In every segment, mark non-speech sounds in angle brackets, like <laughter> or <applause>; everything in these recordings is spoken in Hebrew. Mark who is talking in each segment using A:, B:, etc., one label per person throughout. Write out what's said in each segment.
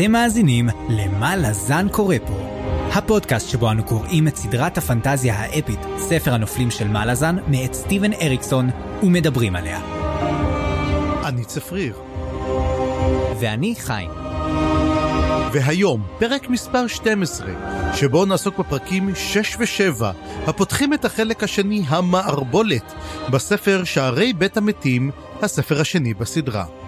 A: אתם מאזינים ל"מה לזן קורא פה", הפודקאסט שבו אנו קוראים את סדרת הפנטזיה האפית, ספר הנופלים של מה לזן, מאת סטיבן אריקסון, ומדברים עליה.
B: אני צפריר.
A: ואני חיים.
B: והיום, פרק מספר 12, שבו נעסוק בפרקים 6 ו-7, הפותחים את החלק השני, המערבולת, בספר שערי בית המתים, הספר השני בסדרה.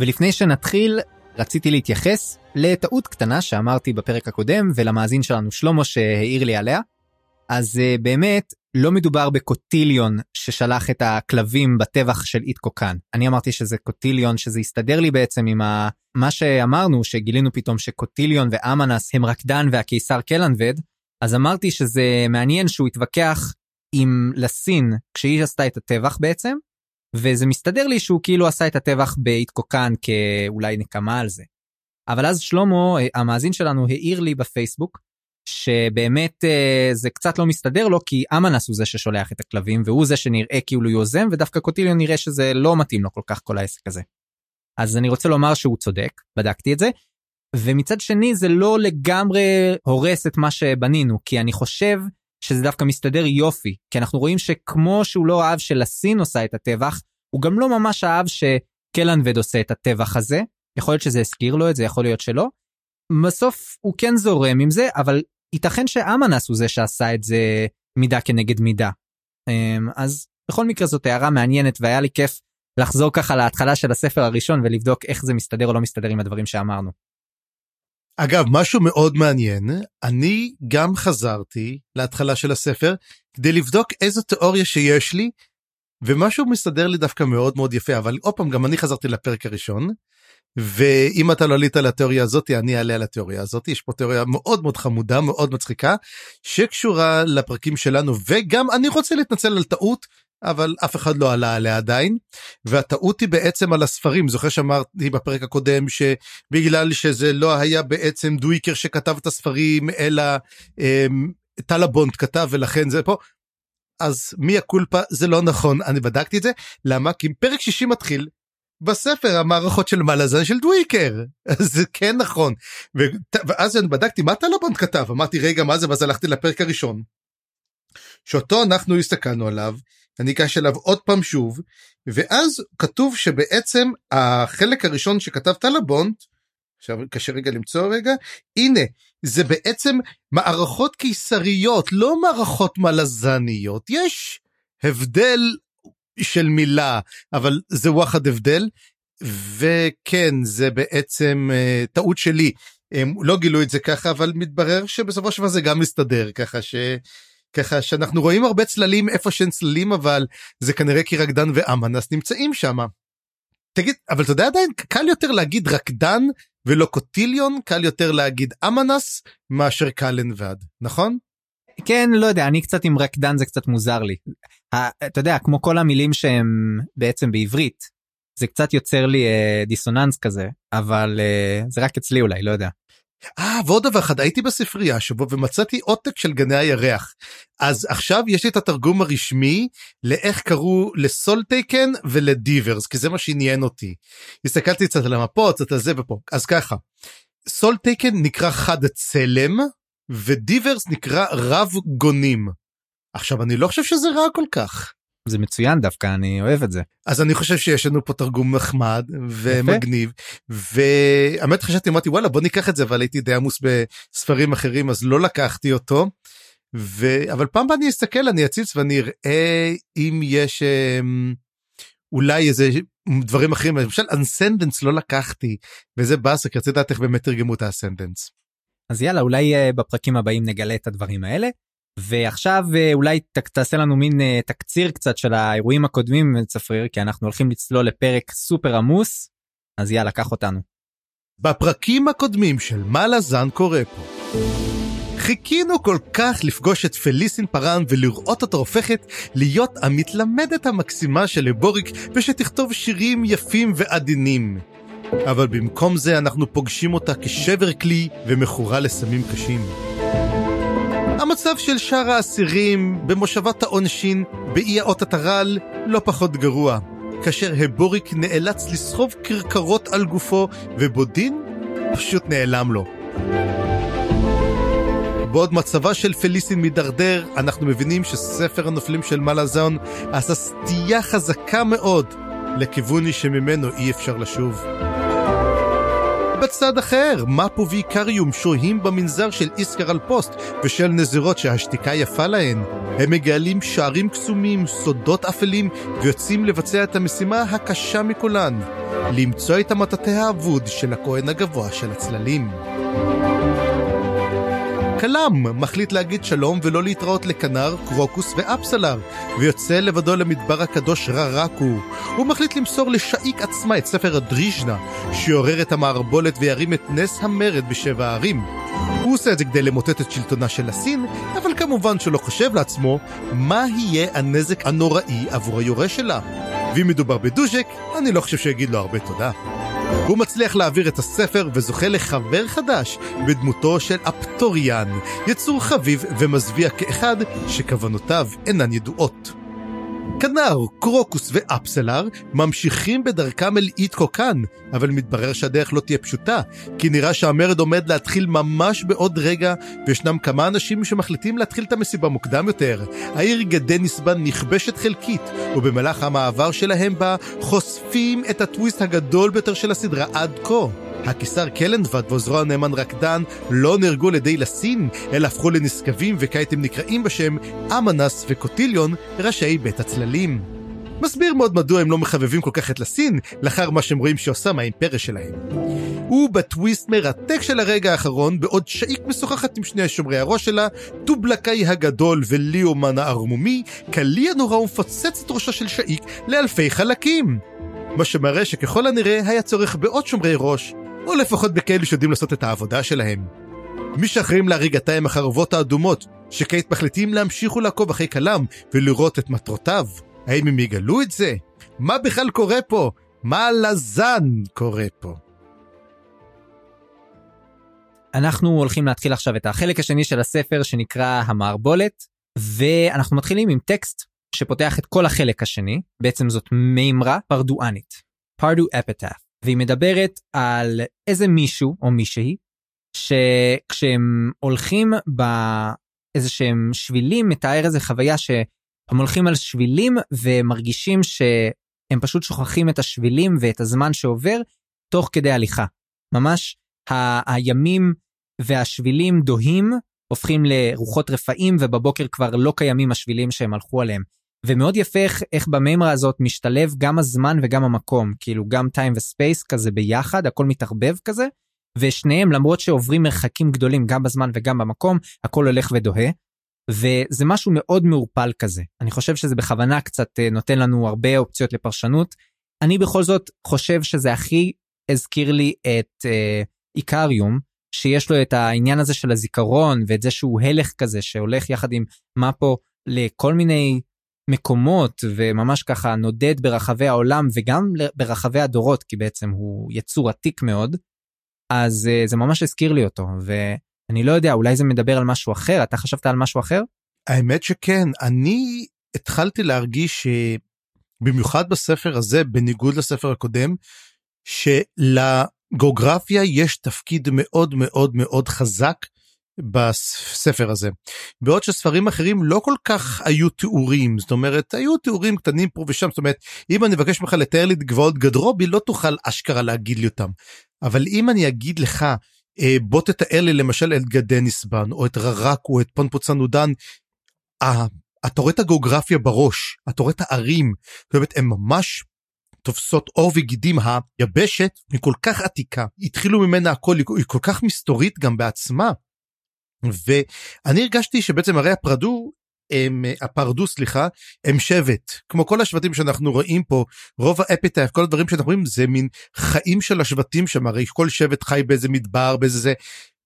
A: ולפני שנתחיל, רציתי להתייחס לטעות קטנה שאמרתי בפרק הקודם, ולמאזין שלנו שלמה שהעיר לי עליה. אז uh, באמת, לא מדובר בקוטיליון ששלח את הכלבים בטבח של איטקוקן. אני אמרתי שזה קוטיליון, שזה הסתדר לי בעצם עם ה... מה שאמרנו, שגילינו פתאום שקוטיליון ואמנס הם רקדן והקיסר קלנבד, אז אמרתי שזה מעניין שהוא התווכח עם לסין כשהיא עשתה את הטבח בעצם, וזה מסתדר לי שהוא כאילו עשה את הטבח באיטקוקן כאולי נקמה על זה. אבל אז שלמה, המאזין שלנו, העיר לי בפייסבוק, שבאמת אה, זה קצת לא מסתדר לו כי אמנס הוא זה ששולח את הכלבים והוא זה שנראה כאילו יוזם ודווקא קוטיליון נראה שזה לא מתאים לו כל כך כל העסק הזה. אז אני רוצה לומר שהוא צודק, בדקתי את זה. ומצד שני זה לא לגמרי הורס את מה שבנינו כי אני חושב שזה דווקא מסתדר יופי כי אנחנו רואים שכמו שהוא לא אהב שלסין עושה את הטבח הוא גם לא ממש אהב שקלנבד עושה את הטבח הזה יכול להיות שזה הזכיר לו את זה יכול להיות שלא. בסוף הוא כן זורם עם זה אבל ייתכן שאמנס הוא זה שעשה את זה מידה כנגד מידה. אמ, אז בכל מקרה זאת הערה מעניינת והיה לי כיף לחזור ככה להתחלה של הספר הראשון ולבדוק איך זה מסתדר או לא מסתדר עם הדברים שאמרנו.
B: אגב, משהו מאוד מעניין, אני גם חזרתי להתחלה של הספר כדי לבדוק איזו תיאוריה שיש לי, ומשהו מסתדר לי דווקא מאוד מאוד יפה, אבל עוד פעם, גם אני חזרתי לפרק הראשון, ואם אתה לא עלית על התיאוריה הזאת, אני אעלה על התיאוריה הזאת, יש פה תיאוריה מאוד מאוד חמודה, מאוד מצחיקה, שקשורה לפרקים שלנו, וגם אני רוצה להתנצל על טעות אבל אף אחד לא עלה עליה עדיין והטעות היא בעצם על הספרים. זוכר שאמרתי בפרק הקודם שבגלל שזה לא היה בעצם דוויקר שכתב את הספרים אלא אמ, טלבונד כתב ולכן זה פה. אז מי הקולפה זה לא נכון. אני בדקתי את זה למה? כי פרק 60 מתחיל בספר המערכות של מלאזן של דוויקר. <laughs> זה כן נכון. ואז אני בדקתי מה טלבונד כתב? אמרתי רגע מה זה? ואז הלכתי לפרק הראשון. שאותו אנחנו הסתכלנו עליו אני אגש אליו עוד פעם שוב ואז כתוב שבעצם החלק הראשון שכתב טלבונט עכשיו קשה רגע למצוא רגע הנה זה בעצם מערכות קיסריות לא מערכות מלזניות יש הבדל של מילה אבל זה וואחד הבדל וכן זה בעצם uh, טעות שלי. הם לא גילו את זה ככה אבל מתברר שבסופו של דבר זה גם מסתדר ככה ש... ככה שאנחנו רואים הרבה צללים איפה שאין צללים אבל זה כנראה כי רקדן ואמנס נמצאים שם. תגיד אבל אתה יודע עדיין קל יותר להגיד רקדן ולא קוטיליון קל יותר להגיד אמנס מאשר קלן ועד נכון?
A: כן לא יודע אני קצת עם רקדן זה קצת מוזר לי. אתה יודע כמו כל המילים שהם בעצם בעברית זה קצת יוצר לי אה, דיסוננס כזה אבל אה, זה רק אצלי אולי לא יודע.
B: אה ועוד דבר אחד הייתי בספרייה שבו ומצאתי עותק של גני הירח אז עכשיו יש לי את התרגום הרשמי לאיך קראו לסולטייקן ולדיברס כי זה מה שעניין אותי. הסתכלתי קצת על המפות קצת על זה ופה אז ככה סולטייקן נקרא חד צלם ודיברס נקרא רב גונים. עכשיו אני לא חושב שזה רע כל כך.
A: זה מצוין דווקא אני אוהב את זה
B: אז אני חושב שיש לנו פה תרגום נחמד ומגניב והאמת חשבתי אמרתי וואלה בוא ניקח את זה אבל הייתי די עמוס בספרים אחרים אז לא לקחתי אותו. ו... אבל פעם אני אסתכל אני אציץ ואני אראה אם יש אמ, אולי איזה דברים אחרים למשל אנסנדנס לא לקחתי וזה באסה כי רציתי לדעת איך באמת תרגמו את ה ascendants.
A: אז יאללה אולי אה, בפרקים הבאים נגלה את הדברים האלה. ועכשיו אה, אולי תעשה לנו מין אה, תקציר קצת של האירועים הקודמים צפריר כי אנחנו הולכים לצלול לפרק סופר עמוס אז יאללה קח אותנו.
B: בפרקים הקודמים של מה לזן קורה פה. חיכינו כל כך לפגוש את פליסין פארן ולראות אותה הופכת להיות המתלמדת המקסימה של לבוריק ושתכתוב שירים יפים ועדינים. אבל במקום זה אנחנו פוגשים אותה כשבר כלי ומכורה לסמים קשים. המצב של שאר האסירים במושבת העונשין באי האות הטרל לא פחות גרוע. כאשר הבוריק נאלץ לסחוב כרכרות על גופו, ובודין פשוט נעלם לו. בעוד מצבה של פליסין מידרדר, אנחנו מבינים שספר הנופלים של מלאזון עשה סטייה חזקה מאוד לכיוון שממנו אי אפשר לשוב. בצד אחר, מפו ואיקריום שוהים במנזר של איסקר על פוסט ושל נזירות שהשתיקה יפה להן. הם מגלים שערים קסומים, סודות אפלים, ויוצאים לבצע את המשימה הקשה מכולן, למצוא את המטאטא האבוד של הכהן הגבוה של הצללים. כלם מחליט להגיד שלום ולא להתראות לכנר, קרוקוס ואפסלר, ויוצא לבדו למדבר הקדוש ררקו. הוא מחליט למסור לשאיק עצמה את ספר הדריז'נה, שיעורר את המערבולת וירים את נס המרד בשבע הערים. הוא עושה את זה כדי למוטט את שלטונה של הסין, אבל כמובן שלא חושב לעצמו מה יהיה הנזק הנוראי עבור היורש שלה. ואם מדובר בדוז'ק, אני לא חושב שיגיד לו הרבה תודה. הוא מצליח להעביר את הספר וזוכה לחבר חדש בדמותו של אפטוריאן, יצור חביב ומזוויע כאחד שכוונותיו אינן ידועות. כנר, קרוקוס ואפסלר ממשיכים בדרכם אל איטקוקן, אבל מתברר שהדרך לא תהיה פשוטה, כי נראה שהמרד עומד להתחיל ממש בעוד רגע, וישנם כמה אנשים שמחליטים להתחיל את המסיבה מוקדם יותר. העיר גדניסבן נכבשת חלקית, ובמהלך המעבר שלהם בה חושפים את הטוויסט הגדול ביותר של הסדרה עד כה. הקיסר קלנדבד ועוזרו הנאמן רקדן לא נהרגו על ידי לסין, אלא הפכו לנשגבים וכעת הם נקראים בשם אמנס וקוטיליון, ראשי בית הצללים. מסביר מאוד מדוע הם לא מחבבים כל כך את לסין, לאחר מה שהם רואים שעושה מהאימפריה שלהם. ובטוויסט מרתק של הרגע האחרון, בעוד שאיק משוחחת עם שני שומרי הראש שלה, טובלקאי הגדול וליאומן הערמומי, קליע נורא ומפוצץ את ראשו של שאיק לאלפי חלקים. מה שמראה שככל הנראה היה צורך בעוד שומרי ראש, או לפחות בכאלו שיודעים לעשות את העבודה שלהם. מי שאחראים להריגתה הם החרבות האדומות, שכעת מחליטים להמשיך ולעקוב אחרי כלם ולראות את מטרותיו. האם הם יגלו את זה? מה בכלל קורה פה? מה לזן קורה פה?
A: אנחנו הולכים להתחיל עכשיו את החלק השני של הספר שנקרא המערבולת, ואנחנו מתחילים עם טקסט שפותח את כל החלק השני, בעצם זאת מימרה פרדואנית, פרדו אפטף, והיא מדברת על איזה מישהו או מישהי, שכשהם הולכים באיזה שהם שבילים, מתאר איזה חוויה שהם הולכים על שבילים ומרגישים שהם פשוט שוכחים את השבילים ואת הזמן שעובר תוך כדי הליכה. ממש ה- הימים והשבילים דוהים, הופכים לרוחות רפאים ובבוקר כבר לא קיימים השבילים שהם הלכו עליהם. ומאוד יפה איך, איך במימרה הזאת משתלב גם הזמן וגם המקום, כאילו גם time וספייס כזה ביחד, הכל מתערבב כזה, ושניהם למרות שעוברים מרחקים גדולים גם בזמן וגם במקום, הכל הולך ודוהה. וזה משהו מאוד מעורפל כזה. אני חושב שזה בכוונה קצת אה, נותן לנו הרבה אופציות לפרשנות. אני בכל זאת חושב שזה הכי הזכיר לי את אה, איקריום, שיש לו את העניין הזה של הזיכרון ואת זה שהוא הלך כזה שהולך יחד עם מפו לכל מיני מקומות וממש ככה נודד ברחבי העולם וגם ברחבי הדורות כי בעצם הוא יצור עתיק מאוד. אז uh, זה ממש הזכיר לי אותו ואני לא יודע אולי זה מדבר על משהו אחר אתה חשבת על משהו אחר?
B: האמת שכן אני התחלתי להרגיש שבמיוחד בספר הזה בניגוד לספר הקודם שלגיאוגרפיה יש תפקיד מאוד מאוד מאוד חזק בספר הזה. בעוד שספרים אחרים לא כל כך היו תיאורים, זאת אומרת, היו תיאורים קטנים פה ושם, זאת אומרת, אם אני אבקש ממך לתאר לי את גבעות גדרובי, לא תוכל אשכרה להגיד לי אותם. אבל אם אני אגיד לך, אה, בוא תתאר לי למשל את גדניסבן, או את ררקו, או את פונפוצנודן, אה, אתה רואה את הגיאוגרפיה בראש, אתה רואה את הערים, זאת אומרת, הם ממש תופסות עור וגידים היבשת היא כל כך עתיקה התחילו ממנה הכל היא כל כך מסתורית גם בעצמה ואני הרגשתי שבעצם הרי הפרדו הם הפרדו סליחה הם שבט. כמו כל השבטים שאנחנו רואים פה רוב האפיטייף כל הדברים שאנחנו רואים זה מין חיים של השבטים שם הרי כל שבט חי באיזה מדבר באיזה זה.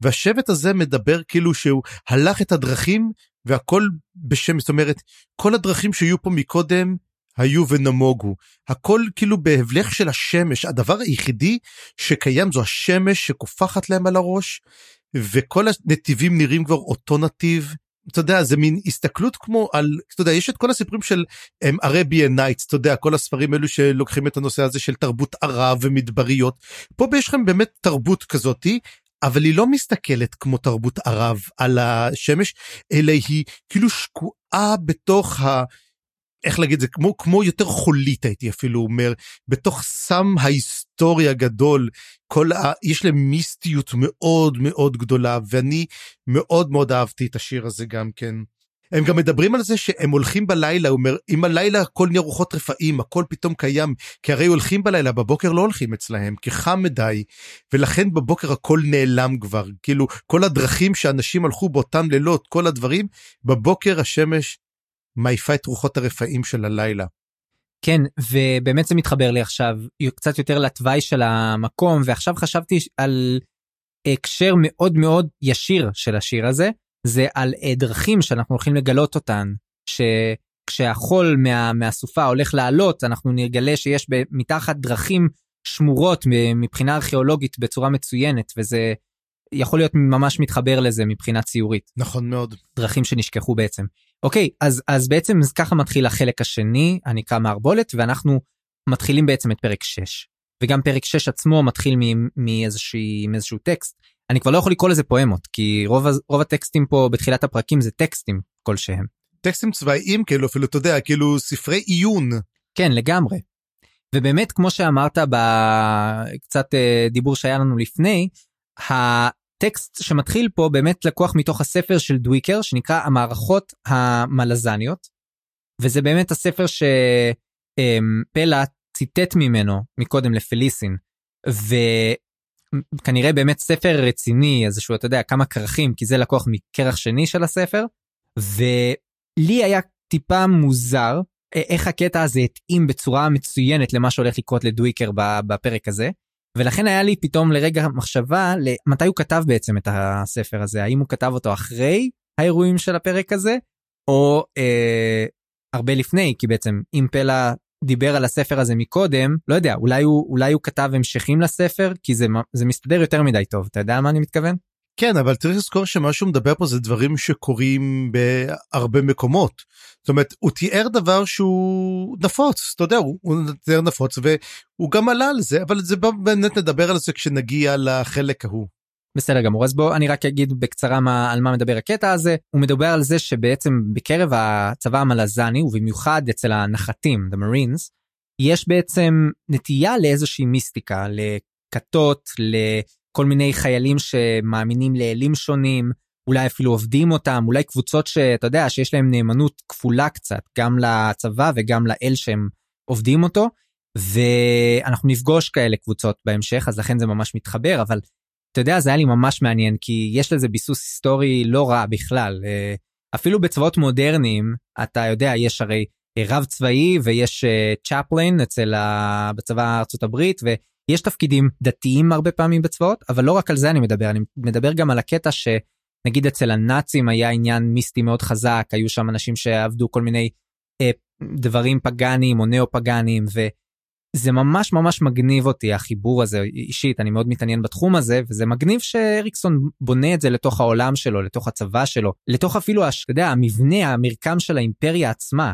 B: והשבט הזה מדבר כאילו שהוא הלך את הדרכים והכל בשם זאת אומרת כל הדרכים שהיו פה מקודם היו ונמוגו. הכל כאילו בהבלך של השמש. הדבר היחידי שקיים זו השמש שקופחת להם על הראש וכל הנתיבים נראים כבר אותו נתיב. אתה יודע זה מין הסתכלות כמו על אתה יודע יש את כל הסיפורים של Arabian Nights אתה יודע כל הספרים אלו שלוקחים את הנושא הזה של תרבות ערב ומדבריות. פה יש לכם באמת תרבות כזאתי אבל היא לא מסתכלת כמו תרבות ערב על השמש אלא היא כאילו שקועה בתוך ה... איך להגיד זה כמו כמו יותר חולית הייתי אפילו אומר בתוך עם היסטוריה גדול כל ה... יש להם מיסטיות מאוד מאוד גדולה ואני מאוד מאוד אהבתי את השיר הזה גם כן. הם גם מדברים על זה שהם הולכים בלילה, הוא אומר, אם הלילה הכל נהיה רוחות רפאים, הכל פתאום קיים, כי הרי הולכים בלילה, בבוקר לא הולכים אצלהם, כי חם מדי, ולכן בבוקר הכל נעלם כבר, כאילו כל הדרכים שאנשים הלכו באותם לילות, כל הדברים, בבוקר השמש מעיפה את רוחות הרפאים של הלילה.
A: כן, ובאמת זה מתחבר לי עכשיו קצת יותר לתוואי של המקום, ועכשיו חשבתי על הקשר מאוד מאוד ישיר של השיר הזה, זה על דרכים שאנחנו הולכים לגלות אותן, שכשהחול מה, מהסופה הולך לעלות, אנחנו נגלה שיש מתחת דרכים שמורות מבחינה ארכיאולוגית בצורה מצוינת, וזה יכול להיות ממש מתחבר לזה מבחינה ציורית.
B: נכון מאוד.
A: דרכים שנשכחו בעצם. אוקיי, אז, אז בעצם ככה מתחיל החלק השני, הנקרא מערבולת, ואנחנו מתחילים בעצם את פרק 6. וגם פרק 6 עצמו מתחיל מאיזשהו טקסט. אני כבר לא יכול לקרוא לזה פואמות, כי רוב, רוב הטקסטים פה בתחילת הפרקים זה טקסטים כלשהם.
B: טקסטים צבאיים כאילו, אפילו אתה יודע, כאילו ספרי עיון.
A: כן, לגמרי. ובאמת, כמו שאמרת בקצת אה, דיבור שהיה לנו לפני, הטקסט שמתחיל פה באמת לקוח מתוך הספר של דוויקר שנקרא המערכות המלזניות. וזה באמת הספר שפלה ציטט ממנו מקודם לפליסין. וכנראה באמת ספר רציני איזשהו אתה יודע כמה כרכים כי זה לקוח מכרך שני של הספר. ולי היה טיפה מוזר איך הקטע הזה התאים בצורה מצוינת למה שהולך לקרות לדוויקר בפרק הזה. ולכן היה לי פתאום לרגע מחשבה למתי הוא כתב בעצם את הספר הזה? האם הוא כתב אותו אחרי האירועים של הפרק הזה או אה, הרבה לפני? כי בעצם אם פלה דיבר על הספר הזה מקודם לא יודע אולי הוא אולי הוא כתב המשכים לספר כי זה זה מסתדר יותר מדי טוב. אתה יודע מה אני מתכוון.
B: כן אבל צריך לזכור שמה שהוא מדבר פה זה דברים שקורים בהרבה מקומות. זאת אומרת הוא תיאר דבר שהוא נפוץ אתה יודע הוא תיאר נפוץ והוא גם עלה על זה אבל זה באמת נדבר על זה כשנגיע לחלק ההוא.
A: בסדר גמור אז בוא אני רק אגיד בקצרה מה על מה מדבר הקטע הזה הוא מדבר על זה שבעצם בקרב הצבא המלזני ובמיוחד אצל הנחתים the marines יש בעצם נטייה לאיזושהי מיסטיקה לכתות לכל מיני חיילים שמאמינים לאלים שונים אולי אפילו עובדים אותם אולי קבוצות שאתה יודע שיש להם נאמנות כפולה קצת גם לצבא וגם לאל שהם עובדים אותו ואנחנו נפגוש כאלה קבוצות בהמשך אז לכן זה ממש מתחבר אבל אתה יודע זה היה לי ממש מעניין כי יש לזה ביסוס היסטורי לא רע בכלל. אה, אפילו בצבאות מודרניים אתה יודע יש הרי רב צבאי ויש צ'פלין אה, אצל ה... בצבא ארצות הברית ויש תפקידים דתיים הרבה פעמים בצבאות אבל לא רק על זה אני מדבר אני מדבר גם על הקטע שנגיד אצל הנאצים היה עניין מיסטי מאוד חזק היו שם אנשים שעבדו כל מיני אה, דברים פגאניים או נאו פגאניים זה ממש ממש מגניב אותי החיבור הזה אישית אני מאוד מתעניין בתחום הזה וזה מגניב שאריקסון בונה את זה לתוך העולם שלו לתוך הצבא שלו לתוך אפילו אתה יודע, המבנה המרקם של האימפריה עצמה.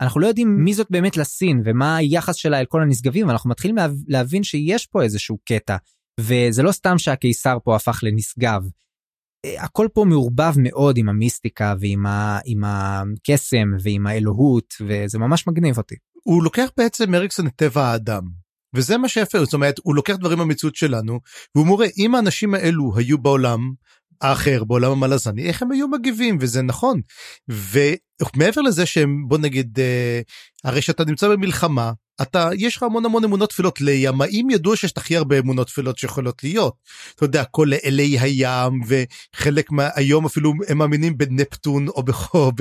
A: אנחנו לא יודעים מי זאת באמת לסין ומה היחס שלה אל כל הנשגבים ואנחנו מתחילים להבין שיש פה איזשהו קטע וזה לא סתם שהקיסר פה הפך לנשגב. אה, הכל פה מעורבב מאוד עם המיסטיקה ועם ה, עם הקסם ועם האלוהות וזה ממש מגניב אותי.
B: הוא לוקח בעצם אריקסון את טבע האדם. וזה מה שיפה זאת אומרת הוא לוקח דברים במציאות שלנו והוא מורה אם האנשים האלו היו בעולם האחר בעולם המלזני איך הם היו מגיבים וזה נכון. ומעבר לזה שהם בוא נגיד אה, הרי שאתה נמצא במלחמה אתה יש לך המון המון אמונות תפילות לימאים ידוע שיש הכי הרבה אמונות תפילות שיכולות להיות. אתה יודע כל אלי הים וחלק מהיום אפילו הם מאמינים בנפטון או, או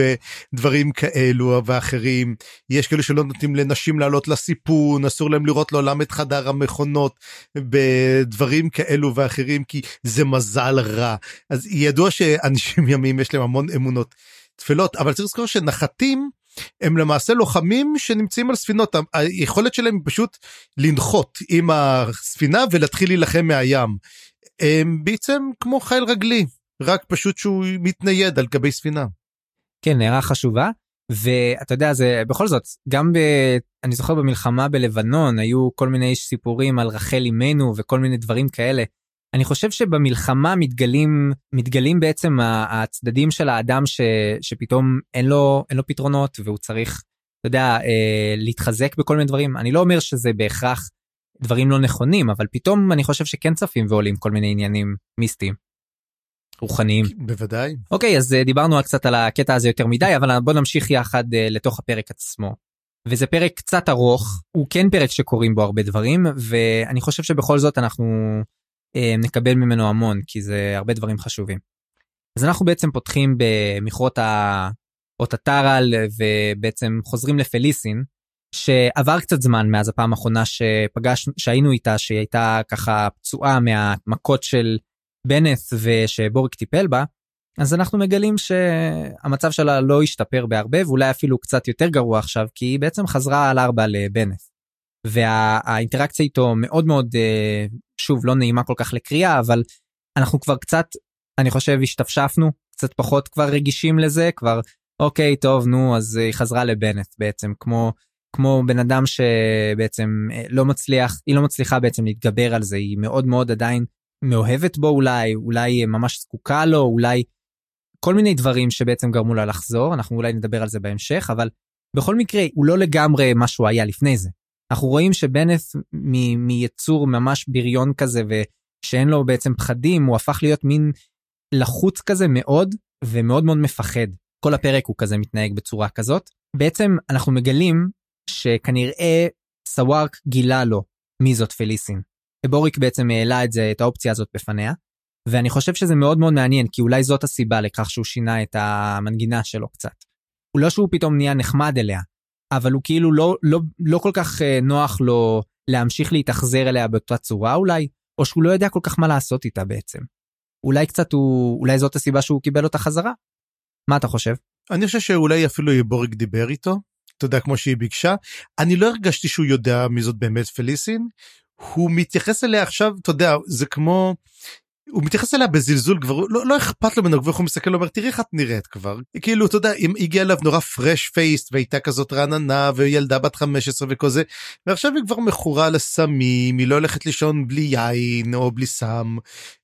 B: בדברים כאלו ואחרים יש כאלו שלא נותנים לנשים לעלות לסיפון אסור להם לראות לעולם את חדר המכונות בדברים כאלו ואחרים כי זה מזל רע אז ידוע שאנשים ימים יש להם המון אמונות תפילות אבל צריך לזכור שנחתים. הם למעשה לוחמים שנמצאים על ספינות היכולת שלהם פשוט לנחות עם הספינה ולהתחיל להילחם מהים. הם בעצם כמו חיל רגלי רק פשוט שהוא מתנייד על גבי ספינה.
A: כן, הערה חשובה. ואתה יודע, זה בכל זאת, גם ב... אני זוכר במלחמה בלבנון, היו כל מיני סיפורים על רחל אימנו וכל מיני דברים כאלה. אני חושב שבמלחמה מתגלים, מתגלים בעצם הצדדים של האדם ש, שפתאום אין לו, אין לו פתרונות והוא צריך, אתה יודע, אה, להתחזק בכל מיני דברים. אני לא אומר שזה בהכרח דברים לא נכונים, אבל פתאום אני חושב שכן צפים ועולים כל מיני עניינים מיסטיים. רוחניים.
B: בוודאי.
A: אוקיי, אז אה, דיברנו קצת על הקטע הזה יותר מדי, אבל בוא נמשיך יחד אה, לתוך הפרק עצמו. וזה פרק קצת ארוך, הוא כן פרק שקורים בו הרבה דברים, ואני חושב שבכל זאת אנחנו אה, נקבל ממנו המון, כי זה הרבה דברים חשובים. אז אנחנו בעצם פותחים במכרות האוטטרל, ובעצם חוזרים לפליסין, שעבר קצת זמן מאז הפעם האחרונה שפגשנו, שהיינו איתה, שהיא הייתה ככה פצועה מהמכות של בנס ושבוריק טיפל בה, אז אנחנו מגלים שהמצב שלה לא השתפר בהרבה ואולי אפילו קצת יותר גרוע עכשיו כי היא בעצם חזרה על ארבע לבנס. והאינטראקציה איתו מאוד מאוד אה, שוב לא נעימה כל כך לקריאה אבל אנחנו כבר קצת אני חושב השתפשפנו קצת פחות כבר רגישים לזה כבר אוקיי טוב נו אז היא חזרה לבנס בעצם כמו כמו בן אדם שבעצם אה, לא מצליח היא לא מצליחה בעצם להתגבר על זה היא מאוד מאוד עדיין מאוהבת בו אולי, אולי ממש זקוקה לו, אולי כל מיני דברים שבעצם גרמו לה לחזור, אנחנו אולי נדבר על זה בהמשך, אבל בכל מקרה הוא לא לגמרי מה שהוא היה לפני זה. אנחנו רואים שבנף מיצור ממש בריון כזה ושאין לו בעצם פחדים, הוא הפך להיות מין לחוץ כזה מאוד ומאוד מאוד מפחד. כל הפרק הוא כזה מתנהג בצורה כזאת. בעצם אנחנו מגלים שכנראה סווארק גילה לו מי זאת פליסין. בוריק בעצם העלה את זה, את האופציה הזאת בפניה. ואני חושב שזה מאוד מאוד מעניין, כי אולי זאת הסיבה לכך שהוא שינה את המנגינה שלו קצת. הוא לא שהוא פתאום נהיה נחמד אליה, אבל הוא כאילו לא, לא, לא כל כך אה, נוח לו להמשיך להתאכזר אליה באותה צורה אולי, או שהוא לא יודע כל כך מה לעשות איתה בעצם. אולי קצת הוא, אולי זאת הסיבה שהוא קיבל אותה חזרה? מה אתה חושב?
B: אני חושב שאולי אפילו בוריק דיבר איתו, אתה יודע, כמו שהיא ביקשה. אני לא הרגשתי שהוא יודע מי זאת באמת פליסין. הוא מתייחס אליה עכשיו אתה יודע זה כמו הוא מתייחס אליה בזלזול כבר לא, לא אכפת לו ממנו ואיך הוא מסתכל אומר תראי איך את נראית כבר. כאילו אתה יודע אם הגיע אליו נורא פרש פייסט והייתה כזאת רעננה וילדה בת 15 וכל זה ועכשיו היא כבר מכורה לסמים היא לא הולכת לישון בלי יין או בלי סם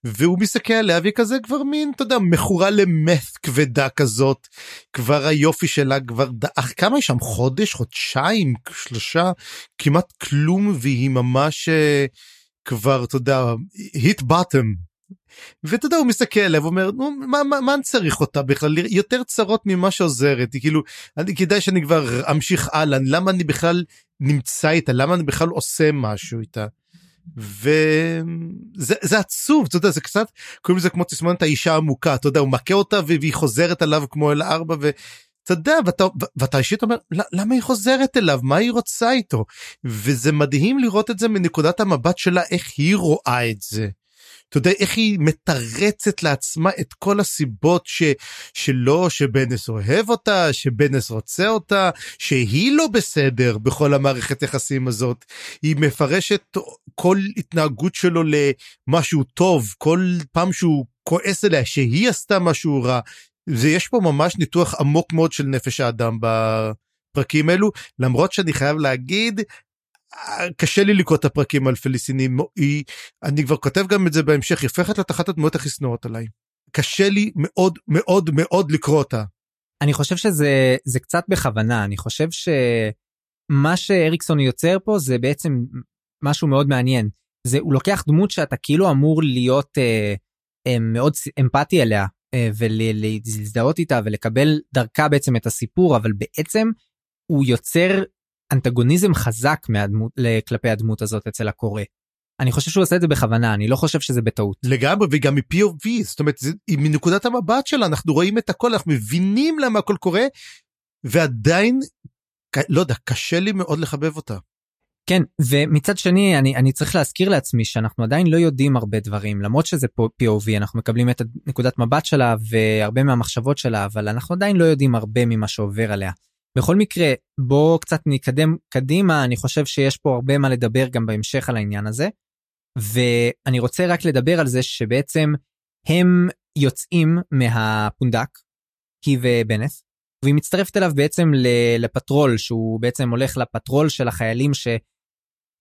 B: והוא מסתכל עליה והיא כזה כבר מין אתה יודע מכורה למeth כבדה כזאת. כבר היופי שלה כבר דאח כמה היא שם? חודש? חודשיים? שלושה? כמעט כלום והיא ממש. אה, כבר אתה יודע hit bottom ואתה יודע הוא מסתכל עליו ואומר נו מה, מה, מה אני צריך אותה בכלל? יותר צרות ממה שעוזרת. היא כאילו אני כדאי שאני כבר אמשיך הלאה למה אני בכלל נמצא איתה? למה אני בכלל עושה משהו איתה. וזה זה עצוב אתה יודע זה קצת קוראים לזה כמו תסמונת האישה עמוקה אתה יודע הוא מכה אותה והיא חוזרת עליו כמו אל ארבע ואתה יודע ואתה, ואתה אישית אומר למה היא חוזרת אליו? מה היא רוצה איתו? וזה מדהים לראות את זה מנקודת המבט שלה איך היא רואה את זה. אתה יודע איך היא מתרצת לעצמה את כל הסיבות ש, שלא, שבנס אוהב אותה, שבנס רוצה אותה, שהיא לא בסדר בכל המערכת יחסים הזאת. היא מפרשת כל התנהגות שלו למשהו טוב, כל פעם שהוא כועס עליה שהיא עשתה משהו רע. ויש פה ממש ניתוח עמוק מאוד של נפש האדם בפרקים אלו, למרות שאני חייב להגיד, קשה לי לקרוא את הפרקים על פליסינים היא אני כבר כותב גם את זה בהמשך היא הופכת להיות אחת הדמויות הכי שנואות עליי. קשה לי מאוד מאוד מאוד לקרוא אותה.
A: אני חושב שזה זה קצת בכוונה אני חושב שמה שאריקסון יוצר פה זה בעצם משהו מאוד מעניין זה הוא לוקח דמות שאתה כאילו אמור להיות אה, אה, מאוד אמפתי אליה אה, ולהזדהות איתה ולקבל דרכה בעצם את הסיפור אבל בעצם הוא יוצר אנטגוניזם חזק מהדמות, כלפי הדמות הזאת אצל הקורא. אני חושב שהוא עושה את זה בכוונה, אני לא חושב שזה בטעות.
B: לגמרי, וגם מ-POV, זאת אומרת, זה, מנקודת המבט שלה, אנחנו רואים את הכל, אנחנו מבינים למה הכל קורה, ועדיין, לא יודע, קשה לי מאוד לחבב אותה.
A: כן, ומצד שני, אני, אני צריך להזכיר לעצמי שאנחנו עדיין לא יודעים הרבה דברים, למרות שזה POV, אנחנו מקבלים את נקודת מבט שלה והרבה מהמחשבות שלה, אבל אנחנו עדיין לא יודעים הרבה ממה שעובר עליה. בכל מקרה בוא קצת נקדם קדימה אני חושב שיש פה הרבה מה לדבר גם בהמשך על העניין הזה. ואני רוצה רק לדבר על זה שבעצם הם יוצאים מהפונדק, היא ובנס, והיא מצטרפת אליו בעצם לפטרול, שהוא בעצם הולך לפטרול של החיילים ש...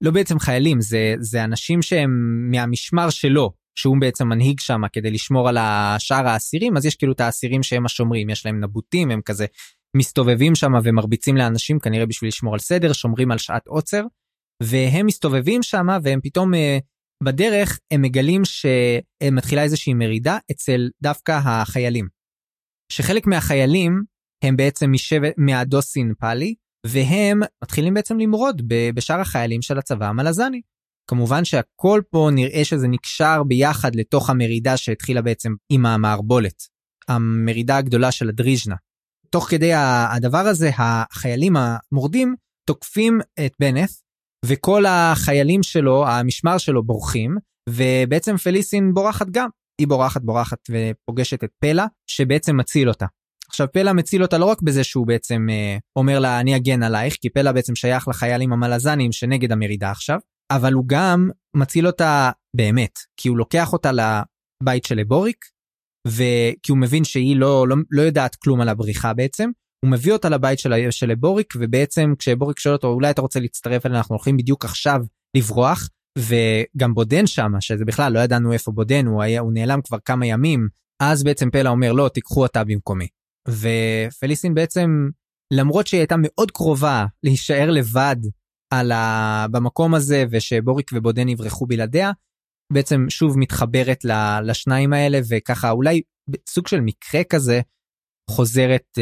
A: לא בעצם חיילים, זה, זה אנשים שהם מהמשמר שלו, שהוא בעצם מנהיג שם כדי לשמור על שאר האסירים, אז יש כאילו את האסירים שהם השומרים, יש להם נבוטים, הם כזה מסתובבים שם ומרביצים לאנשים כנראה בשביל לשמור על סדר, שומרים על שעת עוצר, והם מסתובבים שם והם פתאום אה, בדרך הם מגלים שמתחילה איזושהי מרידה אצל דווקא החיילים. שחלק מהחיילים הם בעצם משבט מהדוסין פאלי, והם מתחילים בעצם למרוד בשאר החיילים של הצבא המלזני. כמובן שהכל פה נראה שזה נקשר ביחד לתוך המרידה שהתחילה בעצם עם המערבולת. המרידה הגדולה של הדריז'נה. תוך כדי הדבר הזה, החיילים המורדים תוקפים את בנט, וכל החיילים שלו, המשמר שלו בורחים, ובעצם פליסין בורחת גם. היא בורחת בורחת ופוגשת את פלה, שבעצם מציל אותה. עכשיו פלה מציל אותה לא רק בזה שהוא בעצם אה, אומר לה אני אגן עלייך, כי פלה בעצם שייך לחיילים המלזנים שנגד המרידה עכשיו, אבל הוא גם מציל אותה באמת, כי הוא לוקח אותה לבית של אבוריק, וכי הוא מבין שהיא לא, לא, לא יודעת כלום על הבריחה בעצם, הוא מביא אותה לבית של, של אבוריק, ובעצם כשאבוריק שואל אותו אולי אתה רוצה להצטרף אלינו, אנחנו הולכים בדיוק עכשיו לברוח, וגם בודן שם, שזה בכלל לא ידענו איפה בודן, הוא, היה, הוא נעלם כבר כמה ימים, אז בעצם פלה אומר לא, תיקחו אותה במקומי. ופליסין בעצם, למרות שהיא הייתה מאוד קרובה להישאר לבד על ה... במקום הזה ושבוריק ובודן יברחו בלעדיה, בעצם שוב מתחברת לשניים האלה וככה אולי סוג של מקרה כזה חוזרת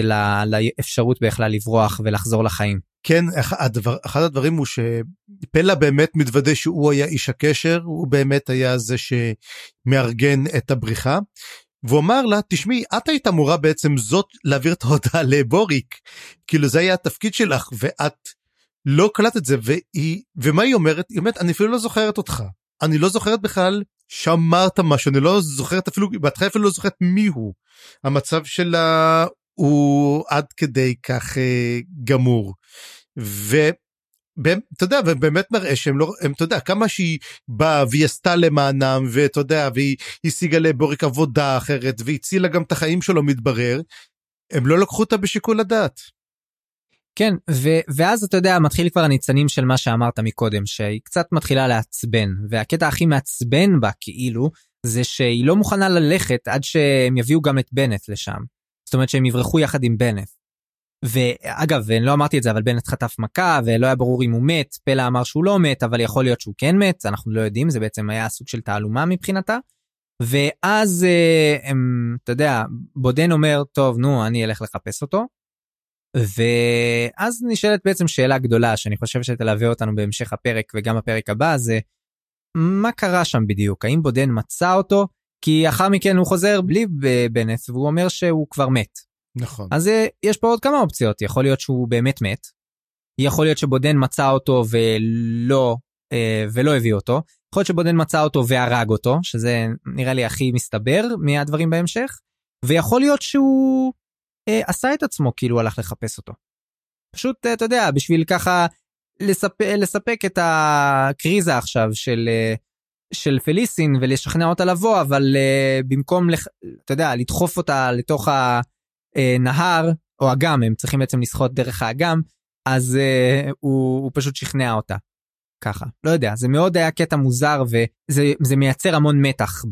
A: לאפשרות בכלל לברוח ולחזור לחיים.
B: כן, הדבר, אחד הדברים הוא שפלה באמת מתוודה שהוא היה איש הקשר, הוא באמת היה זה שמארגן את הבריחה. והוא אמר לה, תשמעי, את היית אמורה בעצם זאת להעביר את ההודעה לבוריק, כאילו זה היה התפקיד שלך, ואת לא קלט את זה, והיא, ומה היא אומרת? היא אומרת, אני אפילו לא זוכרת אותך. אני לא זוכרת בכלל שאמרת משהו, אני לא זוכרת אפילו, בהתחלה אפילו לא זוכרת מי הוא. המצב שלה הוא עד כדי כך אה, גמור. ואתה יודע, ובאמת מראה שהם לא, הם, אתה יודע, כמה שהיא באה והיא עשתה למענם, ואתה יודע, והיא השיגה לבוריק עבודה אחרת, והצילה גם את החיים שלו, מתברר, הם לא לקחו אותה בשיקול הדעת.
A: כן, ו- ואז אתה יודע, מתחיל כבר הניצנים של מה שאמרת מקודם, שהיא קצת מתחילה לעצבן, והקטע הכי מעצבן בה כאילו, זה שהיא לא מוכנה ללכת עד שהם יביאו גם את בנט לשם. זאת אומרת שהם יברחו יחד עם בנט. ואגב, אני לא אמרתי את זה, אבל בנט חטף מכה, ולא היה ברור אם הוא מת, פלה אמר שהוא לא מת, אבל יכול להיות שהוא כן מת, אנחנו לא יודעים, זה בעצם היה סוג של תעלומה מבחינתה. ואז, אה, הם, אתה יודע, בודן אומר, טוב, נו, אני אלך לחפש אותו. ואז נשאלת בעצם שאלה גדולה שאני חושב שתלווה אותנו בהמשך הפרק וגם הפרק הבא זה מה קרה שם בדיוק האם בודן מצא אותו כי אחר מכן הוא חוזר בלי בנט והוא אומר שהוא כבר מת.
B: נכון.
A: אז אה, יש פה עוד כמה אופציות יכול להיות שהוא באמת מת. יכול להיות שבודן מצא אותו ולא אה, ולא הביא אותו. יכול להיות שבודן מצא אותו והרג אותו שזה נראה לי הכי מסתבר מהדברים בהמשך. ויכול להיות שהוא עשה את עצמו כאילו הלך לחפש אותו. פשוט אה, אתה יודע בשביל ככה לספק, לספק את הקריזה עכשיו של אה, של פליסין ולשכנע אותה לבוא אבל אה, במקום לח, אתה יודע לדחוף אותה לתוך הנהר או אגם הם צריכים בעצם לשחות דרך האגם אז אה, הוא, הוא פשוט שכנע אותה. ככה. לא יודע זה מאוד היה קטע מוזר וזה מייצר המון מתח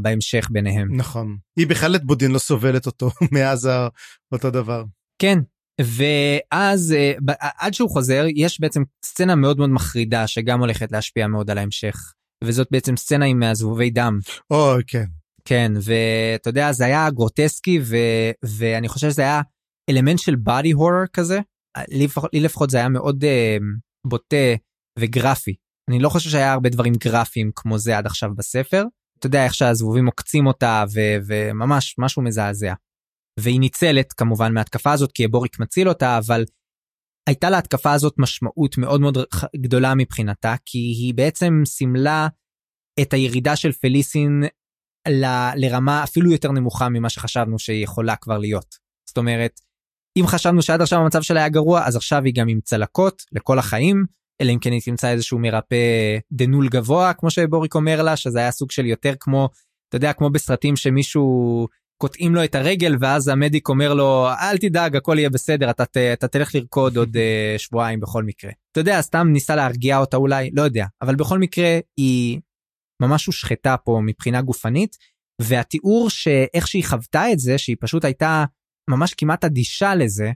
A: בהמשך ביניהם.
B: נכון. היא בכלל את בודין לא סובלת אותו <laughs> מאז אותו דבר.
A: כן ואז אה, עד שהוא חוזר יש בעצם סצנה מאוד מאוד מחרידה שגם הולכת להשפיע מאוד על ההמשך וזאת בעצם סצנה עם זבובי דם.
B: או כן.
A: כן ואתה יודע זה היה גרוטסקי ו... ואני חושב שזה היה אלמנט של בדי הורר כזה. לי לפחות, לי לפחות זה היה מאוד uh, בוטה וגרפי. אני לא חושב שהיה הרבה דברים גרפיים כמו זה עד עכשיו בספר. אתה יודע איך שהזבובים עוקצים אותה ו- וממש משהו מזעזע. והיא ניצלת כמובן מההתקפה הזאת כי הבוריק מציל אותה אבל הייתה להתקפה הזאת משמעות מאוד מאוד גדולה מבחינתה כי היא בעצם סימלה את הירידה של פליסין ל- לרמה אפילו יותר נמוכה ממה שחשבנו שהיא יכולה כבר להיות. זאת אומרת אם חשבנו שעד עכשיו המצב שלה היה גרוע אז עכשיו היא גם עם צלקות לכל החיים אלא אם כן היא תמצא איזשהו מרפא דנול גבוה כמו שבוריק אומר לה שזה היה סוג של יותר כמו אתה יודע כמו בסרטים שמישהו קוטעים לו את הרגל ואז המדיק אומר לו אל תדאג הכל יהיה בסדר אתה, ת, אתה תלך לרקוד עוד uh, שבועיים בכל מקרה. אתה יודע סתם ניסה להרגיע אותה אולי לא יודע אבל בכל מקרה היא ממש הושחתה פה מבחינה גופנית והתיאור שאיך שהיא חוותה את זה שהיא פשוט הייתה ממש כמעט אדישה לזה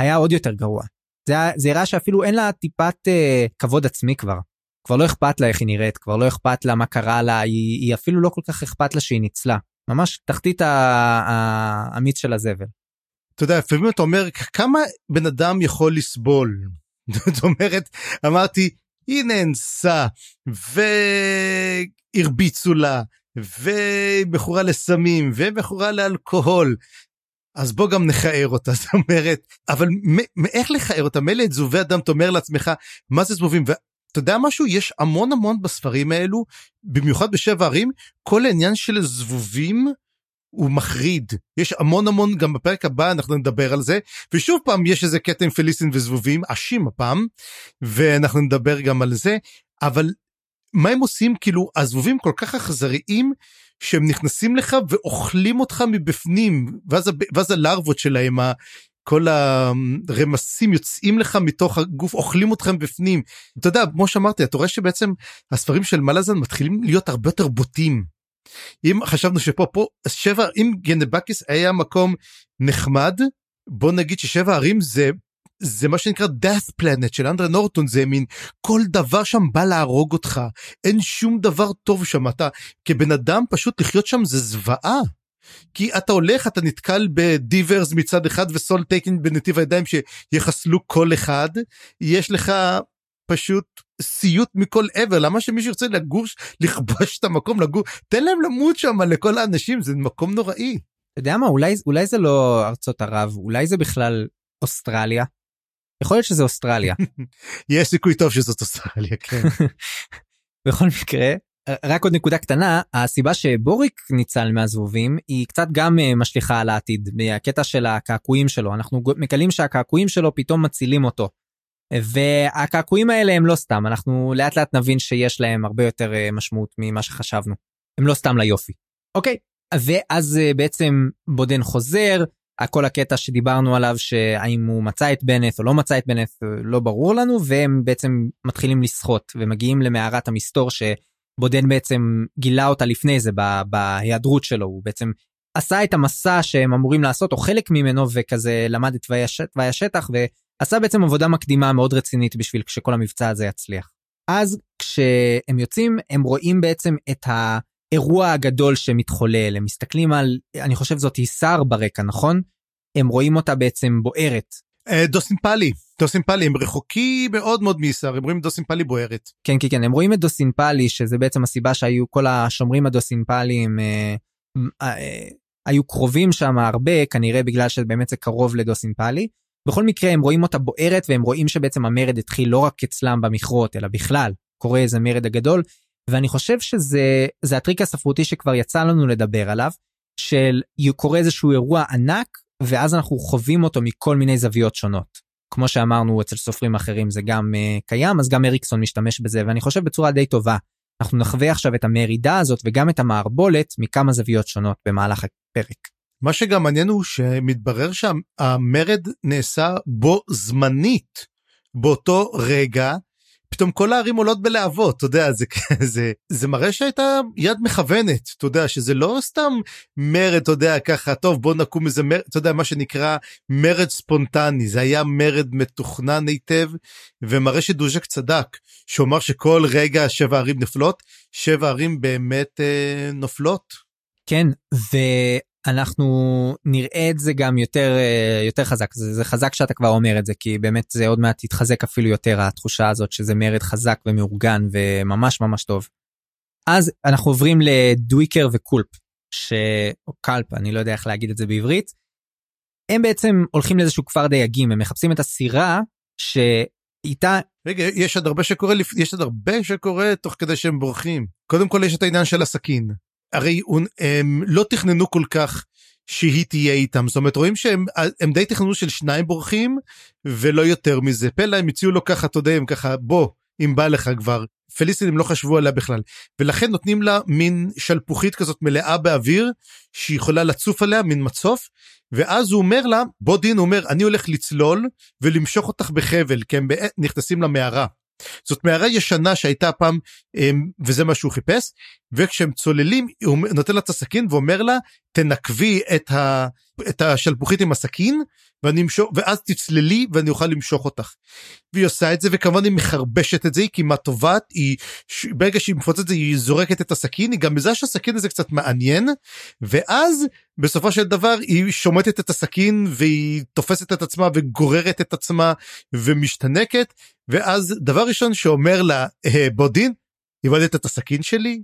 A: היה עוד יותר גרוע. זה, זה הראה שאפילו אין לה טיפת uh, כבוד עצמי כבר. כבר לא אכפת לה איך היא נראית כבר לא אכפת לה מה קרה לה היא, היא אפילו לא כל כך אכפת לה שהיא ניצלה. ממש תחתית האמיץ של הזבל.
B: אתה יודע, לפעמים אתה אומר, כמה בן אדם יכול לסבול? <laughs> זאת אומרת, אמרתי, היא נאנסה, והרביצו לה, ומכורה לסמים, ומכורה לאלכוהול. אז בוא גם נכער אותה, <laughs> זאת אומרת, אבל מאיך לכער אותה? מילא את זובי אדם, אתה אומר לעצמך, מה זה זבובים? אתה יודע משהו? יש המון המון בספרים האלו, במיוחד בשבע ערים, כל העניין של זבובים הוא מחריד. יש המון המון, גם בפרק הבא אנחנו נדבר על זה, ושוב פעם יש איזה קטע עם פליסטין וזבובים, אשים הפעם, ואנחנו נדבר גם על זה, אבל מה הם עושים? כאילו, הזבובים כל כך אכזריים, שהם נכנסים לך ואוכלים אותך מבפנים, ואז, ואז הלרבות שלהם, כל הרמסים יוצאים לך מתוך הגוף אוכלים אתכם בפנים אתה יודע כמו שאמרתי אתה רואה שבעצם הספרים של מלאזן מתחילים להיות הרבה יותר בוטים. אם חשבנו שפה פה שבע אם גנבקיס היה מקום נחמד בוא נגיד ששבע ערים זה זה מה שנקרא death planet של אנדרה נורטון זה מין כל דבר שם בא להרוג אותך אין שום דבר טוב שם אתה כבן אדם פשוט לחיות שם זה זוועה. כי אתה הולך אתה נתקל ב D'ivers מצד אחד ו Soletaken בנתיב הידיים שיחסלו כל אחד יש לך פשוט סיוט מכל עבר למה שמישהו ירצה לגור לכבוש את המקום לגור תן להם למות שם לכל האנשים זה מקום נוראי.
A: אתה יודע מה אולי אולי זה לא ארצות ערב אולי זה בכלל אוסטרליה. יכול להיות שזה אוסטרליה. <laughs>
B: יש סיכוי טוב שזאת אוסטרליה כן. <laughs>
A: בכל מקרה רק עוד נקודה קטנה הסיבה שבוריק ניצל מהזבובים היא קצת גם אה, משליכה על העתיד מהקטע של הקעקועים שלו אנחנו מגלים שהקעקועים שלו פתאום מצילים אותו. והקעקועים האלה הם לא סתם אנחנו לאט לאט נבין שיש להם הרבה יותר אה, משמעות ממה שחשבנו הם לא סתם ליופי. אוקיי ואז אה, בעצם בודן חוזר כל הקטע שדיברנו עליו שהאם הוא מצא את בנט או לא מצא את בנט לא ברור לנו והם בעצם מתחילים לשחות ומגיעים למערת המסתור ש... בודן בעצם גילה אותה לפני זה בהיעדרות שלו הוא בעצם עשה את המסע שהם אמורים לעשות או חלק ממנו וכזה למד את תוואי השטח ועשה בעצם עבודה מקדימה מאוד רצינית בשביל שכל המבצע הזה יצליח. אז כשהם יוצאים הם רואים בעצם את האירוע הגדול שמתחולל הם מסתכלים על אני חושב זאת היסר ברקע נכון? הם רואים אותה בעצם בוערת
B: אה, דוסימפלי דוסימפלי הם רחוקים מאוד מאוד מישר הם רואים דוסימפלי בוערת.
A: כן כן כן הם רואים את דוסימפלי שזה בעצם הסיבה שהיו כל השומרים הדוסימפליים אה, אה, היו קרובים שם הרבה כנראה בגלל שבאמת זה קרוב לדוסימפלי. בכל מקרה הם רואים אותה בוערת והם רואים שבעצם המרד התחיל לא רק אצלם במכרות אלא בכלל קורה איזה מרד הגדול ואני חושב שזה זה הטריק הספרותי שכבר יצא לנו לדבר עליו של קורה איזשהו אירוע ענק ואז אנחנו חווים אותו מכל מיני זוויות שונות. כמו שאמרנו אצל סופרים אחרים זה גם uh, קיים אז גם אריקסון משתמש בזה ואני חושב בצורה די טובה. אנחנו נחווה עכשיו את המרידה הזאת וגם את המערבולת מכמה זוויות שונות במהלך הפרק.
B: מה שגם מעניין הוא שמתברר שהמרד נעשה בו זמנית באותו רגע פתאום כל הערים עולות בלהבות, אתה יודע, זה, <laughs> זה, זה מראה שהייתה יד מכוונת, אתה יודע, שזה לא סתם מרד, אתה יודע, ככה, טוב, בוא נקום איזה מרד, אתה יודע, מה שנקרא מרד ספונטני, זה היה מרד מתוכנן היטב, ומראה שדוז'ק צדק, שאומר שכל רגע שבע ערים נופלות, שבע ערים באמת אה, נופלות.
A: כן, ו... אנחנו נראה את זה גם יותר אה, יותר חזק זה, זה חזק שאתה כבר אומר את זה כי באמת זה עוד מעט יתחזק אפילו יותר התחושה הזאת שזה מרד חזק ומאורגן וממש ממש טוב. אז אנחנו עוברים לדוויקר וקולפ ש... או קלפ אני לא יודע איך להגיד את זה בעברית. הם בעצם הולכים לאיזשהו כפר דייגים הם מחפשים את הסירה שאיתה
B: רגע יש עוד הרבה שקורה יש עוד הרבה שקורה תוך כדי שהם בורחים קודם כל יש את העניין של הסכין הרי הם לא תכננו כל כך שהיא תהיה איתם זאת אומרת רואים שהם הם די תכננו של שניים בורחים ולא יותר מזה פלא הם הציעו לו ככה אתה יודע הם ככה בוא אם בא לך כבר. פליסטינים לא חשבו עליה בכלל ולכן נותנים לה מין שלפוחית כזאת מלאה באוויר שהיא יכולה לצוף עליה מין מצוף ואז הוא אומר לה בוא דין הוא אומר אני הולך לצלול ולמשוך אותך בחבל כי הם נכנסים למערה. זאת מערה ישנה שהייתה פעם אמ, וזה מה שהוא חיפש וכשהם צוללים הוא נותן לה את הסכין ואומר לה תנקבי את, ה, את השלפוחית עם הסכין ואני אמשוך ואז תצללי ואני אוכל למשוך אותך. והיא עושה את זה וכמובן היא מחרבשת את זה היא כמעט טובעת היא ברגע שהיא מפוצצת את זה היא זורקת את הסכין היא גם מזה שהסכין הזה קצת מעניין ואז בסופו של דבר היא שומטת את הסכין והיא תופסת את עצמה וגוררת את עצמה ומשתנקת ואז דבר ראשון שאומר לה אה, בודין איבדת את הסכין שלי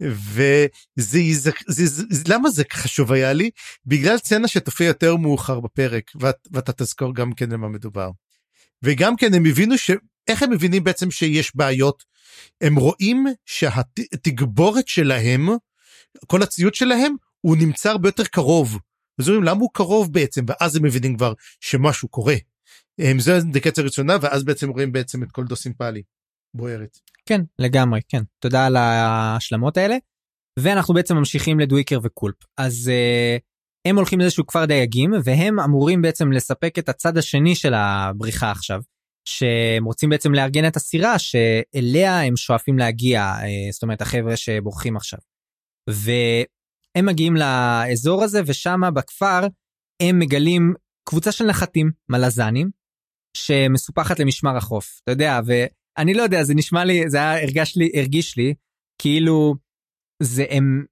B: וזה זה, זה, זה, למה זה חשוב היה לי בגלל סצנה שתופיע יותר מאוחר בפרק ואת, ואתה תזכור גם כן למה מדובר. וגם כן הם הבינו שאיך הם מבינים בעצם שיש בעיות הם רואים שהתגבורת שלהם כל הציוד שלהם הוא נמצא הרבה יותר קרוב. אז אומרים למה הוא קרוב בעצם ואז הם מבינים כבר שמשהו קורה. זה אינדיקציה ראשונה ואז בעצם רואים בעצם את כל דוסימפלי בוערת.
A: כן לגמרי כן תודה על ההשלמות האלה. ואנחנו בעצם ממשיכים לדוויקר וקולפ אז uh, הם הולכים לאיזשהו כפר דייגים והם אמורים בעצם לספק את הצד השני של הבריחה עכשיו. שהם רוצים בעצם לארגן את הסירה שאליה הם שואפים להגיע uh, זאת אומרת החבר'ה שבורחים עכשיו. והם מגיעים לאזור הזה ושם בכפר הם מגלים קבוצה של נחתים מלזנים שמסופחת למשמר החוף אתה יודע אני לא יודע, זה נשמע לי, זה היה, הרגש לי, הרגיש לי, כאילו, זה הם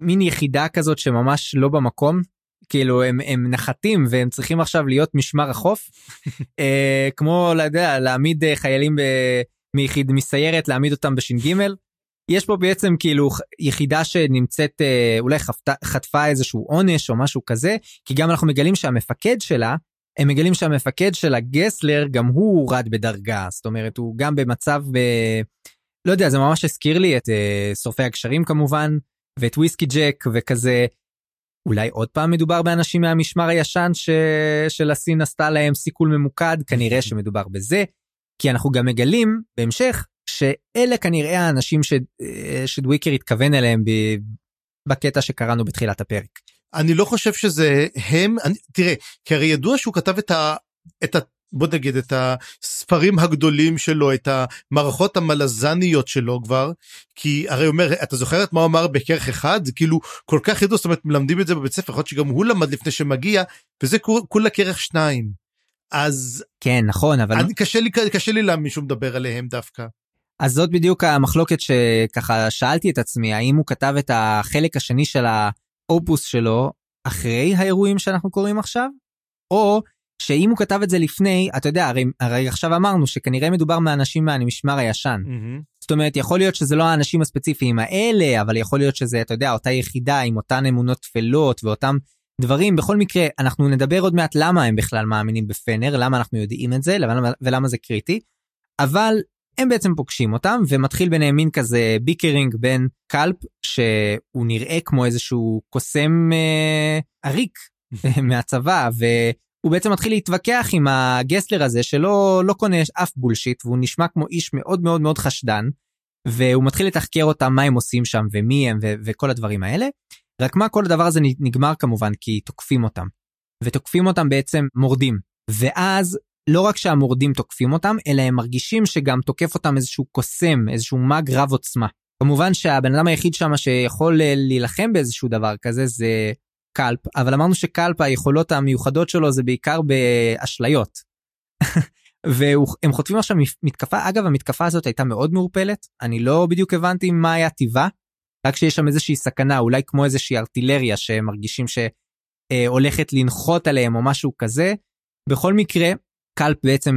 A: מין יחידה כזאת שממש לא במקום, כאילו הם, הם נחתים והם צריכים עכשיו להיות משמר החוף, <laughs> אה, כמו, לא יודע, להעמיד אה, חיילים ב, מיחיד, מסיירת, להעמיד אותם בש"ג. יש פה בעצם כאילו יחידה שנמצאת אה, אולי חפתה, חטפה איזשהו עונש או משהו כזה כי גם אנחנו מגלים שהמפקד שלה הם מגלים שהמפקד של הגסלר גם הוא הורד בדרגה זאת אומרת הוא גם במצב ב... לא יודע זה ממש הזכיר לי את uh, שורפי הגשרים כמובן ואת וויסקי ג'ק וכזה אולי עוד פעם מדובר באנשים מהמשמר הישן ש... שלסין עשתה להם סיכול ממוקד כנראה שמדובר בזה כי אנחנו גם מגלים בהמשך שאלה כנראה האנשים ש... אה, שדוויקר התכוון אליהם ב... בקטע שקראנו בתחילת הפרק.
B: אני לא חושב שזה הם אני, תראה כי הרי ידוע שהוא כתב את ה... את ה... בוא נגיד את הספרים הגדולים שלו את המערכות המלזניות שלו כבר כי הרי אומר אתה זוכר את מה הוא אמר בכרך אחד זה כאילו כל כך ידוע זאת אומרת מלמדים את זה בבית ספר יכול להיות שגם הוא למד לפני שמגיע וזה כולה כרך שניים אז
A: כן נכון אבל
B: אני, קשה לי קשה לי להאמין שהוא מדבר עליהם דווקא.
A: אז זאת בדיוק המחלוקת שככה שאלתי את עצמי האם הוא כתב את החלק השני של ה... האופוס שלו אחרי האירועים שאנחנו קוראים עכשיו, או שאם הוא כתב את זה לפני, אתה יודע, הרי, הרי עכשיו אמרנו שכנראה מדובר מאנשים מהמשמר הישן. Mm-hmm. זאת אומרת, יכול להיות שזה לא האנשים הספציפיים האלה, אבל יכול להיות שזה, אתה יודע, אותה יחידה עם אותן אמונות טפלות ואותם דברים. בכל מקרה, אנחנו נדבר עוד מעט למה הם בכלל מאמינים בפנר, למה אנחנו יודעים את זה ולמה, ולמה זה קריטי. אבל הם בעצם פוגשים אותם ומתחיל ביניהם מין כזה bickering בין קלפ שהוא נראה כמו איזשהו קוסם אה, עריק <laughs> מהצבא והוא בעצם מתחיל להתווכח עם הגסלר הזה שלא לא קונה אף bullshit והוא נשמע כמו איש מאוד מאוד מאוד חשדן והוא מתחיל לתחקר אותם מה הם עושים שם ומי הם ו- וכל הדברים האלה. רק מה כל הדבר הזה נגמר כמובן כי תוקפים אותם ותוקפים אותם בעצם מורדים ואז לא רק שהמורדים תוקפים אותם, אלא הם מרגישים שגם תוקף אותם איזשהו קוסם, איזשהו מאג רב עוצמה. כמובן שהבן אדם היחיד שם שיכול אה, להילחם באיזשהו דבר כזה זה קלפ, אבל אמרנו שקלפ היכולות המיוחדות שלו זה בעיקר באשליות. <laughs> והם חוטפים עכשיו מתקפה, אגב המתקפה הזאת הייתה מאוד מעורפלת, אני לא בדיוק הבנתי מה היה טיבה, רק שיש שם איזושהי סכנה, אולי כמו איזושהי ארטילריה שמרגישים שהולכת לנחות עליהם או משהו כזה. בכל מקרה, קלפ בעצם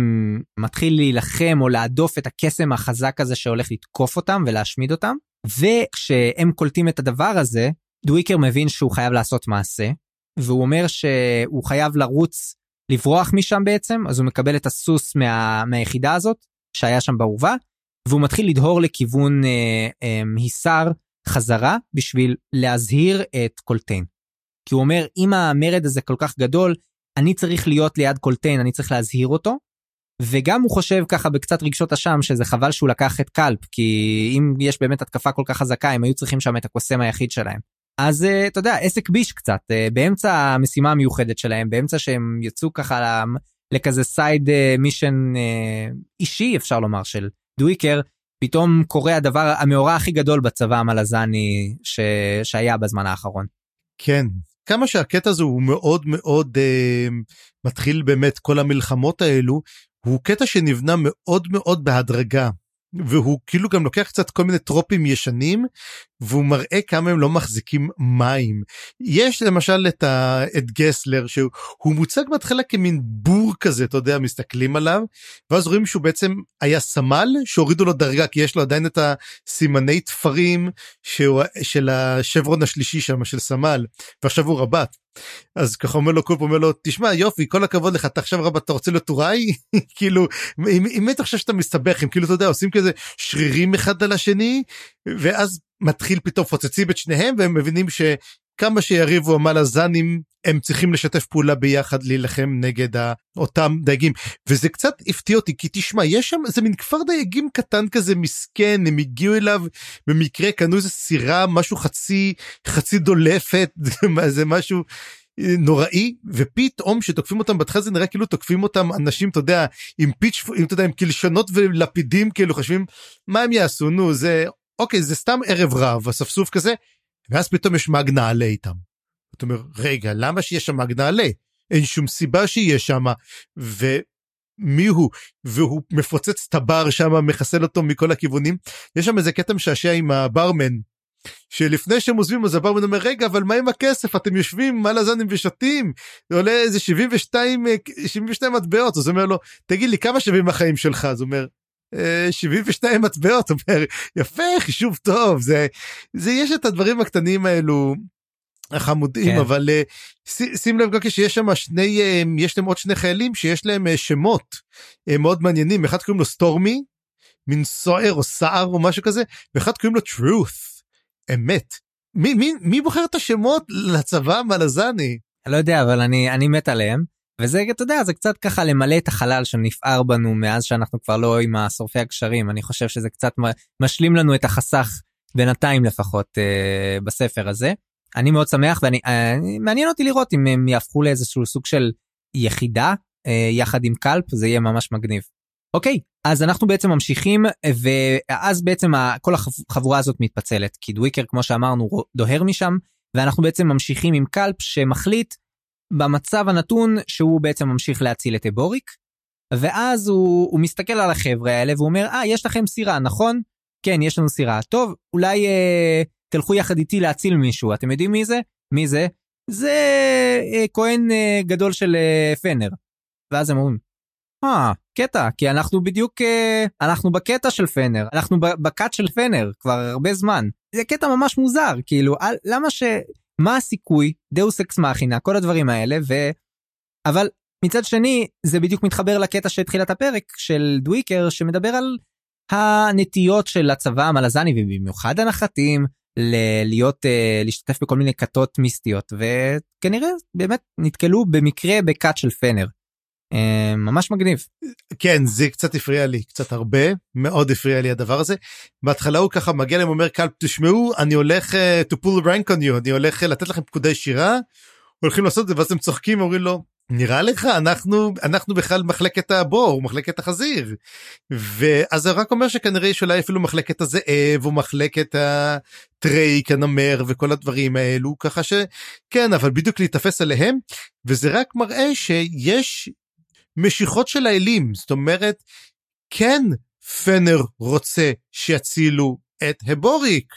A: מתחיל להילחם או להדוף את הקסם החזק הזה שהולך לתקוף אותם ולהשמיד אותם. וכשהם קולטים את הדבר הזה, דוויקר מבין שהוא חייב לעשות מעשה, והוא אומר שהוא חייב לרוץ, לברוח משם בעצם, אז הוא מקבל את הסוס מה, מהיחידה הזאת, שהיה שם באורווה, והוא מתחיל לדהור לכיוון אה, אה, היסר חזרה בשביל להזהיר את קולטיין. כי הוא אומר, אם המרד הזה כל כך גדול, אני צריך להיות ליד קולטיין, אני צריך להזהיר אותו, וגם הוא חושב ככה בקצת רגשות אשם שזה חבל שהוא לקח את קלפ כי אם יש באמת התקפה כל כך חזקה הם היו צריכים שם את הקוסם היחיד שלהם. אז uh, אתה יודע עסק ביש קצת uh, באמצע המשימה המיוחדת שלהם באמצע שהם יצאו ככה לכזה סייד מישן uh, אישי אפשר לומר של דוויקר פתאום קורה הדבר המאורע הכי גדול בצבא המלזני ש... שהיה בזמן האחרון.
B: כן כמה שהקטע הזה הוא מאוד מאוד uh, מתחיל באמת כל המלחמות האלו הוא קטע שנבנה מאוד מאוד בהדרגה. והוא כאילו גם לוקח קצת כל מיני טרופים ישנים והוא מראה כמה הם לא מחזיקים מים. יש למשל את, ה... את גסלר שהוא מוצג בהתחלה כמין בור כזה אתה יודע מסתכלים עליו ואז רואים שהוא בעצם היה סמל שהורידו לו דרגה כי יש לו עדיין את הסימני תפרים שהוא... של השברון השלישי שם של סמל ועכשיו הוא רב"ט. אז ככה אומר לו קופ אומר לו תשמע יופי כל הכבוד לך אתה עכשיו רבא אתה רוצה להיות טוראי <laughs> כאילו אם אתה חושב שאתה מסתבך עם כאילו אתה יודע עושים כזה שרירים אחד על השני ואז מתחיל פתאום פוצצים את שניהם והם מבינים שכמה שיריבו המלאזנים הם צריכים לשתף פעולה ביחד להילחם נגד אותם דייגים. וזה קצת הפתיע אותי כי תשמע יש שם איזה מין כפר דייגים קטן כזה מסכן הם הגיעו אליו במקרה קנו איזה סירה משהו חצי חצי דולפת <laughs> זה משהו נוראי ופתאום שתוקפים אותם בהתחלה זה נראה כאילו תוקפים אותם אנשים אתה יודע עם פיץ' עם אתה יודע עם קלשונות ולפידים כאילו חושבים מה הם יעשו? נו זה אוקיי זה סתם ערב רב אספסוף כזה ואז פתאום יש מאג נעלה איתם. אתה אומר רגע למה שיש שם מאג נעלה אין שום סיבה שיהיה שם. ומי הוא? והוא מפוצץ את הבר שם מחסל אותו מכל הכיוונים. יש שם איזה קטע משעשע עם הברמן שלפני שהם עוזבים אז הברמן אומר רגע אבל מה עם הכסף? אתם יושבים מה לזנים ושתים זה עולה איזה 72 72 מטבעות. אז הוא אומר לו תגיד לי כמה שווים החיים שלך? אז הוא אומר 72 מטבעות אומר יפה חישוב טוב זה זה יש את הדברים הקטנים האלו החמודים כן. אבל uh, שים לב גם שיש שם שני uh, יש להם עוד שני חיילים שיש להם שמות מאוד מעניינים אחד קוראים לו סטורמי מין סוער או סער או משהו כזה ואחד קוראים לו truth אמת מי מי מי בוחר את השמות לצבא המלזני.
A: לא יודע אבל אני אני מת עליהם וזה אתה יודע זה קצת ככה למלא את החלל שנפער בנו מאז שאנחנו כבר לא עם השורפי הקשרים אני חושב שזה קצת משלים לנו את החסך בינתיים לפחות אה, בספר הזה. אני מאוד שמח ואני אה, מעניין אותי לראות אם הם יהפכו לאיזשהו סוג של יחידה אה, יחד עם קלפ זה יהיה ממש מגניב. אוקיי אז אנחנו בעצם ממשיכים ואז בעצם כל החבורה הזאת מתפצלת כי דוויקר כמו שאמרנו דוהר משם ואנחנו בעצם ממשיכים עם קלפ שמחליט במצב הנתון שהוא בעצם ממשיך להציל את אבוריק, ואז הוא, הוא מסתכל על החבר'ה האלה והוא אומר, אה, ah, יש לכם סירה, נכון? כן, יש לנו סירה. טוב, אולי אה, תלכו יחד איתי להציל מישהו. אתם יודעים מי זה? מי זה? זה אה, כהן אה, גדול של אה, פנר. ואז הם אומרים, אה, קטע, כי אנחנו בדיוק, אה, אנחנו בקטע של פנר, אנחנו בקאט של פנר כבר הרבה זמן. זה קטע ממש מוזר, כאילו, על, למה ש... מה הסיכוי, דאוס אקס מאכינה, כל הדברים האלה, ו... אבל מצד שני, זה בדיוק מתחבר לקטע של תחילת הפרק של דוויקר, שמדבר על הנטיות של הצבא המלזני, ובמיוחד הנחתים, ל- להיות, אה, להשתתף בכל מיני כתות מיסטיות, וכנראה באמת נתקלו במקרה בכת של פנר. אה, ממש מגניב.
B: כן זה קצת הפריע לי קצת הרבה מאוד הפריע לי הדבר הזה. בהתחלה הוא ככה מגיע להם אומר קלפ תשמעו אני הולך uh, to pull rank on you אני הולך uh, לתת לכם פקודי שירה. הולכים לעשות את זה ואז הם צוחקים אומרים לו נראה לך אנחנו אנחנו בכלל מחלקת הבור מחלקת החזיר ואז זה רק אומר שכנראה יש אולי אפילו מחלקת הזאב או מחלקת הטרייק הנמר וכל הדברים האלו ככה שכן אבל בדיוק להיתפס עליהם וזה רק מראה שיש משיכות של האלים. זאת אומרת כן פנר רוצה שיצילו את הבוריק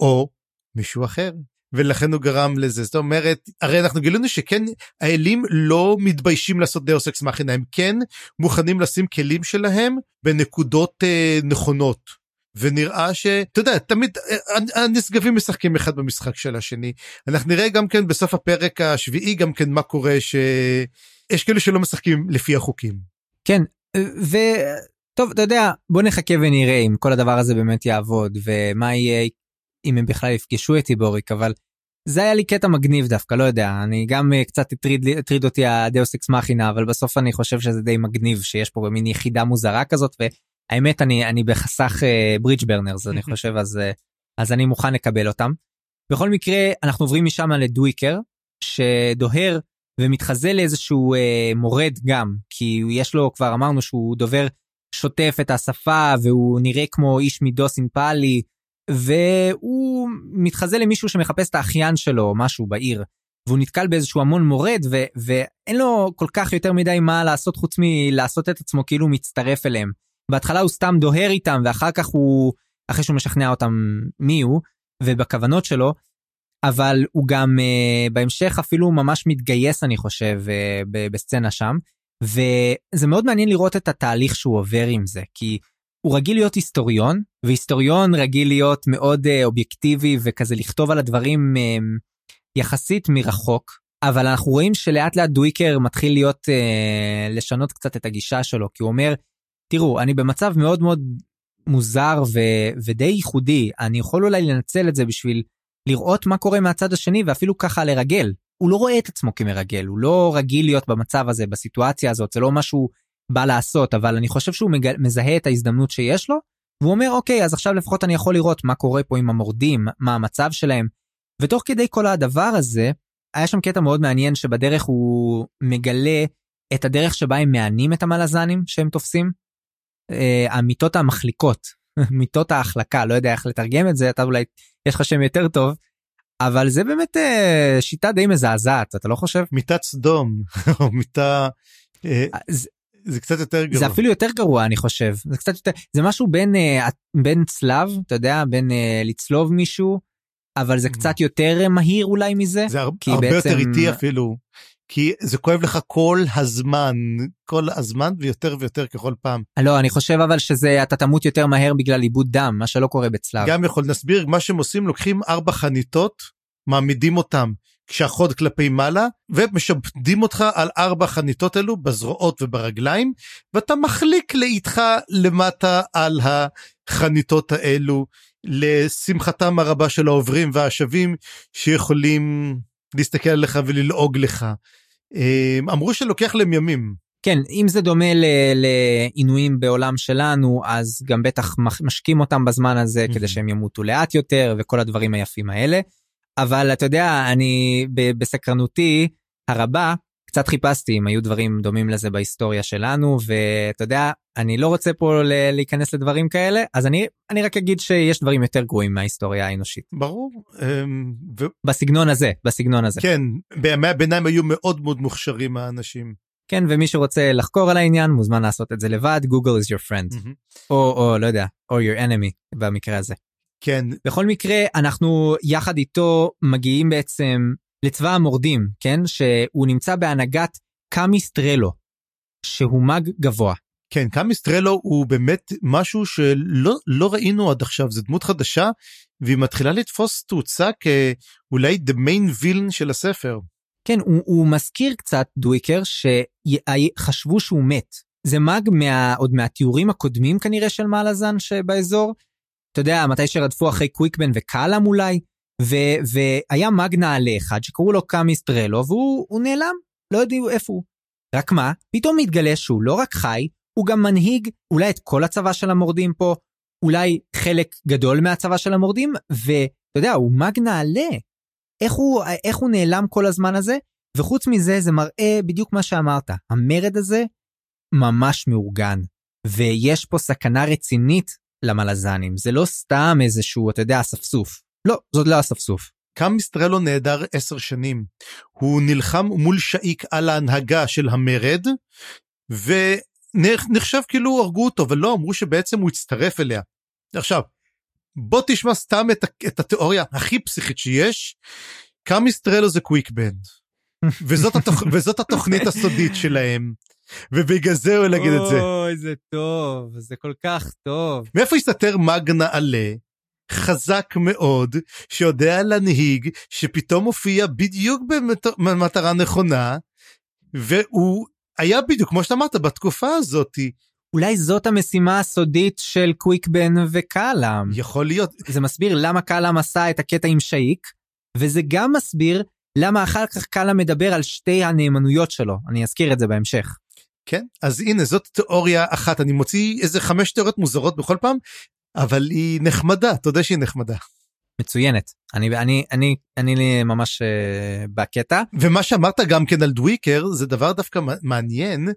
B: או מישהו אחר. ולכן הוא גרם לזה. זאת אומרת הרי אנחנו גילינו שכן האלים לא מתביישים לעשות דאוס אקס מאכינה הם כן מוכנים לשים כלים שלהם בנקודות אה, נכונות. ונראה שאתה יודע תמיד אה, הנשגבים משחקים אחד במשחק של השני אנחנו נראה גם כן בסוף הפרק השביעי גם כן מה קורה ש... יש כאלה שלא משחקים לפי החוקים.
A: כן וטוב אתה יודע בוא נחכה ונראה אם כל הדבר הזה באמת יעבוד ומה יהיה אם הם בכלל יפגשו את איבוריק אבל זה היה לי קטע מגניב דווקא, לא יודע, אני גם uh, קצת הטריד, הטריד אותי הדאוס אקס מכינה, אבל בסוף אני חושב שזה די מגניב שיש פה מין יחידה מוזרה כזאת, והאמת אני, אני בחסך ברידג' uh, ברנרס, אני <laughs> חושב, אז, uh, אז אני מוכן לקבל אותם. בכל מקרה, אנחנו עוברים משם לדוויקר, שדוהר ומתחזה לאיזשהו uh, מורד גם, כי יש לו, כבר אמרנו שהוא דובר שוטף את השפה, והוא נראה כמו איש מדוס אינפאלי, והוא מתחזה למישהו שמחפש את האחיין שלו או משהו בעיר. והוא נתקל באיזשהו המון מורד ו- ואין לו כל כך יותר מדי מה לעשות חוץ מלעשות את עצמו כאילו מצטרף אליהם. בהתחלה הוא סתם דוהר איתם ואחר כך הוא אחרי שהוא משכנע אותם מי הוא ובכוונות שלו. אבל הוא גם uh, בהמשך אפילו ממש מתגייס אני חושב uh, בסצנה שם וזה מאוד מעניין לראות את התהליך שהוא עובר עם זה כי הוא רגיל להיות היסטוריון, והיסטוריון רגיל להיות מאוד uh, אובייקטיבי וכזה לכתוב על הדברים uh, יחסית מרחוק, אבל אנחנו רואים שלאט לאט דוויקר מתחיל להיות, uh, לשנות קצת את הגישה שלו, כי הוא אומר, תראו, אני במצב מאוד מאוד מוזר ו- ודי ייחודי, אני יכול אולי לנצל את זה בשביל לראות מה קורה מהצד השני ואפילו ככה לרגל. הוא לא רואה את עצמו כמרגל, הוא לא רגיל להיות במצב הזה, בסיטואציה הזאת, זה לא משהו בא לעשות, אבל אני חושב שהוא מג... מזהה את ההזדמנות שיש לו, והוא אומר, אוקיי, אז עכשיו לפחות אני יכול לראות מה קורה פה עם המורדים, מה המצב שלהם. ותוך כדי כל הדבר הזה, היה שם קטע מאוד מעניין שבדרך הוא מגלה את הדרך שבה הם מענים את המלזנים שהם תופסים. Uh, המיטות המחליקות, <laughs> מיטות ההחלקה, לא יודע איך לתרגם את זה, אתה אולי, יש לך שם יותר טוב, אבל זה באמת uh, שיטה די מזעזעת, אתה לא חושב?
B: מיטת סדום, <laughs> או מיטה... Uh, זה קצת יותר גרוע.
A: זה אפילו יותר גרוע אני חושב זה קצת יותר זה משהו בין בין צלב אתה יודע בין לצלוב מישהו אבל זה mm. קצת יותר מהיר אולי מזה.
B: זה הר... הרבה בעצם... יותר איטי אפילו כי זה כואב לך כל הזמן כל הזמן ויותר ויותר ככל פעם.
A: לא אני חושב אבל שזה אתה תמות יותר מהר בגלל עיבוד דם מה שלא קורה בצלב.
B: גם יכול נסביר מה שהם עושים לוקחים ארבע חניתות מעמידים אותם כשהחוד כלפי מעלה ומשבדים אותך על ארבע חניתות אלו בזרועות וברגליים ואתה מחליק לאיתך למטה על החניתות האלו לשמחתם הרבה של העוברים והשבים שיכולים להסתכל עליך וללעוג לך. אמ, אמרו שלוקח להם ימים.
A: כן, אם זה דומה לעינויים בעולם שלנו, אז גם בטח משקים אותם בזמן הזה כדי שהם ימותו לאט יותר וכל הדברים היפים האלה. אבל אתה יודע, אני בסקרנותי הרבה, קצת חיפשתי אם היו דברים דומים לזה בהיסטוריה שלנו, ואתה יודע, אני לא רוצה פה להיכנס לדברים כאלה, אז אני, אני רק אגיד שיש דברים יותר גרועים מההיסטוריה האנושית.
B: ברור. אמ, ו...
A: בסגנון הזה, בסגנון הזה.
B: כן, בימי הביניים היו מאוד מאוד מוכשרים האנשים.
A: כן, ומי שרוצה לחקור על העניין מוזמן לעשות את זה לבד, Google is your friend. Mm-hmm. או, או, לא יודע, או your enemy במקרה הזה.
B: כן.
A: בכל מקרה, אנחנו יחד איתו מגיעים בעצם לצבא המורדים, כן? שהוא נמצא בהנהגת קאמיסטרלו, שהוא מאג גבוה.
B: כן, קאמיסטרלו הוא באמת משהו שלא לא ראינו עד עכשיו, זו דמות חדשה, והיא מתחילה לתפוס תאוצה כאולי the main villain של הספר.
A: כן, הוא, הוא מזכיר קצת דוויקר שחשבו שהוא מת. זה מאג מה, עוד מהתיאורים הקודמים כנראה של מעלזן שבאזור, אתה יודע, מתי שרדפו אחרי קוויקבן וקאלאם אולי, ו, והיה מאג נעלה אחד שקראו לו קאמיסטרלו, והוא נעלם, לא יודעים איפה הוא. רק מה, פתאום מתגלה שהוא לא רק חי, הוא גם מנהיג אולי את כל הצבא של המורדים פה, אולי חלק גדול מהצבא של המורדים, ואתה יודע, הוא מאג נעלה. איך הוא, איך הוא נעלם כל הזמן הזה? וחוץ מזה, זה מראה בדיוק מה שאמרת, המרד הזה ממש מאורגן, ויש פה סכנה רצינית למלזנים, זה לא סתם איזשהו, אתה יודע, אספסוף. לא, זאת לא אספסוף.
B: קם מיסטרלו נעדר עשר שנים. הוא נלחם מול שאיק על ההנהגה של המרד, ונחשב כאילו הרגו אותו, ולא, אמרו שבעצם הוא הצטרף אליה. עכשיו, בוא תשמע סתם את, את התיאוריה הכי פסיכית שיש, קם מיסטרלו זה קוויק בנד. וזאת, התוכ... <laughs> וזאת התוכנית הסודית שלהם. ובגלל זה הוא להגיד את זה.
A: אוי, זה טוב, זה כל כך טוב.
B: מאיפה הסתתר מאג נעלה, חזק מאוד, שיודע להנהיג, שפתאום הופיע בדיוק במטרה נכונה, והוא היה בדיוק, כמו שאתה אמרת, בתקופה הזאתי.
A: אולי זאת המשימה הסודית של קוויקבן וקאלאם.
B: יכול להיות.
A: זה מסביר למה קאלאם עשה את הקטע עם שאיק, וזה גם מסביר למה אחר כך קאלה מדבר על שתי הנאמנויות שלו, אני אזכיר את זה בהמשך.
B: כן, אז הנה זאת תיאוריה אחת, אני מוציא איזה חמש תיאוריות מוזרות בכל פעם, אבל היא נחמדה, אתה יודע שהיא נחמדה.
A: מצוינת אני אני אני אני ממש uh, בקטע.
B: ומה שאמרת גם כן על דוויקר זה דבר דווקא מעניין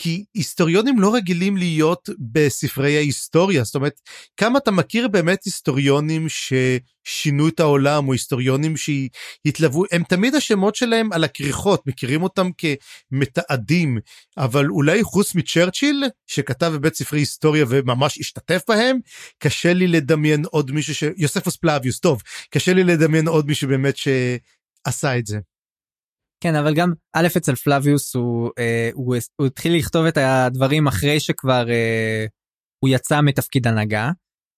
B: כי היסטוריונים לא רגילים להיות בספרי ההיסטוריה. זאת אומרת כמה אתה מכיר באמת היסטוריונים ששינו את העולם או היסטוריונים שהתלוו הם תמיד השמות שלהם על הכריכות מכירים אותם כמתעדים. אבל אולי חוץ מצ'רצ'יל שכתב בבית ספרי היסטוריה וממש השתתף בהם קשה לי לדמיין עוד מישהו ש... יוספוס פלאביוס טוב קשה לי לדמיין עוד מישהו באמת שעשה את זה.
A: כן אבל גם א' אצל פלאביוס הוא, אה, הוא, הוא התחיל לכתוב את הדברים אחרי שכבר אה, הוא יצא מתפקיד הנהגה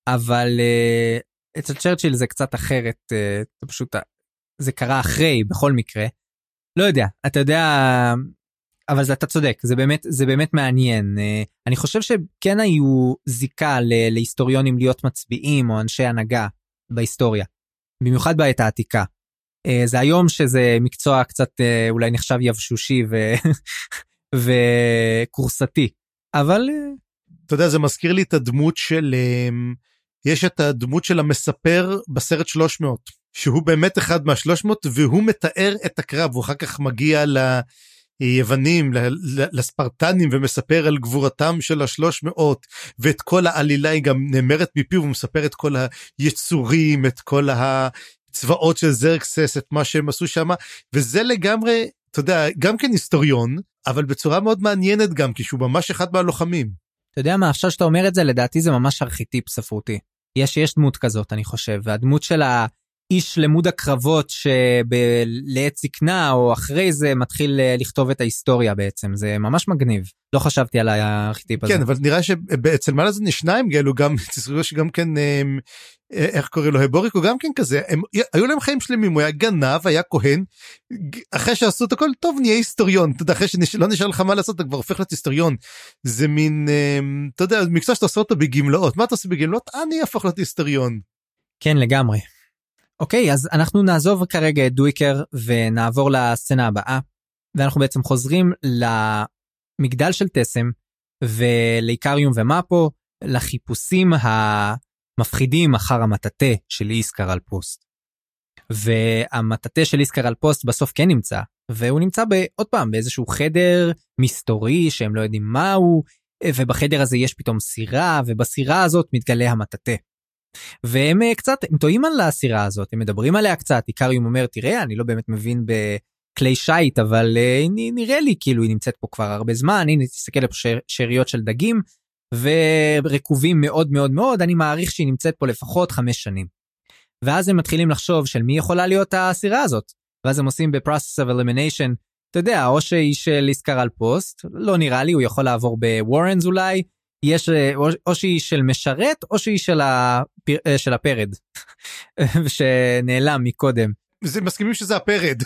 A: אבל אה, אצל צ'רצ'יל זה קצת אחרת אה, זה פשוט זה קרה אחרי בכל מקרה. לא יודע אתה יודע אבל זה, אתה צודק זה באמת זה באמת מעניין אה, אני חושב שכן היו זיקה להיסטוריונים להיות מצביעים או אנשי הנהגה בהיסטוריה במיוחד בעת העתיקה. אה, זה היום שזה מקצוע קצת אה, אולי נחשב יבשושי ו... <laughs> וקורסתי אבל אה,
B: אתה יודע זה מזכיר לי את הדמות של יש את הדמות של המספר בסרט 300 שהוא באמת אחד מה-300 והוא מתאר את הקרב הוא אחר כך מגיע ליוונים לספרטנים ומספר על גבורתם של השלוש מאות ואת כל העלילה היא גם נאמרת מפיו ומספר את כל היצורים את כל צבאות של זרקסס את מה שהם עשו שם וזה לגמרי אתה יודע גם כן היסטוריון אבל בצורה מאוד מעניינת גם כי שהוא ממש אחד מהלוחמים.
A: אתה יודע מה עכשיו שאתה אומר את זה לדעתי זה ממש ארכיטיפ ספרותי. יש יש דמות כזאת אני חושב והדמות של האיש למוד הקרבות שלעת זקנה או אחרי זה מתחיל אה, לכתוב את ההיסטוריה בעצם. זה ממש מגניב. לא חשבתי על הארכיטיפ הזה.
B: כן אבל נראה שאצל מלאזן יש שניים כאלו גם <laughs> שגם כן אמ, אה, איך קוראים לו? הבוריק הוא גם כן כזה. הם היו להם חיים שלמים הוא היה גנב היה כהן. אחרי שעשו את הכל טוב נהיה היסטוריון. אתה יודע אחרי שלא נשאר לך מה לעשות אתה כבר הופך להיות היסטוריון. זה מין אתה יודע מקצוע שאתה עושה אותו בגמלאות. מה אתה עושה בגמלאות? אני אהפוך להיות היסטוריון.
A: כן לגמרי. אוקיי אז אנחנו נעזוב כרגע את דוויקר ונעבור לסצנה הבאה ואנחנו בעצם חוזרים למגדל של טסם ולאיקריום ומאפו לחיפושים המפחידים אחר המטאטה של איסקר על פוסט. והמטאטה של איסקר על פוסט בסוף כן נמצא והוא נמצא עוד פעם באיזשהו חדר מסתורי שהם לא יודעים מהו ובחדר הזה יש פתאום סירה ובסירה הזאת מתגלה המטאטה. והם אה, קצת הם טועים על הסירה הזאת הם מדברים עליה קצת איקריום אומר תראה אני לא באמת מבין בכלי שיט אבל uh, נראה לי כאילו היא נמצאת פה כבר הרבה זמן הנה תסתכל על שאריות של דגים ורקובים מאוד מאוד מאוד אני מעריך שהיא נמצאת פה לפחות חמש שנים. ואז הם מתחילים לחשוב של מי יכולה להיות הסירה הזאת ואז הם עושים ב-process of אתה יודע או שהיא של איסקר על פוסט לא נראה לי הוא יכול לעבור בוורנס אולי יש אה, או, שהיא של משרת או שהיא של, הפר, אה, של הפרד <laughs> שנעלם מקודם.
B: זה מסכימים שזה הפרד.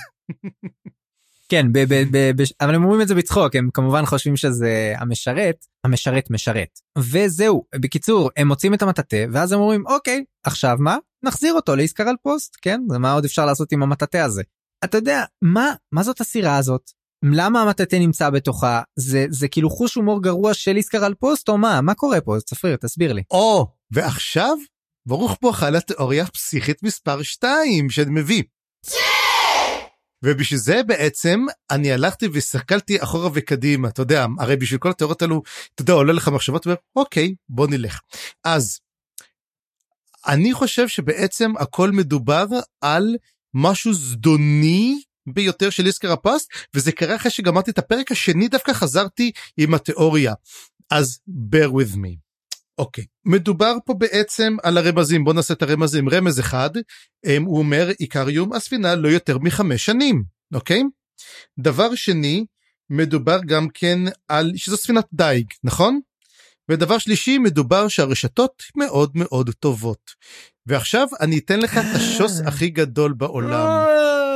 A: כן ב, ב, ב, ב, אבל הם אומרים את זה בצחוק הם כמובן חושבים שזה המשרת המשרת משרת וזהו בקיצור הם מוצאים את המטאטה ואז הם אומרים אוקיי עכשיו מה נחזיר אותו לעסקר על פוסט כן מה עוד אפשר לעשות עם המטאטה הזה. אתה יודע מה מה זאת הסירה הזאת למה המטאטה נמצא בתוכה זה זה כאילו חוש הומור גרוע של איסקר על פוסט או מה מה קורה פה צפריר תסביר לי.
B: או ועכשיו ברוך בואך לתיאוריה פסיכית מספר 2 שאני מביא. ובשביל זה בעצם אני הלכתי והסתכלתי אחורה וקדימה אתה יודע הרי בשביל כל התיאוריות האלו אתה יודע עולה לך מחשבות ואוקיי בוא נלך אז אני חושב שבעצם הכל מדובר על משהו זדוני ביותר של איסקר הפסט וזה קרה אחרי שגמרתי את הפרק השני דווקא חזרתי עם התיאוריה. אז bear with me. אוקיי מדובר פה בעצם על הרמזים. בוא נעשה את הרמזים. רמז אחד הוא אומר עיקריום הספינה לא יותר מחמש שנים אוקיי? דבר שני מדובר גם כן על שזו ספינת דייג נכון? ודבר שלישי מדובר שהרשתות מאוד מאוד טובות. ועכשיו אני אתן לך את השוס <gasps> הכי גדול בעולם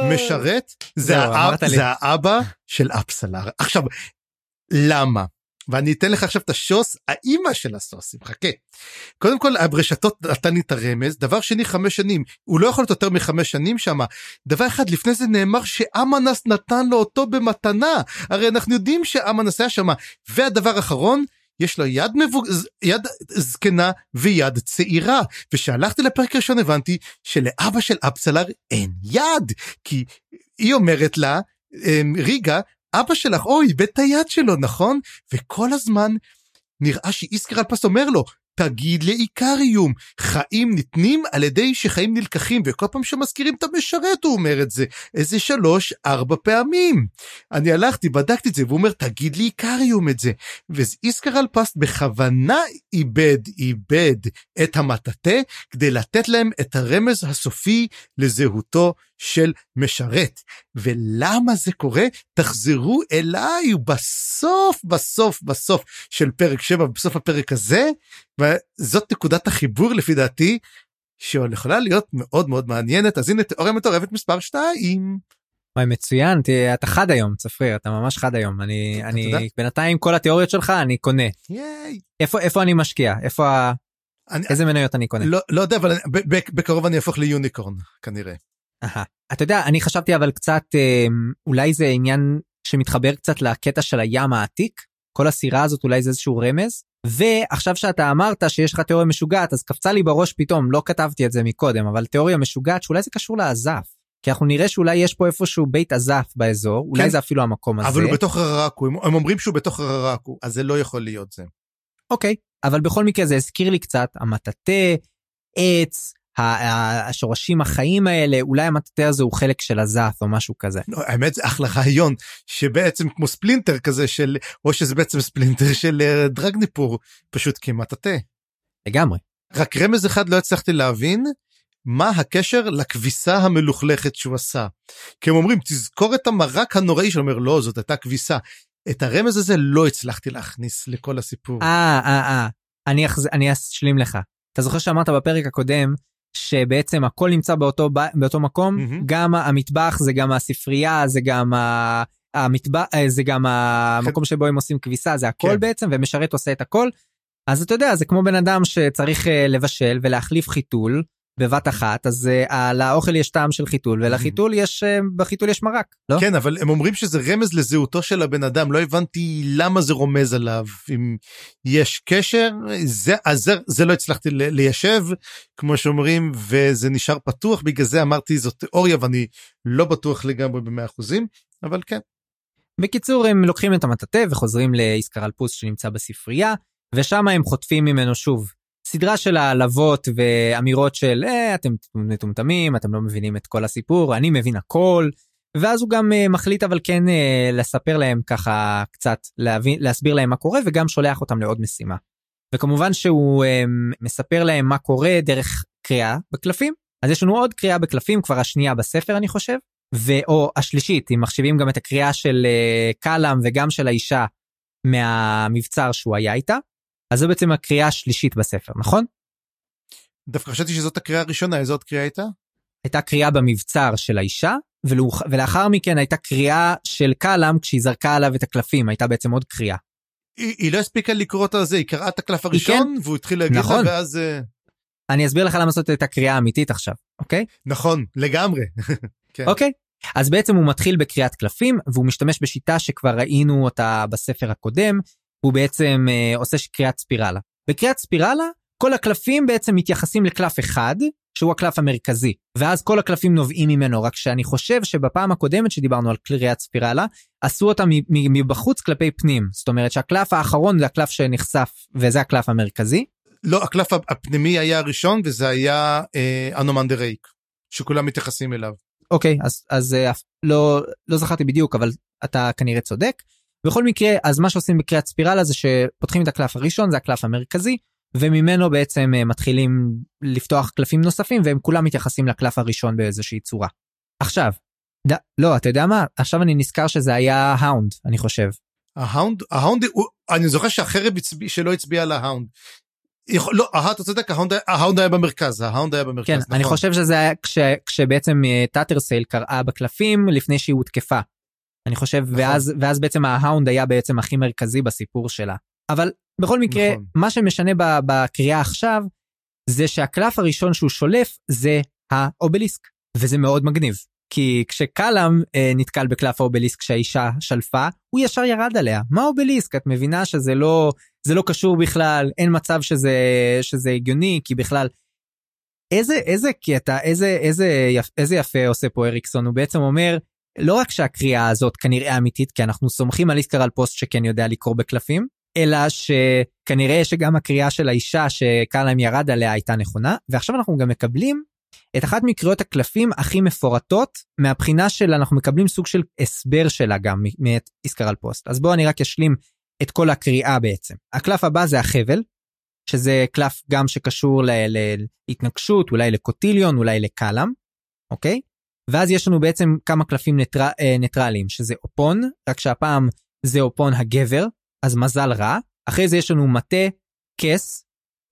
B: משרת זה, האב, זה האבא של אפסלר עכשיו למה ואני אתן לך עכשיו את השוס, האימא של הסוסים, חכה. קודם כל, הרשתות נתן לי את הרמז, דבר שני, חמש שנים, הוא לא יכול להיות יותר מחמש שנים שם. דבר אחד, לפני זה נאמר שאמנס נתן לו אותו במתנה, הרי אנחנו יודעים שאמנס היה שם. והדבר האחרון, יש לו יד, מבוג... יד זקנה ויד צעירה. וכשהלכתי לפרק ראשון הבנתי שלאבא של אפסלר אין יד, כי היא אומרת לה, אמ, ריגה, אבא שלך, אוי, איבד את היד שלו, נכון? וכל הזמן נראה שאיסקר אלפס אומר לו, תגיד לאיקריום, חיים ניתנים על ידי שחיים נלקחים, וכל פעם שמזכירים את המשרת הוא אומר את זה, איזה שלוש, ארבע פעמים. אני הלכתי, בדקתי את זה, והוא אומר, תגיד לאיקריום את זה. ואיסקר אלפסט בכוונה איבד, איבד את המטאטה, כדי לתת להם את הרמז הסופי לזהותו של משרת. ולמה זה קורה? תחזרו אליי בסוף, בסוף, בסוף של פרק 7, בסוף הפרק הזה, וזאת נקודת החיבור לפי דעתי, שיכולה להיות מאוד מאוד מעניינת. אז הנה תיאוריה מטורפת מספר 2.
A: וואי מצוין תהיה, אתה חד היום צפריר אתה ממש חד היום אני אני בינתיים כל התיאוריות שלך אני קונה ייי. איפה איפה אני משקיע איפה אני, איזה מניות אני קונה
B: לא לא יודע אבל בקרוב אני אהפוך ליוניקורן כנראה.
A: אתה יודע אני חשבתי אבל קצת אה, אולי זה עניין שמתחבר קצת לקטע של הים העתיק כל הסירה הזאת אולי זה איזשהו רמז ועכשיו שאתה אמרת שיש לך תיאוריה משוגעת אז קפצה לי בראש פתאום לא כתבתי את זה מקודם אבל תיאוריה משוגעת שאולי זה קשור לעזף. כי אנחנו נראה שאולי יש פה איפשהו בית עזף באזור אולי כן, זה אפילו המקום הזה.
B: אבל הוא בתוך הררקו הם, הם אומרים שהוא בתוך הררקו אז זה לא יכול להיות זה.
A: אוקיי אבל בכל מקרה זה הזכיר לי קצת המטאטה עץ השורשים החיים האלה אולי המטאטה הזה הוא חלק של הזף או משהו כזה.
B: לא, האמת זה אחלה רעיון שבעצם כמו ספלינטר כזה של או שזה בעצם ספלינטר של אה, דרגניפור פשוט כמטאטה.
A: לגמרי.
B: רק רמז אחד לא הצלחתי להבין מה הקשר לכביסה המלוכלכת שהוא עשה. כי הם אומרים תזכור את המרק הנוראי שאומר לא זאת הייתה כביסה. את הרמז הזה לא הצלחתי להכניס לכל הסיפור.
A: אה אה אה אני אשלים לך. אתה זוכר שאמרת בפרק הקודם שבעצם הכל נמצא באותו, באותו מקום, mm-hmm. גם המטבח זה גם הספרייה זה גם המטבח אה, זה גם המקום שבו הם עושים כביסה זה הכל כן. בעצם ומשרת עושה את הכל. אז אתה יודע זה כמו בן אדם שצריך אה, לבשל ולהחליף חיתול בבת אחת אז uh, לאוכל יש טעם של חיתול ולחיתול יש uh, בחיתול יש מרק לא?
B: כן אבל הם אומרים שזה רמז לזהותו של הבן אדם לא הבנתי למה זה רומז עליו. אם יש קשר זה אז זה, זה לא הצלחתי ליישב כמו שאומרים וזה נשאר פתוח. בגלל זה אמרתי זאת תיאוריה ואני לא בטוח לגמרי במאה אחוזים אבל כן.
A: בקיצור הם לוקחים את המטאטה וחוזרים לאיסקרלפוס שנמצא בספרייה ושם הם חוטפים ממנו שוב סדרה של העלבות ואמירות של אה, אתם מטומטמים, אתם לא מבינים את כל הסיפור, אני מבין הכל. ואז הוא גם uh, מחליט אבל כן uh, לספר להם ככה קצת, להבין, להסביר להם מה קורה וגם שולח אותם לעוד משימה. וכמובן שהוא uh, מספר להם מה קורה דרך קריאה בקלפים. אז יש לנו עוד קריאה בקלפים, כבר השנייה בספר אני חושב, ואו השלישית, אם מחשיבים גם את הקריאה של uh, קלאם וגם של האישה מהמבצר שהוא היה איתה. אז זו בעצם הקריאה השלישית בספר, נכון?
B: דווקא חשבתי שזאת הקריאה הראשונה, איזו עוד קריאה הייתה?
A: הייתה קריאה במבצר של האישה, ולאחר מכן הייתה קריאה של קלאם כשהיא זרקה עליו את הקלפים, הייתה בעצם עוד קריאה.
B: היא, היא לא הספיקה לקרוא את הזה, היא קראה את הקלף הראשון, כן? והוא התחיל להגיד נכון. לה, ואז... אה,
A: אני אסביר לך למה זאת הייתה קריאה אמיתית עכשיו, אוקיי?
B: נכון, לגמרי. <laughs>
A: כן. אוקיי, אז בעצם הוא מתחיל בקריאת קלפים, והוא משתמש בשיטה שכבר ראינו אותה בספר הקודם, הוא בעצם אה, עושה קריאת ספירלה. בקריאת ספירלה, כל הקלפים בעצם מתייחסים לקלף אחד, שהוא הקלף המרכזי, ואז כל הקלפים נובעים ממנו, רק שאני חושב שבפעם הקודמת שדיברנו על קריאת ספירלה, עשו אותה מבחוץ כלפי פנים. זאת אומרת שהקלף האחרון זה הקלף שנחשף, וזה הקלף המרכזי.
B: לא, הקלף הפנימי היה הראשון, וזה היה אה, אנומנדר רייק, שכולם מתייחסים אליו.
A: אוקיי, אז, אז אה, לא, לא זכרתי בדיוק, אבל אתה כנראה צודק. בכל מקרה אז מה שעושים בקריאת ספירלה זה שפותחים את הקלף הראשון זה הקלף המרכזי וממנו בעצם אה, מתחילים לפתוח קלפים נוספים והם כולם מתייחסים לקלף הראשון באיזושהי צורה. עכשיו, ד... לא אתה יודע מה עכשיו אני נזכר שזה היה Hound אני חושב.
B: ה Hound ה Hound אני זוכר שהחרב הצביע, שלא הצביע על ה Hound. יכול, לא, אתה צודק, ה Hound, ה Hound היה במרכז, ה Hound היה במרכז.
A: כן, נכון. אני חושב שזה היה כש, כשבעצם טאטרסייל אה, קראה בקלפים לפני שהיא הותקפה. אני חושב, נכון. ואז, ואז בעצם ה Hound היה בעצם הכי מרכזי בסיפור שלה. אבל בכל מקרה, נכון. מה שמשנה בקריאה עכשיו, זה שהקלף הראשון שהוא שולף זה האובליסק, וזה מאוד מגניב. כי כשקלאם אה, נתקל בקלף האובליסק שהאישה שלפה, הוא ישר ירד עליה. מה אובליסק? את מבינה שזה לא, זה לא קשור בכלל, אין מצב שזה, שזה הגיוני, כי בכלל... איזה, איזה קטע, איזה, איזה, איזה יפה עושה פה אריקסון, הוא בעצם אומר, לא רק שהקריאה הזאת כנראה אמיתית, כי אנחנו סומכים על איסקרל פוסט שכן יודע לקרוא בקלפים, אלא שכנראה שגם הקריאה של האישה שקלאם ירד עליה הייתה נכונה, ועכשיו אנחנו גם מקבלים את אחת מקריאות הקלפים הכי מפורטות מהבחינה של אנחנו מקבלים סוג של הסבר שלה גם מאת איסקרל פוסט. אז בואו אני רק אשלים את כל הקריאה בעצם. הקלף הבא זה החבל, שזה קלף גם שקשור להתנגשות, אולי לקוטיליון, אולי לקלאם, אוקיי? ואז יש לנו בעצם כמה קלפים נטר... אה, ניטרליים, שזה אופון, רק שהפעם זה אופון הגבר, אז מזל רע. אחרי זה יש לנו מטה, כס,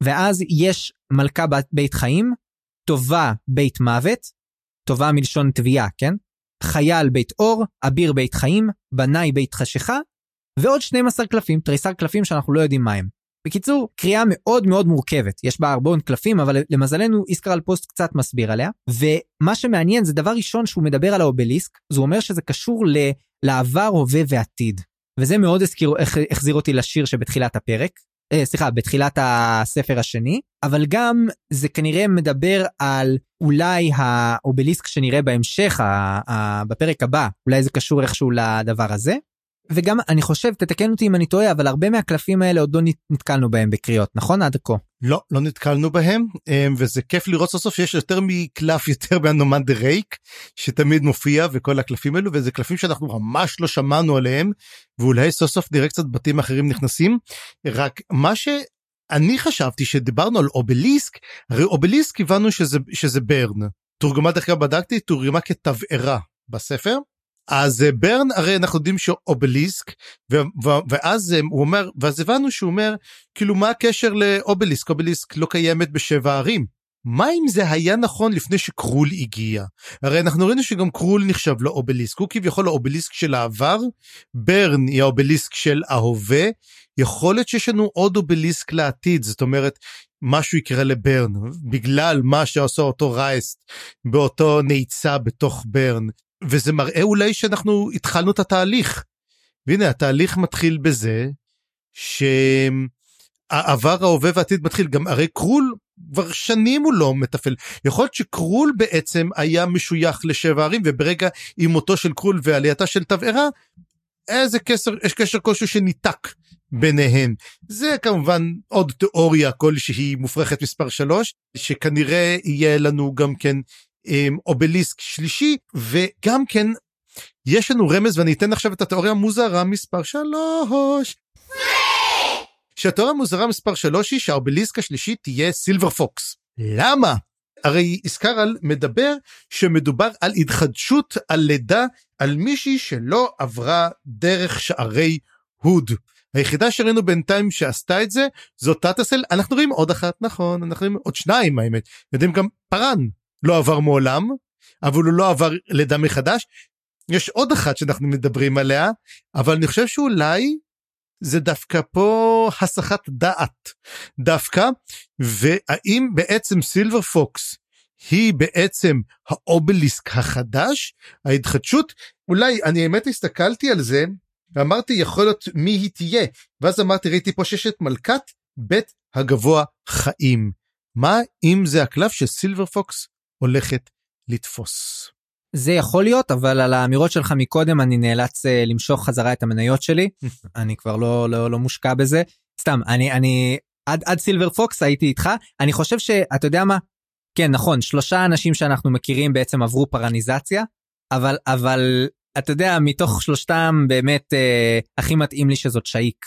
A: ואז יש מלכה בית חיים, טובה בית מוות, טובה מלשון תביעה, כן? חייל בית אור, אביר בית חיים, בנאי בית חשיכה, ועוד 12 קלפים, תריסר קלפים שאנחנו לא יודעים מה הם. בקיצור, קריאה מאוד מאוד מורכבת, יש בה הרבה קלפים, אבל למזלנו איסקר על פוסט קצת מסביר עליה, ומה שמעניין זה דבר ראשון שהוא מדבר על האובליסק, זה אומר שזה קשור ל... לעבר, הווה ועתיד. וזה מאוד הזכיר, החזיר אותי לשיר שבתחילת הפרק, אה, סליחה, בתחילת הספר השני, אבל גם זה כנראה מדבר על אולי האובליסק שנראה בהמשך, ה, ה, בפרק הבא, אולי זה קשור איכשהו לדבר הזה. וגם אני חושב, תתקן אותי אם אני טועה, אבל הרבה מהקלפים האלה עוד לא נתקלנו בהם בקריאות, נכון עד כה?
B: לא, לא נתקלנו בהם, אמ, וזה כיף לראות סוף סוף שיש יותר מקלף <laughs> יותר באנומנדר רייק, שתמיד מופיע וכל הקלפים האלו, וזה קלפים שאנחנו ממש לא שמענו עליהם, ואולי סוף סוף נראה קצת בתים אחרים נכנסים, רק מה ש... אני חשבתי שדיברנו על אובליסק, הרי אובליסק הבנו שזה, שזה ברן. תורגמה דרך אגב בדקתי, תורגמה כתבערה בספר. אז אה, ברן הרי אנחנו יודעים שאובליסק ואז אה, הוא אומר ואז הבנו שהוא אומר כאילו מה הקשר לאובליסק אובליסק לא קיימת בשבע ערים. מה אם זה היה נכון לפני שקרול הגיע? הרי אנחנו ראינו שגם קרול נחשב לאובליסק, הוא כביכול האובליסק של העבר, ברן היא האובליסק של ההווה, יכול להיות שיש לנו עוד אובליסק לעתיד, זאת אומרת, משהו יקרה לברן, בגלל מה שעושה אותו רייסט באותו נעיצה בתוך ברן. וזה מראה אולי שאנחנו התחלנו את התהליך. והנה התהליך מתחיל בזה שהעבר ההווה והעתיד מתחיל. גם הרי קרול כבר שנים הוא לא מתפעל. יכול להיות שקרול בעצם היה משוייך לשבע ערים וברגע עם מותו של קרול ועלייתה של תבערה איזה קשר יש קשר כלשהו שניתק ביניהם זה כמובן עוד תיאוריה כלשהי מופרכת מספר 3 שכנראה יהיה לנו גם כן אובליסק שלישי וגם כן יש לנו רמז ואני אתן עכשיו את התיאוריה המוזרה מספר 3. שהתיאוריה המוזרה מספר 3 היא שהאובליסק השלישי תהיה סילבר פוקס. למה? הרי איסקרל מדבר שמדובר על התחדשות על לידה על מישהי שלא עברה דרך שערי הוד. היחידה שראינו בינתיים שעשתה את זה זאת טאטאסל אנחנו רואים עוד אחת נכון אנחנו רואים עוד שניים האמת יודעים גם פארן לא עבר מעולם, אבל הוא לא עבר לידה מחדש. יש עוד אחת שאנחנו מדברים עליה, אבל אני חושב שאולי זה דווקא פה הסחת דעת דווקא, והאם בעצם סילבר פוקס היא בעצם האובליסק החדש, ההתחדשות, אולי אני האמת הסתכלתי על זה ואמרתי יכול להיות מי היא תהיה, ואז אמרתי ראיתי פה שיש את מלכת בית הגבוה חיים. מה אם זה הקלף של סילבר פוקס הולכת לתפוס.
A: זה יכול להיות אבל על האמירות שלך מקודם אני נאלץ uh, למשוך חזרה את המניות שלי <laughs> אני כבר לא לא לא מושקע בזה סתם אני אני עד עד סילבר פוקס הייתי איתך אני חושב שאתה יודע מה כן נכון שלושה אנשים שאנחנו מכירים בעצם עברו פרניזציה אבל אבל אתה יודע מתוך שלושתם באמת uh, הכי מתאים לי שזאת שאיק.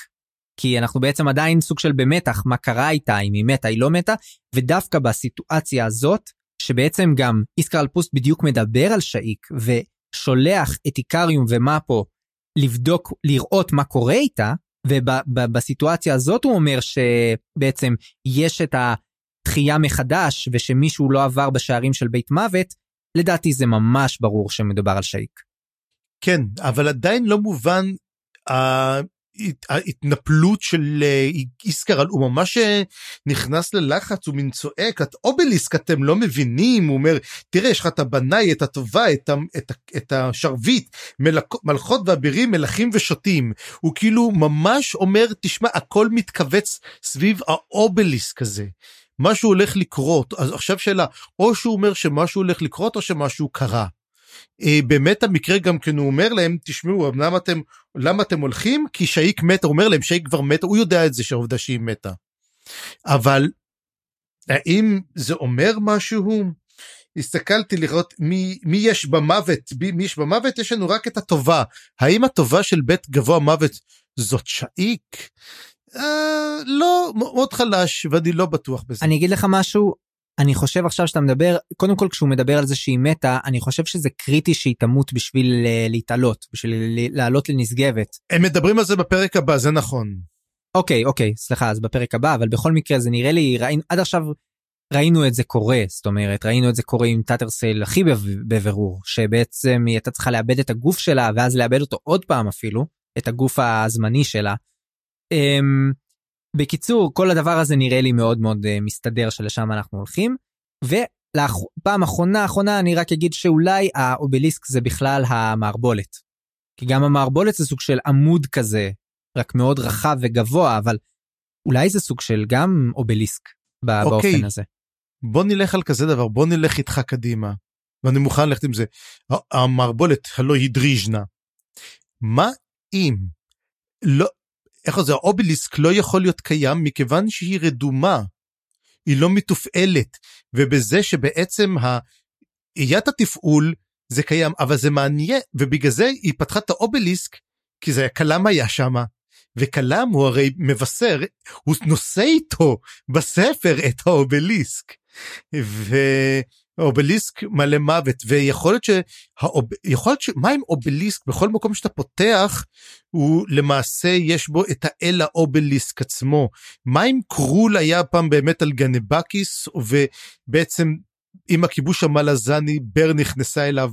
A: כי אנחנו בעצם עדיין סוג של במתח מה קרה איתה אם היא מתה היא לא מתה ודווקא בסיטואציה הזאת שבעצם גם איסקר אלפוסט בדיוק מדבר על שאיק ושולח את איקריום ומאפו לבדוק, לראות מה קורה איתה, ובסיטואציה הזאת הוא אומר שבעצם יש את התחייה מחדש ושמישהו לא עבר בשערים של בית מוות, לדעתי זה ממש ברור שמדובר על שאיק.
B: כן, אבל עדיין לא מובן ההתנפלות של אה, איסקר, הוא ממש אה, נכנס ללחץ, הוא מין צועק, את אובליסק אתם לא מבינים, הוא אומר, תראה, יש לך את הבנאי, את הטובה, את, את, את השרביט, מלכ, מלכות ואבירים, מלכים ושוטים. הוא כאילו ממש אומר, תשמע, הכל מתכווץ סביב האובליסק הזה. משהו הולך לקרות, אז עכשיו שאלה, או שהוא אומר שמשהו הולך לקרות או שמשהו קרה. אה, באמת המקרה גם כן הוא אומר להם תשמעו למה אתם למה אתם הולכים כי שאיק מתה אומר להם שאיק כבר מתה הוא יודע את זה שהעובדה שהיא מתה. אבל האם זה אומר משהו? הסתכלתי לראות מי, מי יש במוות מי יש במוות יש לנו רק את הטובה האם הטובה של בית גבוה מוות זאת שאיק? אה, לא מאוד חלש ואני לא בטוח בזה.
A: אני אגיד לך משהו אני חושב עכשיו שאתה מדבר, קודם כל כשהוא מדבר על זה שהיא מתה, אני חושב שזה קריטי שהיא תמות בשביל אה, להתעלות, בשביל לעלות לנשגבת.
B: הם מדברים על זה בפרק הבא, זה נכון.
A: אוקיי, אוקיי, סליחה, אז בפרק הבא, אבל בכל מקרה זה נראה לי, ראינו, עד עכשיו ראינו את זה קורה, זאת אומרת, ראינו את זה קורה עם טאטרסייל הכי בבירור, שבעצם היא הייתה צריכה לאבד את הגוף שלה, ואז לאבד אותו עוד פעם אפילו, את הגוף הזמני שלה. אמ, בקיצור, כל הדבר הזה נראה לי מאוד מאוד אה, מסתדר שלשם אנחנו הולכים. ופעם אחרונה אחרונה אני רק אגיד שאולי האובליסק זה בכלל המערבולת. כי גם המערבולת זה סוג של עמוד כזה, רק מאוד רחב וגבוה, אבל אולי זה סוג של גם אובליסק באופן אוקיי. הזה.
B: בוא נלך על כזה דבר, בוא נלך איתך קדימה. ואני מוכן ללכת עם זה. המערבולת הלא היא דריז'נה. מה אם לא, איך זה, האובליסק לא יכול להיות קיים מכיוון שהיא רדומה, היא לא מתופעלת, ובזה שבעצם איית התפעול זה קיים, אבל זה מעניין, ובגלל זה היא פתחה את האובליסק, כי זה קלאם היה שם, וקלאם הוא הרי מבשר, הוא נושא איתו בספר את האובליסק. ו... אובליסק מלא מוות ויכול להיות שהאוב... יכול להיות שמה עם אובליסק? בכל מקום שאתה פותח הוא למעשה יש בו את האל האובליסק עצמו. מה אם קרול היה פעם באמת על גנבקיס ובעצם עם הכיבוש המלזני בר נכנסה אליו?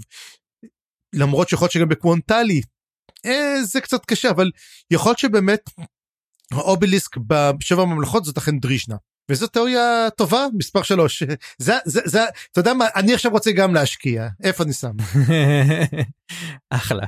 B: למרות שיכול להיות שגם בקוונטלי. אה, זה קצת קשה אבל יכול להיות שבאמת האובליסק בשבע ממלכות זאת אכן דרישנה. וזו תיאוריה טובה מספר שלוש זה זה זה אתה יודע מה אני עכשיו רוצה גם להשקיע איפה אני שם. <laughs>
A: אחלה.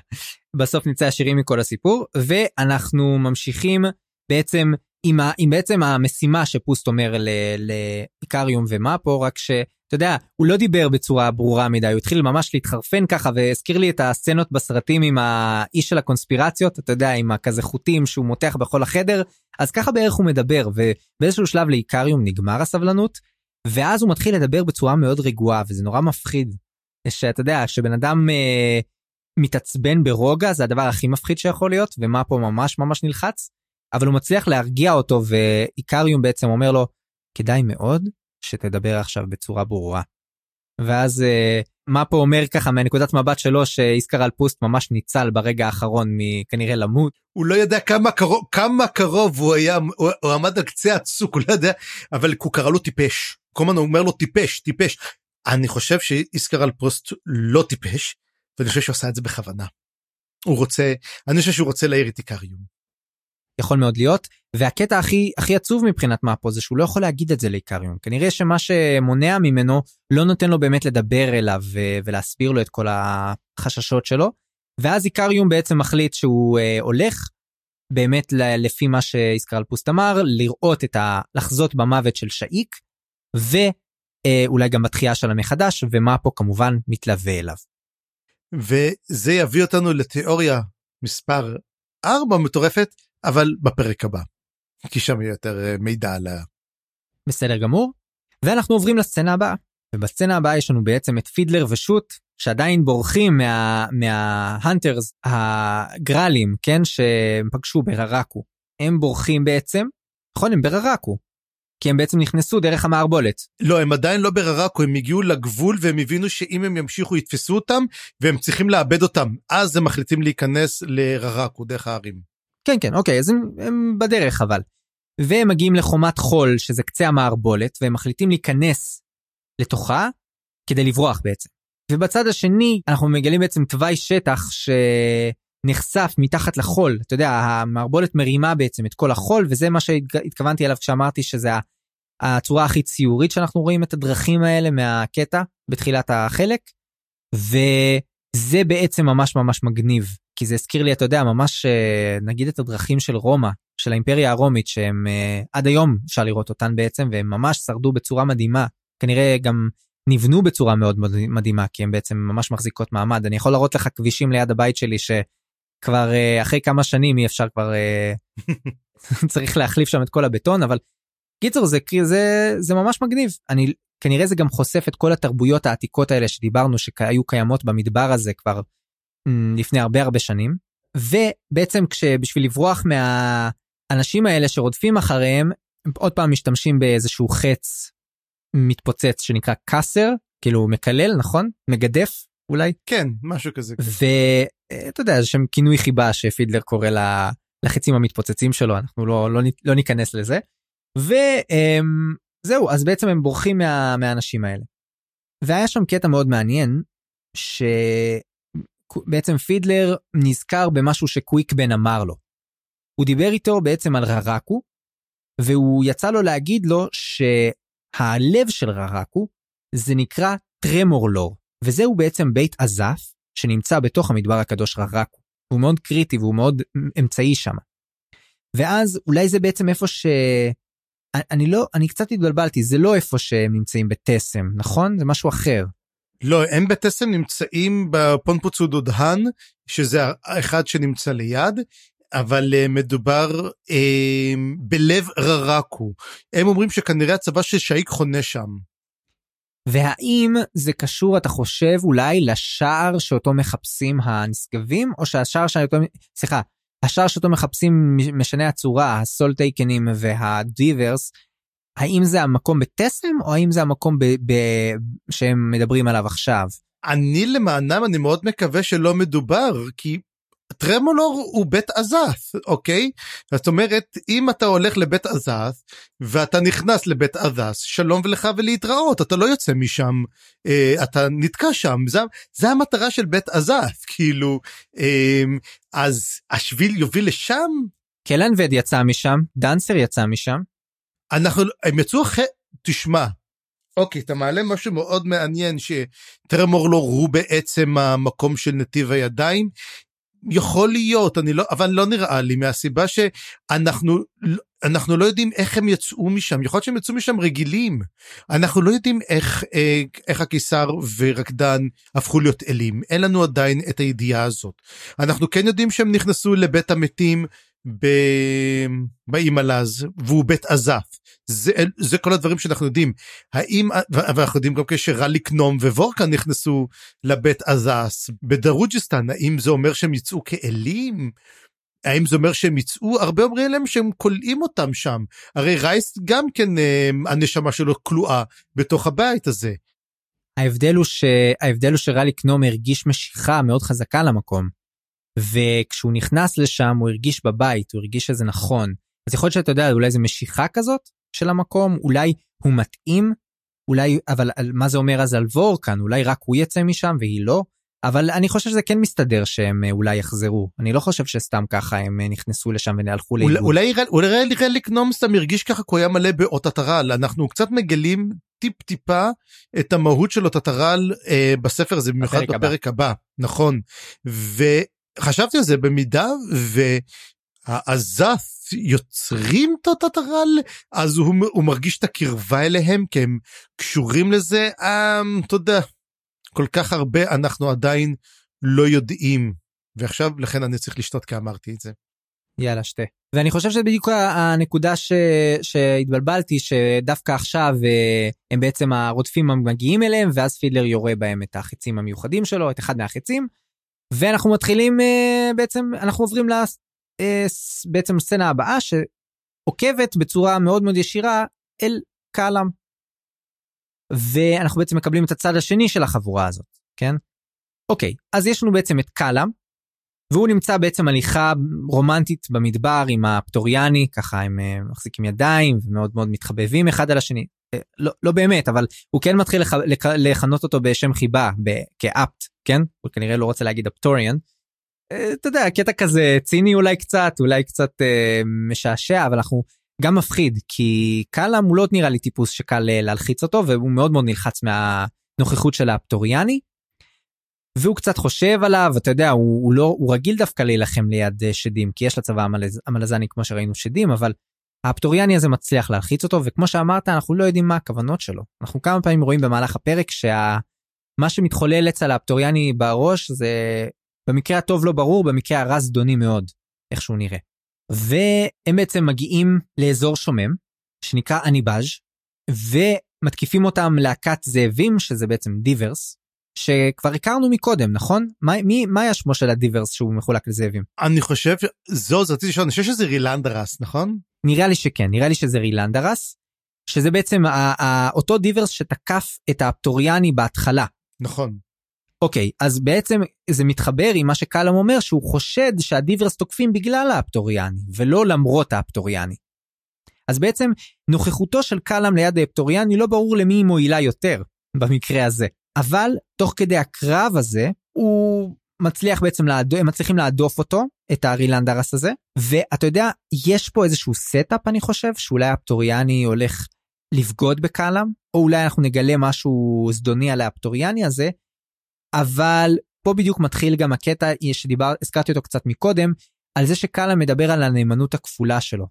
A: בסוף נצא עשירים מכל הסיפור ואנחנו ממשיכים בעצם עם, ה, עם בעצם המשימה שפוסט אומר לאיקריום ומאפו רק ש... אתה יודע, הוא לא דיבר בצורה ברורה מדי, הוא התחיל ממש להתחרפן ככה והזכיר לי את הסצנות בסרטים עם האיש של הקונספירציות, אתה יודע, עם הכזה חוטים שהוא מותח בכל החדר, אז ככה בערך הוא מדבר, ובאיזשהו שלב לאיקריום נגמר הסבלנות, ואז הוא מתחיל לדבר בצורה מאוד רגועה, וזה נורא מפחיד. שאתה יודע, שבן אדם אה, מתעצבן ברוגע, זה הדבר הכי מפחיד שיכול להיות, ומה פה ממש ממש נלחץ, אבל הוא מצליח להרגיע אותו, ואיקריום בעצם אומר לו, כדאי מאוד שתדבר עכשיו בצורה ברורה. ואז מה פה אומר ככה מהנקודת מבט שלו שאיסקר על פוסט ממש ניצל ברגע האחרון מכנראה למות.
B: הוא לא יודע כמה קרוב כמה קרוב הוא היה הוא, הוא עמד על קצה הצוק הוא לא יודע אבל הוא קרא לו טיפש. כל הזמן הוא אומר לו טיפש טיפש. אני חושב שאיסקר על פוסט לא טיפש ואני חושב שהוא עשה את זה בכוונה. הוא רוצה אני חושב שהוא רוצה להעיר את איקריום.
A: יכול מאוד להיות והקטע הכי הכי עצוב מבחינת מאפו זה שהוא לא יכול להגיד את זה לאיקריום כנראה שמה שמונע ממנו לא נותן לו באמת לדבר אליו ו- ולהסביר לו את כל החששות שלו ואז איקריום בעצם מחליט שהוא אה, הולך באמת לפי מה פוסט אמר לראות את ה... לחזות במוות של שאיק ואולי אה, גם בתחייה שלה מחדש ומאפו כמובן מתלווה אליו.
B: וזה יביא אותנו לתיאוריה מספר 4 מטורפת אבל בפרק הבא. כי שם יהיה יותר אה, מידע על ה...
A: בסדר גמור. ואנחנו עוברים לסצנה הבאה. ובסצנה הבאה יש לנו בעצם את פידלר ושות שעדיין בורחים מה, מההנטרס הגרלים כן שהם פגשו בררקו. הם בורחים בעצם, נכון הם בררקו. כי הם בעצם נכנסו דרך המערבולת.
B: לא הם עדיין לא בררקו הם הגיעו לגבול והם הבינו שאם הם ימשיכו יתפסו אותם והם צריכים לאבד אותם אז הם מחליטים להיכנס לררקו דרך הערים.
A: כן כן אוקיי אז הם, הם בדרך אבל. והם מגיעים לחומת חול שזה קצה המערבולת והם מחליטים להיכנס לתוכה כדי לברוח בעצם. ובצד השני אנחנו מגלים בעצם תוואי שטח שנחשף מתחת לחול. אתה יודע, המערבולת מרימה בעצם את כל החול, וזה מה שהתכוונתי אליו כשאמרתי שזה הצורה הכי ציורית שאנחנו רואים את הדרכים האלה מהקטע בתחילת החלק. וזה בעצם ממש ממש מגניב, כי זה הזכיר לי, אתה יודע, ממש אה, נגיד את הדרכים של רומא, של האימפריה הרומית, שהם אה, עד היום אפשר לראות אותן בעצם, והם ממש שרדו בצורה מדהימה. כנראה גם נבנו בצורה מאוד מדהימה, כי הן בעצם ממש מחזיקות מעמד. אני יכול להראות לך כבישים ליד הבית שלי שכבר אה, אחרי כמה שנים אי אפשר כבר, <laughs> צריך להחליף שם את כל הבטון, אבל קיצור זה, זה, זה ממש מגניב. אני כנראה זה גם חושף את כל התרבויות העתיקות האלה שדיברנו שהיו קיימות במדבר הזה כבר לפני הרבה הרבה שנים. ובעצם כשבשביל לברוח מהאנשים האלה שרודפים אחריהם, עוד פעם משתמשים באיזשהו חץ מתפוצץ שנקרא קאסר, כאילו מקלל, נכון? מגדף אולי?
B: כן, משהו כזה.
A: ואתה יודע, זה שם כינוי חיבה שפידלר קורא לחצים המתפוצצים שלו, אנחנו לא, לא, לא ניכנס לזה. ו... זהו, אז בעצם הם בורחים מה, מהאנשים האלה. והיה שם קטע מאוד מעניין, שבעצם פידלר נזכר במשהו שקוויקבן אמר לו. הוא דיבר איתו בעצם על ררקו, והוא יצא לו להגיד לו שהלב של ררקו זה נקרא טרמורלור, וזהו בעצם בית עזף שנמצא בתוך המדבר הקדוש ררקו. הוא מאוד קריטי והוא מאוד אמצעי שם. ואז אולי זה בעצם איפה ש... אני לא, אני קצת התבלבלתי, זה לא איפה שהם נמצאים בטסם, נכון? זה משהו אחר.
B: לא, הם בטסם נמצאים בפונפוצו דודהן, שזה האחד שנמצא ליד, אבל uh, מדובר uh, בלב ררקו. הם אומרים שכנראה הצבא של שאיק חונה שם.
A: והאם זה קשור, אתה חושב, אולי לשער שאותו מחפשים הנשגבים, או שהשער שאותו, סליחה, השער שאותו מחפשים משנה הצורה, הסולטייקנים והדיברס, האם זה המקום בטסם או האם זה המקום ב- ב- שהם מדברים עליו עכשיו?
B: אני למענם אני מאוד מקווה שלא מדובר כי טרמולור הוא בית עזת אוקיי זאת אומרת אם אתה הולך לבית עזת ואתה נכנס לבית עזת שלום ולך ולהתראות אתה לא יוצא משם אה, אתה נתקע שם זה, זה המטרה של בית עזת כאילו אה, אז השביל יוביל לשם.
A: קלנבד יצא משם דנסר יצא משם.
B: אנחנו הם יצאו אחרי תשמע אוקיי אתה מעלה משהו מאוד מעניין שטרמורלור הוא בעצם המקום של נתיב הידיים יכול להיות אני לא אבל לא נראה לי מהסיבה שאנחנו אנחנו לא יודעים איך הם יצאו משם. יכול להיות שהם יצאו משם רגילים. אנחנו לא יודעים איך אה, איך הקיסר ורקדן הפכו להיות אלים. אין לנו עדיין את הידיעה הזאת. אנחנו כן יודעים שהם נכנסו לבית המתים באימלז והוא בית עזף זה, זה כל הדברים שאנחנו יודעים. האם ואנחנו יודעים גם כשרליק נום ווורקה נכנסו לבית עזס בדרוג'סטן האם זה אומר שהם יצאו כאלים? האם זה אומר שהם יצאו? הרבה אומרים להם שהם כולאים אותם שם. הרי רייס גם כן אה, הנשמה שלו כלואה בתוך הבית הזה.
A: ההבדל הוא שההבדל הוא שרליק נום הרגיש משיכה מאוד חזקה למקום. וכשהוא נכנס לשם הוא הרגיש בבית הוא הרגיש שזה נכון. אז יכול להיות שאתה יודע אולי זה משיכה כזאת של המקום אולי הוא מתאים אולי אבל מה זה אומר אז על וורקן? אולי רק הוא יצא משם והיא לא? אבל אני חושב שזה כן מסתדר שהם אה, אולי יחזרו. אני לא חושב שסתם ככה הם אה, נכנסו לשם והלכו לאיבוד.
B: אולי אולי אולי לקנום סתם הרגיש ככה כי הוא היה מלא באותתרל אנחנו קצת מגלים טיפ טיפה את המהות של אותתרל אה, בספר הזה במיוחד בפרק, בפרק הבא. הבא. נכון. וחשבתי על זה במידה והעזף יוצרים טוטטרל אז הוא, הוא מרגיש את הקרבה אליהם כי הם קשורים לזה אה, אתה יודע כל כך הרבה אנחנו עדיין לא יודעים ועכשיו לכן אני צריך לשתות כי אמרתי את זה.
A: יאללה שתה. ואני חושב שזה בדיוק הנקודה ש... שהתבלבלתי שדווקא עכשיו אה, הם בעצם הרודפים מגיעים אליהם ואז פידלר יורה בהם את החצים המיוחדים שלו את אחד מהחצים. ואנחנו מתחילים אה, בעצם אנחנו עוברים בעצם סצנה הבאה שעוקבת בצורה מאוד מאוד ישירה אל קאלאם. ואנחנו בעצם מקבלים את הצד השני של החבורה הזאת, כן? אוקיי, אז יש לנו בעצם את קאלאם, והוא נמצא בעצם הליכה רומנטית במדבר עם הפטוריאני, ככה הם אה, מחזיקים ידיים ומאוד מאוד מתחבבים אחד על השני. אה, לא, לא באמת, אבל הוא כן מתחיל לח, לח, לכנות אותו בשם חיבה, כאפט, כן? הוא כנראה לא רוצה להגיד אפטוריאן. אה, אתה יודע, קטע כזה ציני אולי קצת, אולי קצת אה, משעשע, אבל אנחנו גם מפחיד, כי קאלאם הוא לא נראה לי טיפוס שקל אה, להלחיץ אותו, והוא מאוד מאוד נלחץ מהנוכחות של האפטוריאני. והוא קצת חושב עליו, אתה יודע, הוא, הוא לא, הוא רגיל דווקא להילחם ליד אה, שדים, כי יש לצבא המלז, המלזני כמו שראינו שדים, אבל האפטוריאני הזה מצליח להלחיץ אותו, וכמו שאמרת, אנחנו לא יודעים מה הכוונות שלו. אנחנו כמה פעמים רואים במהלך הפרק שמה. שמתחולל אצל האפטוריאני בראש זה במקרה הטוב לא ברור, במקרה הרע זדוני מאוד, איך שהוא נראה. והם בעצם מגיעים לאזור שומם, שנקרא אניבאז', ומתקיפים אותם להקת זאבים, שזה בעצם דיברס, שכבר הכרנו מקודם, נכון? מה, מי, מה היה שמו של הדיברס שהוא מחולק לזאבים?
B: אני חושב, זו, רציתי לשאול, אני חושב שזה רילנדרס, נכון?
A: נראה לי שכן, נראה לי שזה רילנדרס, שזה בעצם אותו דיברס שתקף את האפטוריאני בהתחלה.
B: נכון.
A: אוקיי, אז בעצם זה מתחבר עם מה שקלאם אומר, שהוא חושד שהדיברס תוקפים בגלל האפטוריאני, ולא למרות האפטוריאני. אז בעצם נוכחותו של קלאם ליד האפטוריאני לא ברור למי היא מועילה יותר, במקרה הזה. אבל תוך כדי הקרב הזה, הוא מצליח בעצם, להד... הם מצליחים להדוף אותו, את הרילנדרס הזה, ואתה יודע, יש פה איזשהו setup אני חושב, שאולי האפטוריאני הולך לבגוד בקלאם, או אולי אנחנו נגלה משהו זדוני על האפטוריאני הזה, אבל פה בדיוק מתחיל גם הקטע שדיבר, הזכרתי אותו קצת מקודם, על זה שקאלאם מדבר על הנאמנות הכפולה שלו.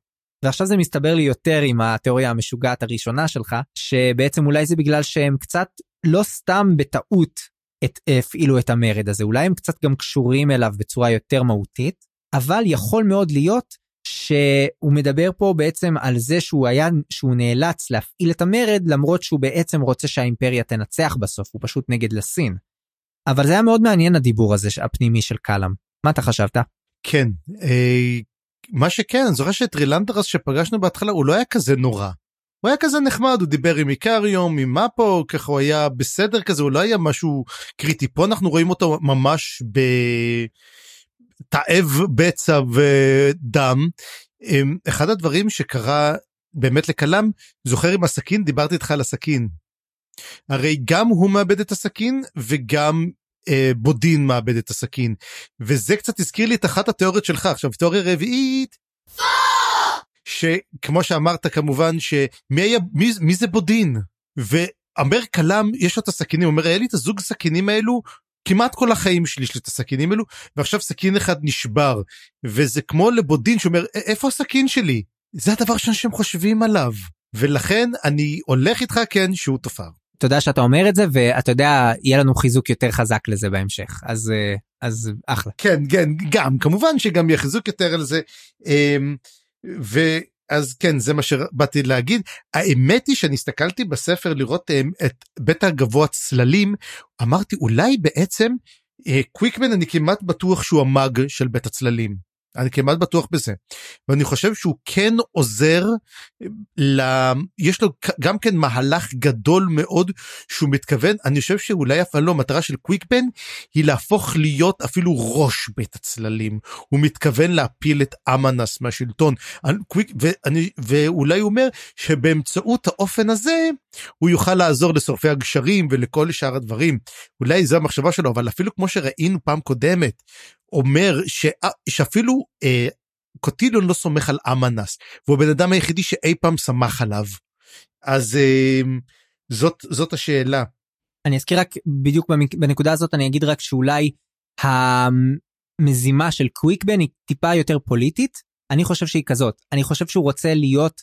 A: ועכשיו זה מסתבר לי יותר עם התיאוריה המשוגעת הראשונה שלך, שבעצם אולי זה בגלל שהם קצת לא סתם בטעות את, הפעילו את המרד הזה, אולי הם קצת גם קשורים אליו בצורה יותר מהותית, אבל יכול מאוד להיות שהוא מדבר פה בעצם על זה שהוא היה, שהוא נאלץ להפעיל את המרד למרות שהוא בעצם רוצה שהאימפריה תנצח בסוף, הוא פשוט נגד לסין. אבל זה היה מאוד מעניין הדיבור הזה הפנימי של קלאם. מה אתה חשבת?
B: כן, אה, מה שכן, אני זוכר שאת רילנדרס שפגשנו בהתחלה הוא לא היה כזה נורא. הוא היה כזה נחמד, הוא דיבר עם איקריום, עם מפו, ככה הוא היה בסדר כזה, הוא לא היה משהו קריטי. פה אנחנו רואים אותו ממש בתאב בצע ודם. אמ, אחד הדברים שקרה באמת לקלאם, זוכר עם הסכין, דיברתי איתך על הסכין. הרי גם הוא מאבד את הסכין וגם אה, בודין מאבד את הסכין. וזה קצת הזכיר לי את אחת התיאוריות שלך. עכשיו תיאוריה רביעית. שכמו שאמרת כמובן שמי היה, מי, מי זה בודין? ואמר כלם יש לו את הסכינים, אומר היה לי את הזוג סכינים האלו כמעט כל החיים שלי יש לי את הסכינים האלו ועכשיו סכין אחד נשבר וזה כמו לבודין שאומר איפה הסכין שלי? זה הדבר שאנשים חושבים עליו ולכן אני הולך איתך כן שהוא תופר.
A: תודה שאתה אומר את זה ואתה יודע יהיה לנו חיזוק יותר חזק לזה בהמשך אז אה, אז אחלה
B: כן כן גם כמובן שגם יהיה חיזוק יותר על זה. אמ, ואז כן זה מה שבאתי להגיד האמת היא שאני הסתכלתי בספר לראות אמ, את בית הגבוה צללים אמרתי אולי בעצם אה, קוויקמן אני כמעט בטוח שהוא המאג של בית הצללים. אני כמעט בטוח בזה. ואני חושב שהוא כן עוזר ל... יש לו גם כן מהלך גדול מאוד שהוא מתכוון אני חושב שאולי אף לא המטרה של קוויקבן היא להפוך להיות אפילו ראש בית הצללים. הוא מתכוון להפיל את אמנס מהשלטון. קוויק ואני ואולי הוא אומר שבאמצעות האופן הזה הוא יוכל לעזור לשורפי הגשרים ולכל שאר הדברים. אולי זו המחשבה שלו אבל אפילו כמו שראינו פעם קודמת אומר ש... שאפילו אה, קוטיליון לא סומך על אמנס והוא הבן אדם היחידי שאי פעם סמך עליו. אז אה, זאת זאת השאלה.
A: אני אזכיר רק בדיוק בנקודה הזאת אני אגיד רק שאולי המזימה של קוויקבן היא טיפה יותר פוליטית אני חושב שהיא כזאת אני חושב שהוא רוצה להיות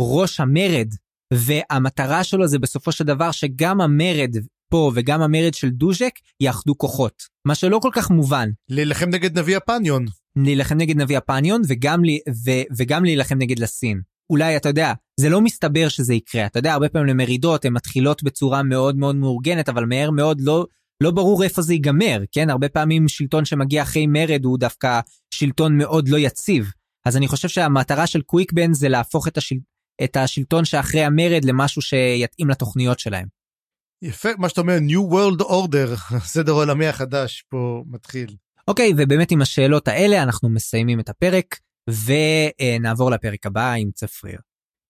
A: ראש המרד והמטרה שלו זה בסופו של דבר שגם המרד פה וגם המרד של דוז'ק יאחדו כוחות, מה שלא כל כך מובן.
B: להילחם נגד נביא הפניון.
A: להילחם נגד נביא הפניון וגם, ו, וגם להילחם נגד לסין. אולי אתה יודע, זה לא מסתבר שזה יקרה, אתה יודע, הרבה פעמים למרידות הן מתחילות בצורה מאוד מאוד מאורגנת, אבל מהר מאוד לא, לא ברור איפה זה ייגמר, כן? הרבה פעמים שלטון שמגיע אחרי מרד הוא דווקא שלטון מאוד לא יציב. אז אני חושב שהמטרה של קוויקבן זה להפוך את, השל... את השלטון שאחרי המרד למשהו שיתאים לתוכניות שלהם.
B: יפה מה שאתה אומר New World Order <laughs> סדר עולמי החדש פה מתחיל.
A: אוקיי okay, ובאמת עם השאלות האלה אנחנו מסיימים את הפרק ונעבור לפרק הבא עם צפריר.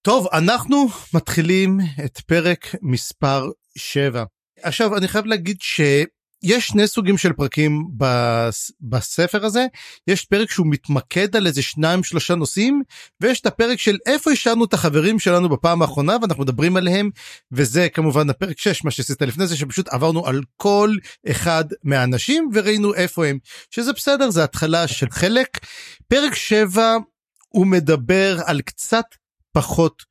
B: טוב, אנחנו מתחילים את פרק מספר 7. עכשיו, אני חייב להגיד שיש שני סוגים של פרקים בס... בספר הזה. יש פרק שהוא מתמקד על איזה שניים שלושה נושאים, ויש את הפרק של איפה השארנו את החברים שלנו בפעם האחרונה ואנחנו מדברים עליהם, וזה כמובן הפרק 6, מה שעשית לפני זה, שפשוט עברנו על כל אחד מהאנשים וראינו איפה הם, שזה בסדר, זה התחלה של חלק. פרק 7 הוא מדבר על קצת פחות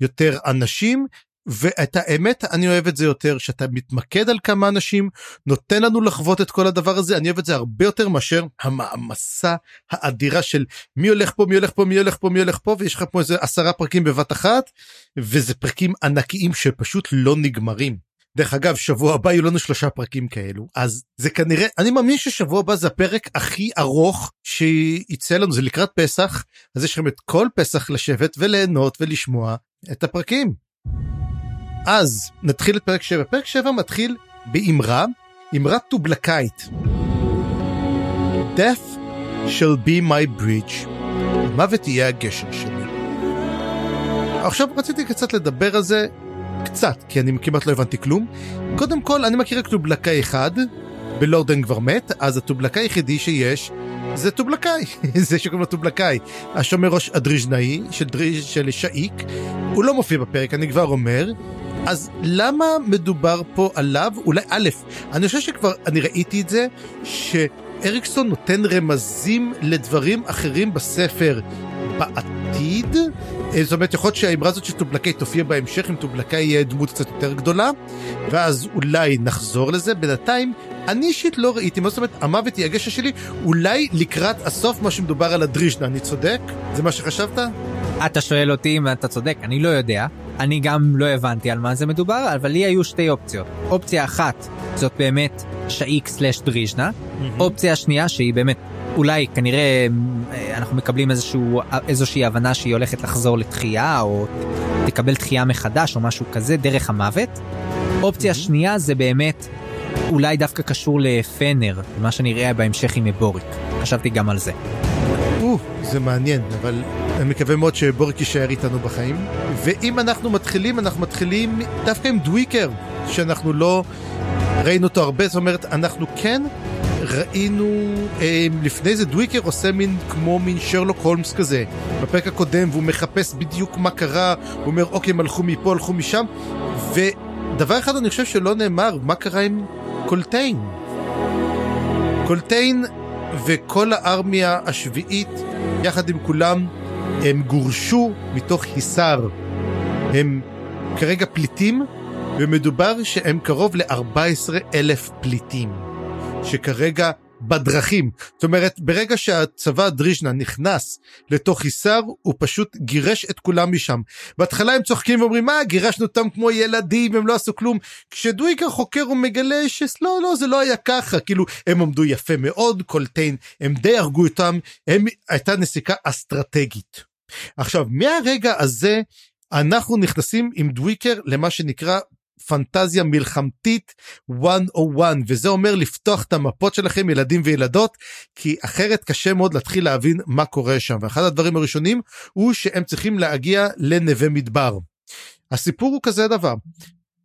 B: יותר אנשים ואת האמת אני אוהב את זה יותר שאתה מתמקד על כמה אנשים נותן לנו לחוות את כל הדבר הזה אני אוהב את זה הרבה יותר מאשר המעמסה האדירה של מי הולך פה מי הולך פה מי הולך פה מי הולך פה ויש לך פה איזה עשרה פרקים בבת אחת וזה פרקים ענקיים שפשוט לא נגמרים. דרך אגב שבוע הבא יהיו לנו שלושה פרקים כאלו אז זה כנראה אני מאמין ששבוע הבא זה הפרק הכי ארוך שיצא לנו זה לקראת פסח אז יש לכם את כל פסח לשבת וליהנות ולשמוע את הפרקים. אז נתחיל את פרק 7 פרק 7 מתחיל באמרה אמרה טובלקאית. Death shall be my bridge. מוות יהיה הגשר שלי. עכשיו רציתי קצת לדבר על זה קצת כי אני כמעט לא הבנתי כלום. קודם כל אני מכיר רק טובלקאי אחד בלורדן כבר מת אז הטובלקאי היחידי שיש זה טובלקאי <laughs> זה שקוראים לו טובלקאי. השומר ראש הדריז'נאי של דריז' של שאיק הוא לא מופיע בפרק אני כבר אומר. אז למה מדובר פה עליו? אולי א' אני חושב שכבר אני ראיתי את זה שאריקסון נותן רמזים לדברים אחרים בספר בעתיד. זאת אומרת יכול להיות שהאמרה הזאת של טובלקאי תופיע בהמשך אם טובלקאי יהיה דמות קצת יותר גדולה ואז אולי נחזור לזה. בינתיים אני אישית לא ראיתי מה זאת אומרת המוות היא הגשר שלי אולי לקראת הסוף מה שמדובר על הדריז'נה אני צודק? זה מה שחשבת?
A: אתה שואל אותי אם אתה צודק אני לא יודע. אני גם לא הבנתי על מה זה מדובר אבל לי היו שתי אופציות. אופציה אחת זאת באמת שאיק סלאש דריז'נה אופציה שנייה שהיא באמת אולי כנראה אה, אנחנו מקבלים איזשהו איזושהי הבנה שהיא הולכת לחזור לתחייה או תקבל תחייה מחדש או משהו כזה דרך המוות. אופציה שנייה זה באמת אולי דווקא קשור לפנר מה שנראה בהמשך עם בוריק. חשבתי גם על זה.
B: או, זה מעניין אבל אני מקווה מאוד שבוריק יישאר איתנו בחיים. ואם אנחנו מתחילים אנחנו מתחילים דווקא עם דוויקר שאנחנו לא ראינו אותו הרבה. זאת אומרת אנחנו כן ראינו אה, לפני זה דוויקר עושה מין כמו מין שרלוק הולמס כזה. בפרק הקודם והוא מחפש בדיוק מה קרה. הוא אומר אוקיי הם הלכו מפה הלכו משם. ודבר אחד אני חושב שלא נאמר מה קרה עם קולטיין. קולטיין וכל הארמיה השביעית יחד עם כולם הם גורשו מתוך היסר הם כרגע פליטים ומדובר שהם קרוב ל-14 אלף פליטים. שכרגע בדרכים. זאת אומרת, ברגע שהצבא דריז'נה נכנס לתוך היסר, הוא פשוט גירש את כולם משם. בהתחלה הם צוחקים ואומרים, מה, גירשנו אותם כמו ילדים, הם לא עשו כלום. כשדוויקר חוקר הוא מגלה שלא, לא, זה לא היה ככה. כאילו, הם עמדו יפה מאוד, קולטיין, הם די הרגו אותם, הם, הייתה נסיקה אסטרטגית. עכשיו, מהרגע הזה, אנחנו נכנסים עם דוויקר למה שנקרא פנטזיה מלחמתית 101 וזה אומר לפתוח את המפות שלכם ילדים וילדות כי אחרת קשה מאוד להתחיל להבין מה קורה שם. ואחד הדברים הראשונים הוא שהם צריכים להגיע לנווה מדבר. הסיפור הוא כזה דבר.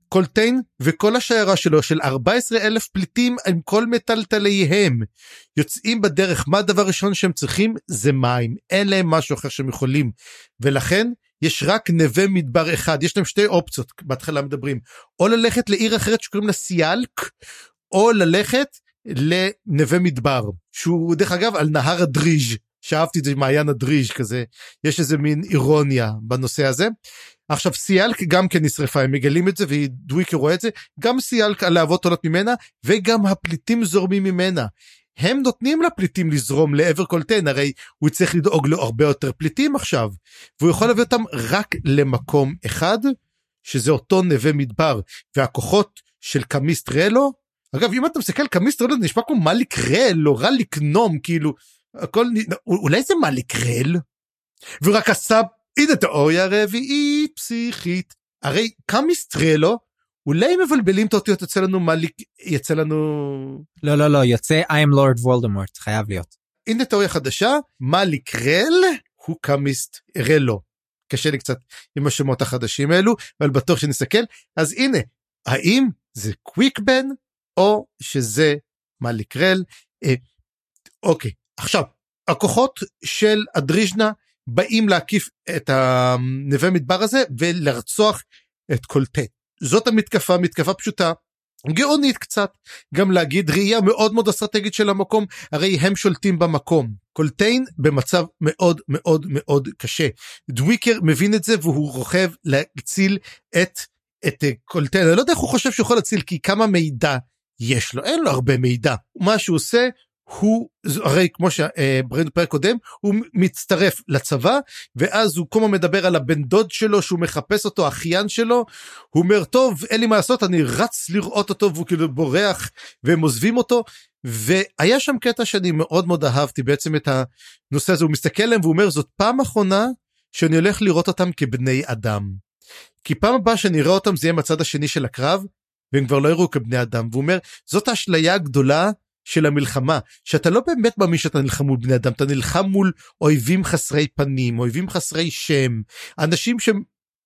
B: קולטיין וכל השיירה שלו של 14 אלף פליטים עם כל מטלטליהם. יוצאים בדרך מה הדבר ראשון שהם צריכים? זה מים. אין להם משהו אחר שהם יכולים. ולכן יש רק נווה מדבר אחד יש להם שתי אופציות בהתחלה מדברים. או ללכת לעיר אחרת שקוראים לה סיאלק או ללכת לנווה מדבר שהוא דרך אגב על נהר הדריז' שאהבתי את זה מעיין הדריז' כזה. יש איזה מין אירוניה בנושא הזה. עכשיו סיאלק גם כן נשרפה הם מגלים את זה ודוויקר רואה את זה. גם סיאלק הלהבות עולות ממנה וגם הפליטים זורמים ממנה הם נותנים לפליטים לזרום לעבר קולטיין הרי הוא צריך לדאוג לו הרבה יותר פליטים עכשיו והוא יכול להביא אותם רק למקום אחד שזה אותו נווה מדבר והכוחות של קמיסט רלו. אגב אם אתה מסתכל קמיסט רלו זה נשמע כמו מאליק רל לא רע לקנום כאילו הכל אולי זה מאליק רל? והוא רק עשה הנה תיאוריה רביעית פסיכית. הרי קמיסט רלו אולי מבלבלים את האותיות יוצא לנו מה יצא לנו
A: לא לא לא יוצא I am Lord Voldemort חייב להיות.
B: הנה תיאוריה חדשה מה לקרל הוא קמיסט רלו. קשה לי קצת עם השמות החדשים האלו אבל בטוח שנסתכל אז הנה האם זה קוויקבן או שזה מליקרל אה, אוקיי עכשיו הכוחות של אדריז'נה באים להקיף את הנווה מדבר הזה ולרצוח את קולטי זאת המתקפה מתקפה פשוטה גאונית קצת גם להגיד ראייה מאוד מאוד אסטרטגית של המקום הרי הם שולטים במקום. קולטיין במצב מאוד מאוד מאוד קשה. דוויקר מבין את זה והוא רוכב להציל את את קולטיין. אני לא יודע איך הוא חושב שהוא יכול להציל כי כמה מידע יש לו? אין לו הרבה מידע. מה שהוא עושה הוא הרי כמו שבראינו פרק קודם הוא מצטרף לצבא ואז הוא כל הזמן מדבר על הבן דוד שלו שהוא מחפש אותו אחיין שלו. הוא אומר טוב אין לי מה לעשות אני רץ לראות אותו והוא כאילו בורח והם עוזבים אותו. והיה שם קטע שאני מאוד מאוד אהבתי בעצם את הנושא הזה. הוא מסתכל עליהם והוא אומר זאת פעם אחרונה שאני הולך לראות אותם כבני אדם. כי פעם הבאה שאני אראה אותם זה יהיה מהצד השני של הקרב והם כבר לא יראו כבני אדם. והוא אומר זאת האשליה הגדולה של המלחמה שאתה לא באמת מאמין שאתה נלחם מול בני אדם אתה נלחם מול אויבים חסרי פנים אויבים חסרי שם אנשים שהם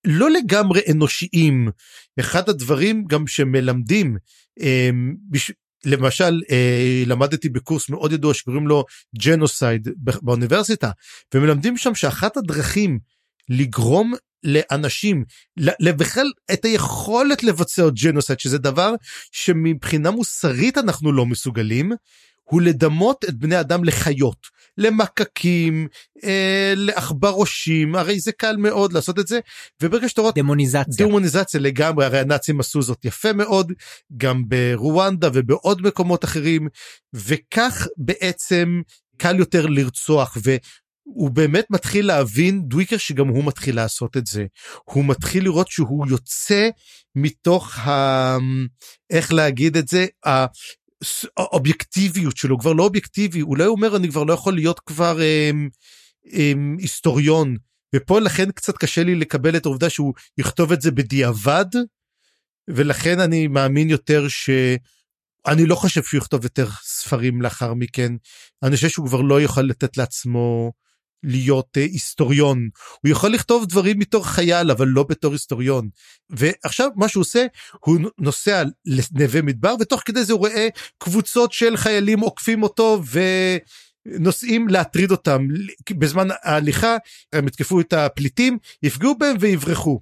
B: לא לגמרי אנושיים אחד הדברים גם שמלמדים אמ. למשל אה, למדתי בקורס מאוד ידוע שקוראים לו ג'נוסייד באוניברסיטה ומלמדים שם שאחת הדרכים לגרום לאנשים בכלל את היכולת לבצע ג'נוסייד שזה דבר שמבחינה מוסרית אנחנו לא מסוגלים הוא לדמות את בני אדם לחיות למקקים אה, לעכברושים הרי זה קל מאוד לעשות את זה וברגע שאתה רואה
A: דמוניזציה.
B: דמוניזציה לגמרי הרי הנאצים עשו זאת יפה מאוד גם ברואנדה ובעוד מקומות אחרים וכך בעצם קל יותר לרצוח ו... הוא באמת מתחיל להבין דוויקר שגם הוא מתחיל לעשות את זה. הוא מתחיל לראות שהוא יוצא מתוך ה... איך להגיד את זה האובייקטיביות שלו. כבר לא אובייקטיבי אולי הוא אומר אני כבר לא יכול להיות כבר הם, הם, היסטוריון. ופה לכן קצת קשה לי לקבל את העובדה שהוא יכתוב את זה בדיעבד ולכן אני מאמין יותר ש... אני לא חושב שהוא יכתוב יותר ספרים לאחר מכן. אני חושב שהוא כבר לא יוכל לתת לעצמו להיות uh, היסטוריון. הוא יכול לכתוב דברים בתור חייל אבל לא בתור היסטוריון. ועכשיו מה שהוא עושה הוא נוסע לנווה מדבר ותוך כדי זה הוא רואה קבוצות של חיילים עוקפים אותו ונוסעים להטריד אותם. בזמן ההליכה הם יתקפו את הפליטים יפגעו בהם ויברחו.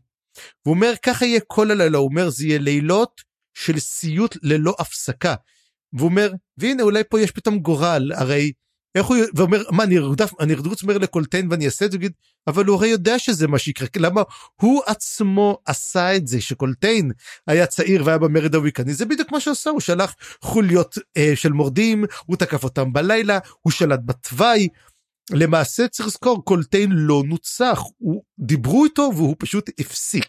B: הוא אומר ככה יהיה כל הלילה. הוא אומר זה יהיה לילות של סיוט ללא הפסקה. והוא אומר והנה אולי פה יש פתאום גורל. הרי איך הוא ואומר מה אני ארדף אני ארדוץ מהר לקולטיין ואני אעשה את זה? יגיד אבל הוא הרי יודע שזה מה שיקרה. למה? הוא עצמו עשה את זה שקולטיין היה צעיר והיה במרד הוויקני זה בדיוק מה שעשה הוא שלח חוליות אה, של מורדים הוא תקף אותם בלילה הוא שלט בתוואי. למעשה צריך לזכור קולטיין לא נוצח. הוא דיברו איתו והוא פשוט הפסיק.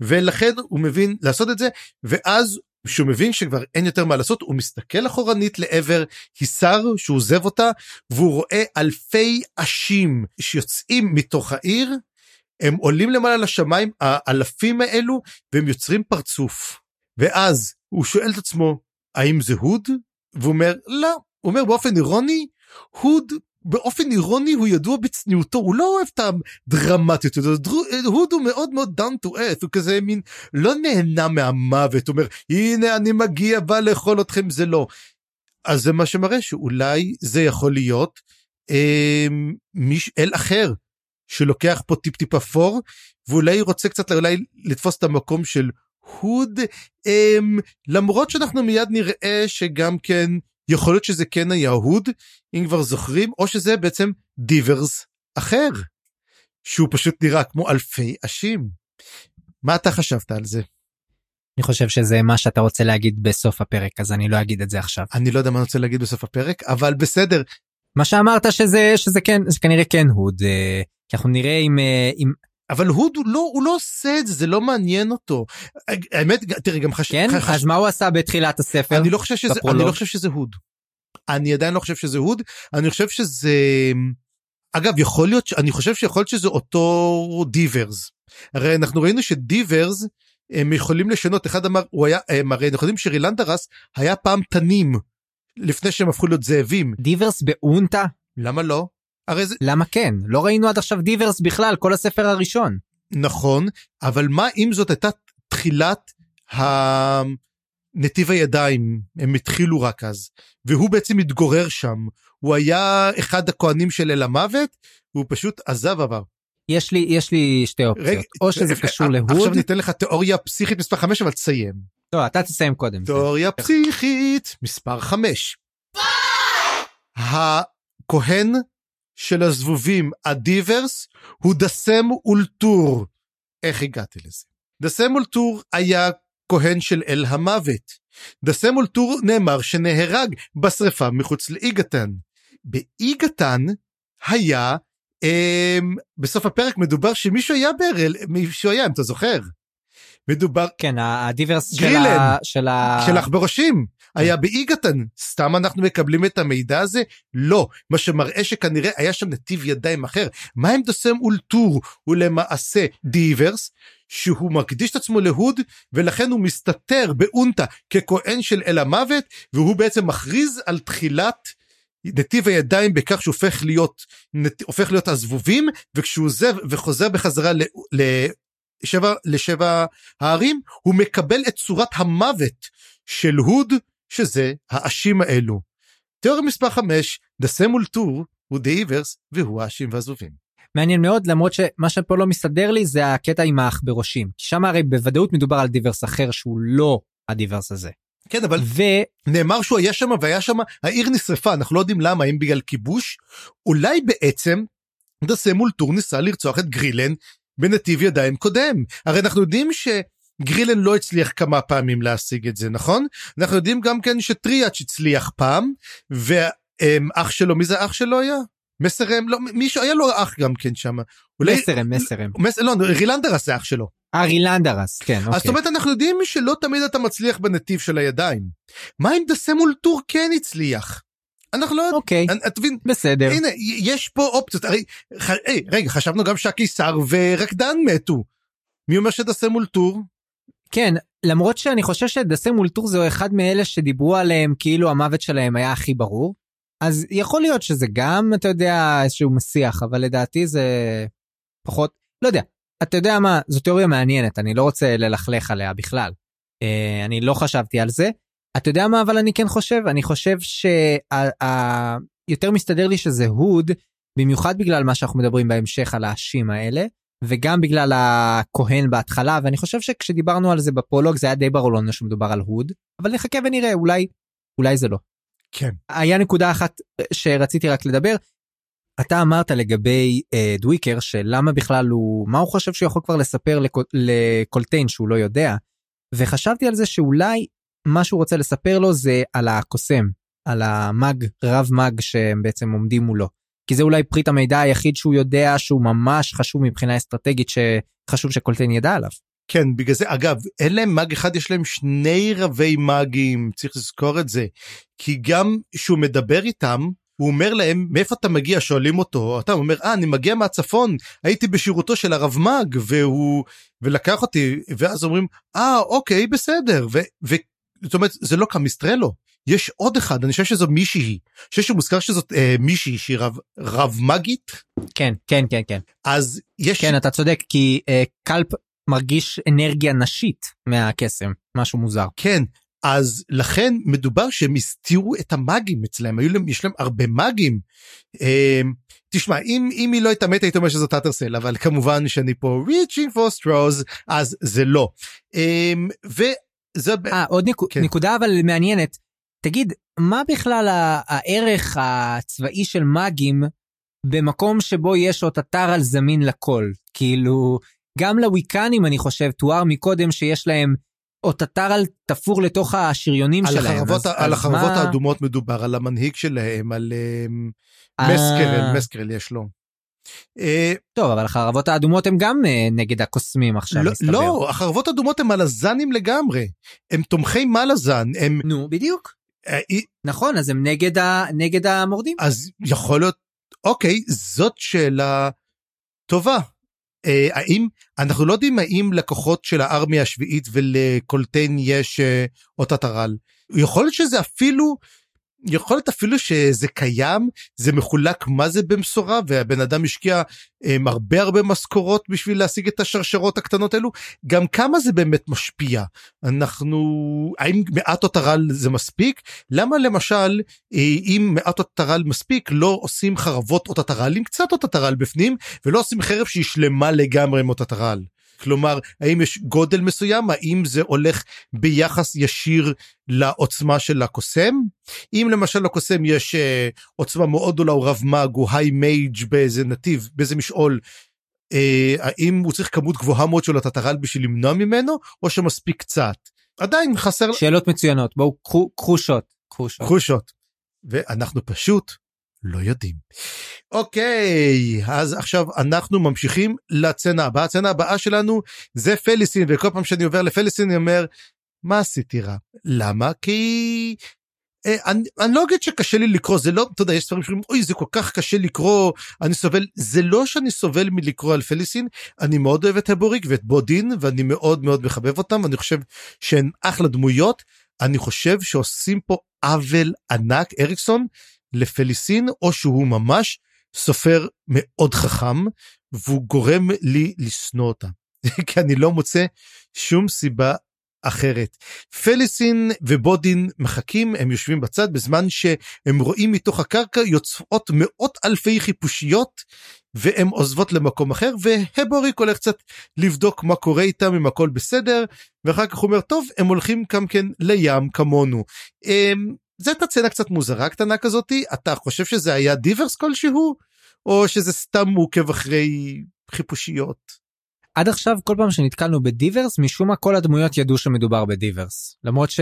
B: ולכן הוא מבין לעשות את זה ואז כשהוא מבין שכבר אין יותר מה לעשות הוא מסתכל אחורנית לעבר הישר שהוא עוזב אותה והוא רואה אלפי אשים שיוצאים מתוך העיר הם עולים למעלה לשמיים האלפים האלו והם יוצרים פרצוף. ואז הוא שואל את עצמו האם זה הוד? והוא אומר לא. הוא אומר באופן אירוני הוד באופן אירוני הוא ידוע בצניעותו הוא לא אוהב את הדרמטיות הוד הוא מאוד מאוד down to earth הוא כזה מין לא נהנה מהמוות הוא אומר הנה אני מגיע בא לאכול אתכם זה לא. אז זה מה שמראה שאולי זה יכול להיות אה, מיש אל אחר שלוקח פה טיפ טיפה פור ואולי רוצה קצת אולי לתפוס את המקום של הוד אה, למרות שאנחנו מיד נראה שגם כן יכול להיות שזה כן היה הוד אם כבר זוכרים או שזה בעצם דיברס אחר שהוא פשוט נראה כמו אלפי אשים. מה אתה חשבת על זה?
A: אני חושב שזה מה שאתה רוצה להגיד בסוף הפרק אז אני לא אגיד את זה עכשיו.
B: אני לא יודע מה אני רוצה להגיד בסוף הפרק אבל בסדר.
A: מה שאמרת שזה שזה כן זה כנראה כן הוד אה, כי אנחנו נראה אם אה, אם
B: אבל הוא לא הוא לא עושה את זה זה לא מעניין אותו. האמת תראה גם חשב
A: כן? חש... אז מה הוא עשה בתחילת הספר?
B: אני לא חושב שזה בפרולוג. אני לא חושב שזה הוד. אני עדיין לא חושב שזה הוד אני חושב שזה אגב יכול להיות אני חושב שיכול להיות שזה אותו דיברס הרי אנחנו ראינו שדיברס הם יכולים לשנות. אחד אמר הוא היה הם הרי אנחנו יודעים שרילנדרס היה פעם תנים לפני שהם הפכו להיות זאבים.
A: דיברס באונטה?
B: למה לא
A: הרי זה... למה כן? לא ראינו עד עכשיו דיברס בכלל, כל הספר הראשון.
B: נכון, אבל מה אם זאת הייתה תחילת נתיב הידיים, הם התחילו רק אז, והוא בעצם התגורר שם. הוא היה אחד הכהנים של אל המוות, והוא פשוט עזב עבר.
A: יש לי, יש לי שתי אופציות, רגע, או שזה קשור להוד.
B: עכשיו ניתן לך תיאוריה פסיכית מספר 5, אבל תסיים.
A: לא, אתה תסיים קודם.
B: תיאוריה. פסיכית מספר 5. הכהן של הזבובים, הדיברס, הוא דסם אולטור. איך הגעתי לזה? דסם אולטור היה כהן של אל המוות. דסם אולטור נאמר שנהרג בשרפה מחוץ לאיגתן. באיגתן היה, אמ, בסוף הפרק מדובר שמישהו היה ברל, מישהו היה, אם אתה זוכר. מדובר...
A: כן, הדיברס
B: גרילן,
A: של ה...
B: של עכברושים. כן. היה באיגתן. סתם אנחנו מקבלים את המידע הזה? לא. מה שמראה שכנראה היה שם נתיב ידיים אחר. מה הם דוסם אולטור? הוא למעשה דיברס, שהוא מקדיש את עצמו להוד, ולכן הוא מסתתר באונטה ככהן של אל המוות, והוא בעצם מכריז על תחילת נתיב הידיים בכך שהוא הופך להיות, הופך להיות הזבובים, וכשהוא עוזב וחוזר בחזרה ל, לשבע, הערים, הוא מקבל את צורת המוות של הוד, שזה האשים האלו. תיאוריה מספר 5, דסה מול טור הוא דאיברס והוא האשים והזבובים.
A: מעניין מאוד למרות שמה שפה לא מסתדר לי זה הקטע עם העכברושים. שם הרי בוודאות מדובר על דיברס אחר שהוא לא הדיברס הזה.
B: כן אבל ו... נאמר שהוא היה שם והיה שם העיר נשרפה אנחנו לא יודעים למה אם בגלל כיבוש אולי בעצם דסה מול טור ניסה לרצוח את גרילן בנתיב ידיים קודם הרי אנחנו יודעים שגרילן לא הצליח כמה פעמים להשיג את זה נכון אנחנו יודעים גם כן שטריאץ' הצליח פעם ואח שלו מי זה אח שלו היה מסרם לא מישהו היה לו אח גם כן שם.
A: אולי... מסרם מסרם.
B: מס, לא רילנדרס זה אח שלו.
A: אה רילנדרס כן.
B: אז זאת אומרת אנחנו יודעים שלא תמיד אתה מצליח בנתיב של הידיים. מה אם דסה מול טור כן הצליח? אנחנו לא יודעים.
A: אוקיי.
B: תבין.
A: בסדר.
B: הנה יש פה אופציות. הרי, ח... היי, רגע חשבנו גם שהקיסר ורקדן מתו. מי אומר שדסה מול טור?
A: כן למרות שאני חושב שדסה מול טור זה אחד מאלה שדיברו עליהם כאילו המוות שלהם היה הכי ברור. אז יכול להיות שזה גם, אתה יודע, איזשהו מסיח, אבל לדעתי זה פחות, לא יודע. אתה יודע מה, זו תיאוריה מעניינת, אני לא רוצה ללכלך עליה בכלל. Uh, אני לא חשבתי על זה. אתה יודע מה אבל אני כן חושב? אני חושב שיותר מסתדר לי שזה הוד, במיוחד בגלל מה שאנחנו מדברים בהמשך על האשים האלה, וגם בגלל הכהן בהתחלה, ואני חושב שכשדיברנו על זה בפרולוג זה היה די ברור לנו שמדובר על הוד, אבל נחכה ונראה, אולי, אולי זה לא.
B: כן.
A: היה נקודה אחת שרציתי רק לדבר. אתה אמרת לגבי אה, דוויקר שלמה בכלל הוא מה הוא חושב שהוא יכול כבר לספר לקולטיין שהוא לא יודע. וחשבתי על זה שאולי מה שהוא רוצה לספר לו זה על הקוסם על המאג רב מאג שהם בעצם עומדים מולו. כי זה אולי פריט המידע היחיד שהוא יודע שהוא ממש חשוב מבחינה אסטרטגית שחשוב שקולטיין ידע עליו.
B: כן בגלל זה אגב אין להם מאג אחד יש להם שני רבי מאגים צריך לזכור את זה כי גם שהוא מדבר איתם הוא אומר להם מאיפה אתה מגיע שואלים אותו אתה אומר אה אני מגיע מהצפון הייתי בשירותו של הרב מאג והוא ולקח אותי ואז אומרים אה אוקיי בסדר ו, זאת אומרת זה לא קמיסטרלו יש עוד אחד אני חושב שזו מישהי אני חושב שמוזכר שזאת אה, מישהי שהיא רב רב מגית
A: כן כן כן כן
B: אז יש
A: כן אתה צודק כי אה, קלפ מרגיש אנרגיה נשית מהקסם, משהו מוזר.
B: כן, אז לכן מדובר שהם הסתירו את המאגים אצלם, היו להם, יש להם הרבה מאגים. אה, תשמע, אם, אם היא לא הייתה מתה הייתי אומר שזאת אטרסל, אבל כמובן שאני פה reaching for straws, אז זה לא. אה, וזה...
A: אה, עוד נק... כן. נקודה אבל מעניינת. תגיד, מה בכלל הערך הצבאי של מאגים במקום שבו יש עוד אתר על זמין לכל? כאילו, גם לוויקנים אני חושב תואר מקודם שיש להם אוטטרל תפור לתוך השריונים
B: על
A: שלהם.
B: החרבות, אז, על אז החרבות מה... האדומות מדובר, על המנהיג שלהם, על uh, מסקרל, מסקרל יש לו.
A: Uh, טוב, אבל החרבות האדומות הם גם uh, נגד הקוסמים עכשיו,
B: לא,
A: מסתבר.
B: לא, החרבות האדומות הם מלזנים לגמרי. הם תומכי מלזן, הם...
A: נו, בדיוק. Uh, נכון, אז הם נגד, ה... נגד המורדים.
B: אז יכול להיות, אוקיי, זאת שאלה טובה. אה, האם אנחנו לא יודעים האם לקוחות של הארמיה השביעית ולקולטיין יש אה, אותה טרל יכול להיות שזה אפילו יכול להיות אפילו שזה קיים, זה מחולק מה זה במשורה, והבן אדם השקיע um, הרבה הרבה משכורות בשביל להשיג את השרשרות הקטנות האלו, גם כמה זה באמת משפיע. אנחנו, האם מעט אותרל זה מספיק? למה למשל, אה, אם מעט אותרל מספיק, לא עושים חרבות אותרל עם קצת אותרל בפנים, ולא עושים חרב שהיא שלמה לגמרי עם אותרל? כלומר, האם יש גודל מסוים? האם זה הולך ביחס ישיר לעוצמה של הקוסם? אם למשל לקוסם יש uh, עוצמה מאוד גדולה, הוא רב מאג, הוא היי מייג' באיזה נתיב, באיזה משעול, uh, האם הוא צריך כמות גבוהה מאוד של התתרל בשביל למנוע ממנו, או שמספיק קצת? עדיין חסר...
A: שאלות מצוינות, בואו קחו שוט.
B: קחו שוט. ואנחנו פשוט לא יודעים. אוקיי, אז עכשיו אנחנו ממשיכים לצנה הבאה. הצנה הבאה שלנו זה פליסין, וכל פעם שאני עובר לפליסין אני אומר, מה עשיתי רע? למה? כי... אה, אני, אני לא אגיד שקשה לי לקרוא, זה לא, אתה יודע, יש ספרים שאומרים, אוי, זה כל כך קשה לקרוא, אני סובל, זה לא שאני סובל מלקרוא על פליסין, אני מאוד אוהב את הבוריק ואת בודין, ואני מאוד מאוד מחבב אותם, ואני חושב שהן אחלה דמויות. אני חושב שעושים פה עוול ענק, אריקסון, לפליסין, או שהוא ממש סופר מאוד חכם, והוא גורם לי לשנוא אותה. <laughs> כי אני לא מוצא שום סיבה אחרת. פליסין ובודין מחכים, הם יושבים בצד בזמן שהם רואים מתוך הקרקע יוצאות מאות אלפי חיפושיות והן עוזבות למקום אחר והבוריק הולך קצת לבדוק מה קורה איתם אם הכל בסדר ואחר כך הוא אומר טוב הם הולכים גם כן לים כמונו. אמ, זה הייתה צלע קצת מוזרה קטנה כזאתי אתה חושב שזה היה דיברס כלשהו או שזה סתם מעוכב אחרי חיפושיות.
A: עד עכשיו כל פעם שנתקלנו בדיברס משום מה כל הדמויות ידעו שמדובר בדיברס למרות ש...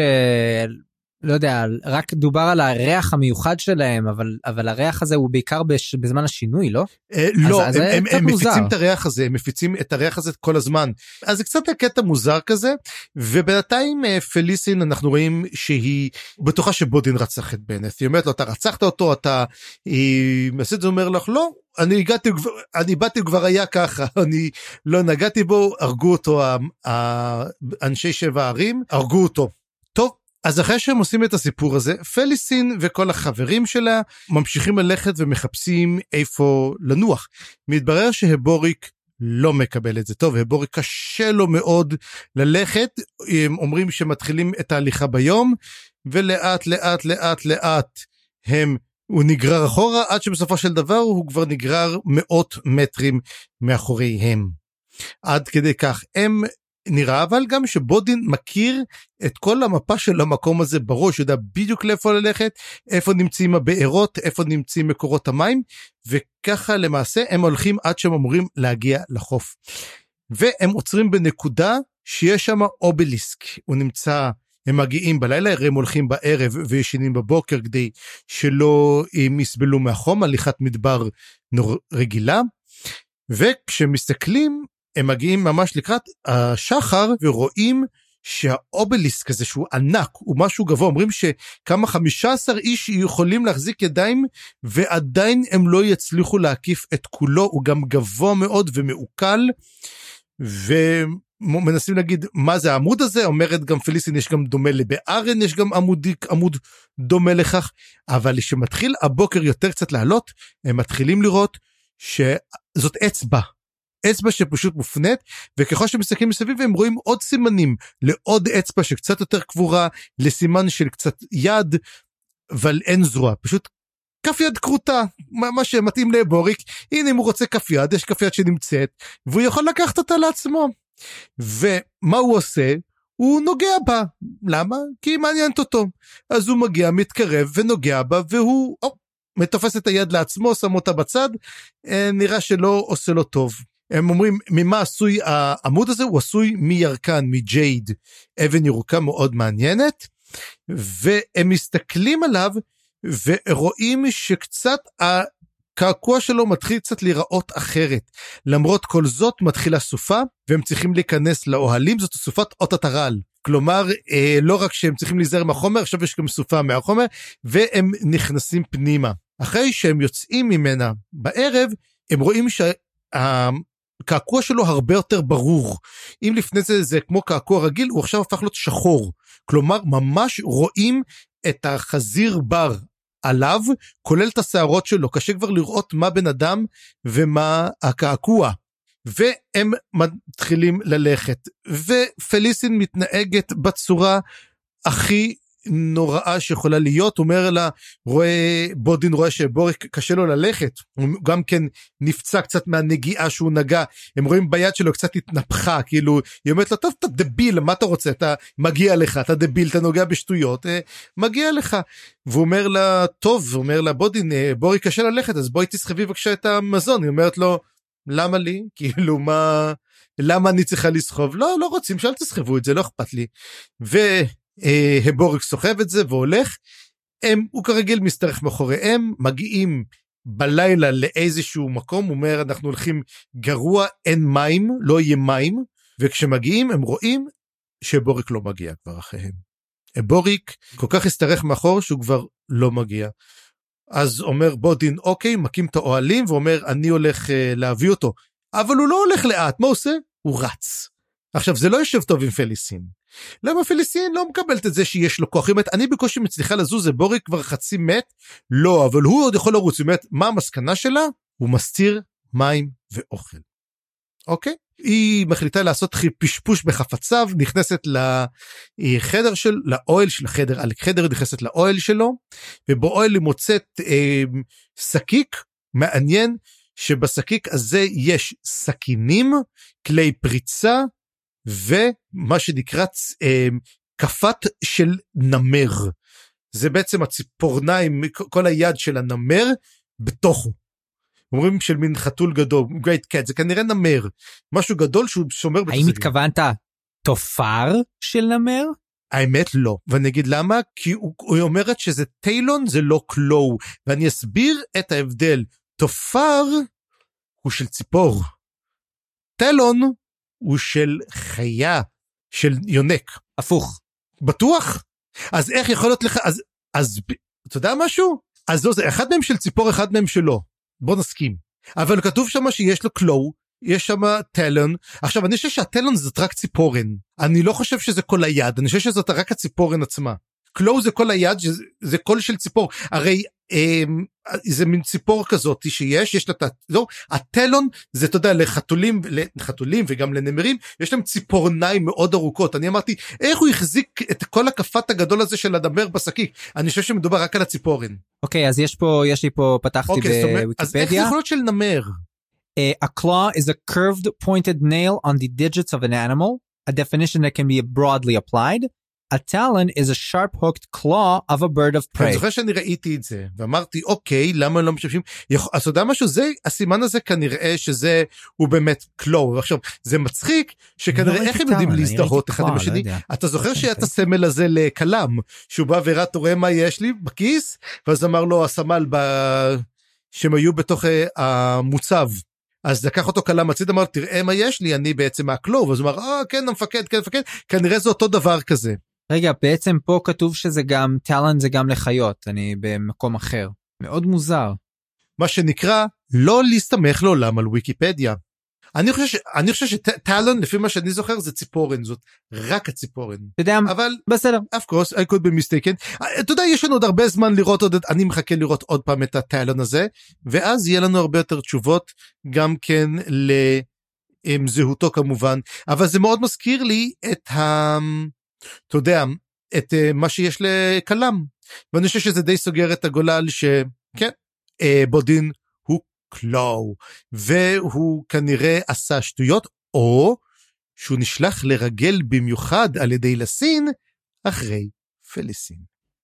A: לא יודע, רק דובר על הריח המיוחד שלהם, אבל, אבל הריח הזה הוא בעיקר בש, בזמן השינוי, לא?
B: אה, לא, אז, הם, הם, הם מפיצים את הריח הזה, הם מפיצים את הריח הזה כל הזמן. אז זה קצת קטע מוזר כזה, ובינתיים אה, פליסין אנחנו רואים שהיא בטוחה שבודין רצח את בנט. היא אומרת לו, אתה רצחת אותו, אתה... היא עשית זה אומר לך, לא, אני הגעתי אני באתי כבר היה ככה <laughs> אני לא נגעתי בו הרגו אותו האנשי שבע ערים הרגו אותו. אז אחרי שהם עושים את הסיפור הזה, פליסין וכל החברים שלה ממשיכים ללכת ומחפשים איפה לנוח. מתברר שהבוריק לא מקבל את זה טוב, הבוריק קשה לו מאוד ללכת, הם אומרים שמתחילים את ההליכה ביום, ולאט לאט לאט לאט הם, הוא נגרר אחורה, עד שבסופו של דבר הוא כבר נגרר מאות מטרים מאחוריהם. עד כדי כך הם נראה אבל גם שבודין מכיר את כל המפה של המקום הזה בראש, יודע בדיוק לאיפה ללכת, איפה נמצאים הבארות, איפה נמצאים מקורות המים, וככה למעשה הם הולכים עד שהם אמורים להגיע לחוף. והם עוצרים בנקודה שיש שם אובליסק, הוא נמצא, הם מגיעים בלילה, הרי הם הולכים בערב וישנים בבוקר כדי שלא הם יסבלו מהחום, הליכת מדבר רגילה. וכשמסתכלים הם מגיעים ממש לקראת השחר ורואים שהאובליסק הזה שהוא ענק הוא משהו גבוה אומרים שכמה 15 איש יכולים להחזיק ידיים ועדיין הם לא יצליחו להקיף את כולו הוא גם גבוה מאוד ומעוקל. ומנסים להגיד מה זה העמוד הזה אומרת גם פליסין יש גם דומה לבארן יש גם עמוד עמוד דומה לכך אבל כשמתחיל הבוקר יותר קצת לעלות הם מתחילים לראות שזאת אצבע אצבע שפשוט מופנית וככל שמסתכלים מסביב הם רואים עוד סימנים לעוד אצבע שקצת יותר קבורה לסימן של קצת יד אבל אין זרוע פשוט כף יד כרותה מה שמתאים לבוריק הנה אם הוא רוצה כף יד יש כף יד שנמצאת והוא יכול לקחת אותה לעצמו. ומה הוא עושה? הוא נוגע בה למה? כי היא מעניינת אותו אז הוא מגיע מתקרב ונוגע בה והוא או, מתופס את היד לעצמו שם אותה בצד אה, נראה שלא עושה לו טוב. הם אומרים ממה עשוי העמוד הזה הוא עשוי מירקן מג'ייד. אבן ירוקה מאוד מעניינת. והם מסתכלים עליו ורואים שקצת הקעקוע שלו מתחיל קצת להיראות אחרת. למרות כל זאת מתחילה סופה והם צריכים להיכנס לאוהלים. זאת סופת אות הטרל. כלומר אה, לא רק שהם צריכים להיזהר מהחומר עכשיו יש גם סופה מהחומר והם נכנסים פנימה. אחרי שהם יוצאים ממנה בערב הם רואים שה... הקעקוע שלו הרבה יותר ברור. אם לפני זה זה כמו קעקוע רגיל, הוא עכשיו הפך להיות שחור. כלומר, ממש רואים את החזיר בר עליו, כולל את השערות שלו, קשה כבר לראות מה בן אדם ומה הקעקוע. והם מתחילים ללכת, ופליסין מתנהגת בצורה הכי נוראה שיכולה להיות, אומר לה, רואה, בודין רואה שבוריק קשה לו ללכת, הוא גם כן נפצע קצת מהנגיעה שהוא נגע, הם רואים ביד שלו קצת התנפחה, כאילו, היא אומרת לו, טוב, אתה דביל, מה אתה רוצה, אתה מגיע לך, אתה דביל, אתה נוגע בשטויות, אה, מגיע לך. והוא אומר לה, טוב, הוא אומר לה, בודין, אה, בוריק קשה ללכת, אז בואי תסחבי בבקשה את המזון, היא אומרת לו, למה לי? <laughs> כאילו, מה... למה אני צריכה לסחוב? לא, לא רוצים, שאל תסחבו את זה, לא אכפת לי. ו... אה, הבורג סוחב את זה והולך. הם, הוא כרגיל משתרך מאחוריהם, מגיעים בלילה לאיזשהו מקום, הוא אומר אנחנו הולכים גרוע, אין מים, לא יהיה מים, וכשמגיעים הם רואים שבוריק לא מגיע כבר אחריהם. בוריק כל כך השתרך מאחור שהוא כבר לא מגיע. אז אומר בודין אוקיי, מקים את האוהלים ואומר אני הולך uh, להביא אותו. אבל הוא לא הולך לאט, מה עושה? הוא רץ. עכשיו זה לא יושב טוב עם פליסין. למה פליסין לא מקבלת את זה שיש לו כוח? היא אומרת, אני בקושי מצליחה לזוז, זה בורי כבר חצי מת? לא, אבל הוא עוד יכול לרוץ. היא אומרת, מה המסקנה שלה? הוא מסתיר מים ואוכל. אוקיי? היא מחליטה לעשות פשפוש בחפציו, נכנסת לחדר של, לאוהל של החדר, על חדר נכנסת לאוהל שלו, ובאוהל היא מוצאת אה, שקיק מעניין, שבשקיק הזה יש סכינים, כלי פריצה, ומה שנקרא אה, כפת של נמר. זה בעצם הציפורניים, כל היד של הנמר בתוכו. אומרים של מין חתול גדול, גרייט קט, זה כנראה נמר, משהו גדול שהוא שומר
A: בתוך האם התכוונת תופר של נמר?
B: האמת לא, ואני אגיד למה, כי הוא, הוא אומרת שזה טיילון זה לא קלואו, ואני אסביר את ההבדל. תופר הוא של ציפור. טלון הוא של חיה, של יונק.
A: הפוך.
B: בטוח? אז איך יכול להיות לך, אז, אז, אתה יודע משהו? אז לא זה, אחד מהם של ציפור, אחד מהם שלא. בוא נסכים. אבל כתוב שם שיש לו קלואו, יש שם טלון. עכשיו, אני חושב שהטלון זאת רק ציפורן. אני לא חושב שזה כל היד, אני חושב שזאת רק הציפורן עצמה. קלואו זה כל היד, זה קול של ציפור. הרי אמ, זה מין ציפור כזאת שיש, יש לה את. לא, הטלון זה, אתה יודע, לחתולים, לחתולים וגם לנמרים, יש להם ציפורניים מאוד ארוכות. אני אמרתי, איך הוא החזיק את כל הכפת הגדול הזה של הנמר בשקיק? אני חושב שמדובר רק על הציפורן.
A: אוקיי, okay, אז יש פה, יש לי פה, פתחתי okay, בוויקיפדיה.
B: אז איך זה יכול להיות של נמר?
A: Uh, a claw is a curved pointed nail on the digits of an animal, a definition that can be broadly applied. A talon is a sharp hooked claw of a bird of prey.
B: אני זוכר שאני ראיתי את זה ואמרתי אוקיי למה לא משתמשים אז אתה יודע משהו זה הסימן הזה כנראה שזה הוא באמת קלו עכשיו זה מצחיק שכנראה לא איך הם יודעים להזדהות אחד עם השני אתה זוכר שהיה את הסמל הזה לכלם שהוא בא והראה אתה רואה מה יש לי בכיס ואז אמר לו הסמל. שהם היו בתוך אה, המוצב. אז לקח אותו כלם הציד אמר תראה מה יש לי אני בעצם מהקלוב אז הוא אמר אה כן המפקד כן המפקד כנראה זה אותו דבר כזה.
A: רגע, בעצם פה כתוב שזה גם, טאלנט זה גם לחיות, אני במקום אחר. מאוד מוזר.
B: מה שנקרא, לא להסתמך לעולם על ויקיפדיה. אני חושב. אני חושב שטאלון, לפי מה שאני זוכר, זה ציפורן, זאת רק הציפורן.
A: אתה יודע,
B: אבל
A: בסדר.
B: of course, I could be mistaken. אתה יודע, יש לנו עוד הרבה זמן לראות עוד, אני מחכה לראות עוד פעם את הטאלון הזה, ואז יהיה לנו הרבה יותר תשובות, גם כן לזהותו כמובן, אבל זה מאוד מזכיר לי את ה... אתה יודע, את uh, מה שיש לכלם. ואני חושב שזה די סוגר את הגולל שכן, uh, בודין הוא קלואו, והוא כנראה עשה שטויות, או שהוא נשלח לרגל במיוחד על ידי לסין אחרי פליסין.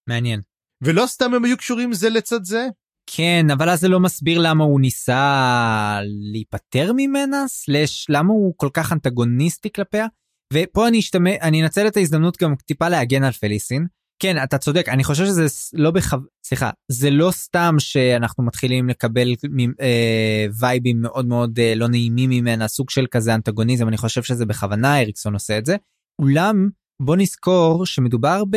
A: מעניין.
B: ולא סתם הם היו קשורים זה לצד זה?
A: כן, אבל אז זה לא מסביר למה הוא ניסה להיפטר ממנה, סלש למה הוא כל כך אנטגוניסטי כלפיה. ופה אני אשתמש, אני אנצל את ההזדמנות גם טיפה להגן על פליסין. כן, אתה צודק, אני חושב שזה לא בכו... סליחה, זה לא סתם שאנחנו מתחילים לקבל אה, וייבים מאוד מאוד אה, לא נעימים ממנה, סוג של כזה אנטגוניזם, אני חושב שזה בכוונה אריקסון עושה את זה. אולם, בוא נזכור שמדובר ב...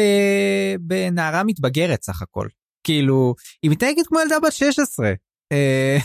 A: בנערה מתבגרת סך הכל. כאילו, היא מתנהגת כמו ילדה בת 16. אה,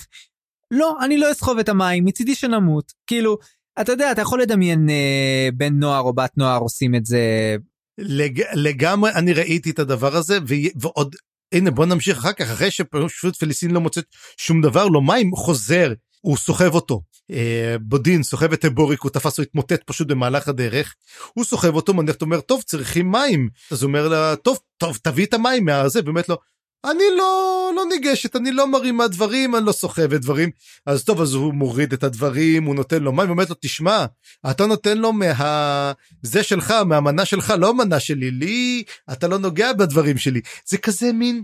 A: לא, אני לא אסחוב את המים, מצידי שנמות. כאילו, אתה יודע, אתה יכול לדמיין אה, בן נוער או בת נוער עושים את זה.
B: לג... לגמרי, אני ראיתי את הדבר הזה, ו... ועוד הנה בוא נמשיך אחר כך אחרי שפשוט פליסין לא מוצאת שום דבר לא מים חוזר הוא סוחב אותו. אה, בודין סוחב את הבוריק הוא תפס אותו התמוטט פשוט במהלך הדרך הוא סוחב אותו מניח אומר טוב צריכים מים אז הוא אומר לה טוב טוב תביא את המים מהזה באמת לא אני לא לא ניגשת אני לא מרימה דברים אני לא סוחבת דברים אז טוב אז הוא מוריד את הדברים הוא נותן לו מים ואומרת לו תשמע אתה נותן לו מה זה שלך מהמנה שלך לא מנה שלי לי אתה לא נוגע בדברים שלי זה כזה מין.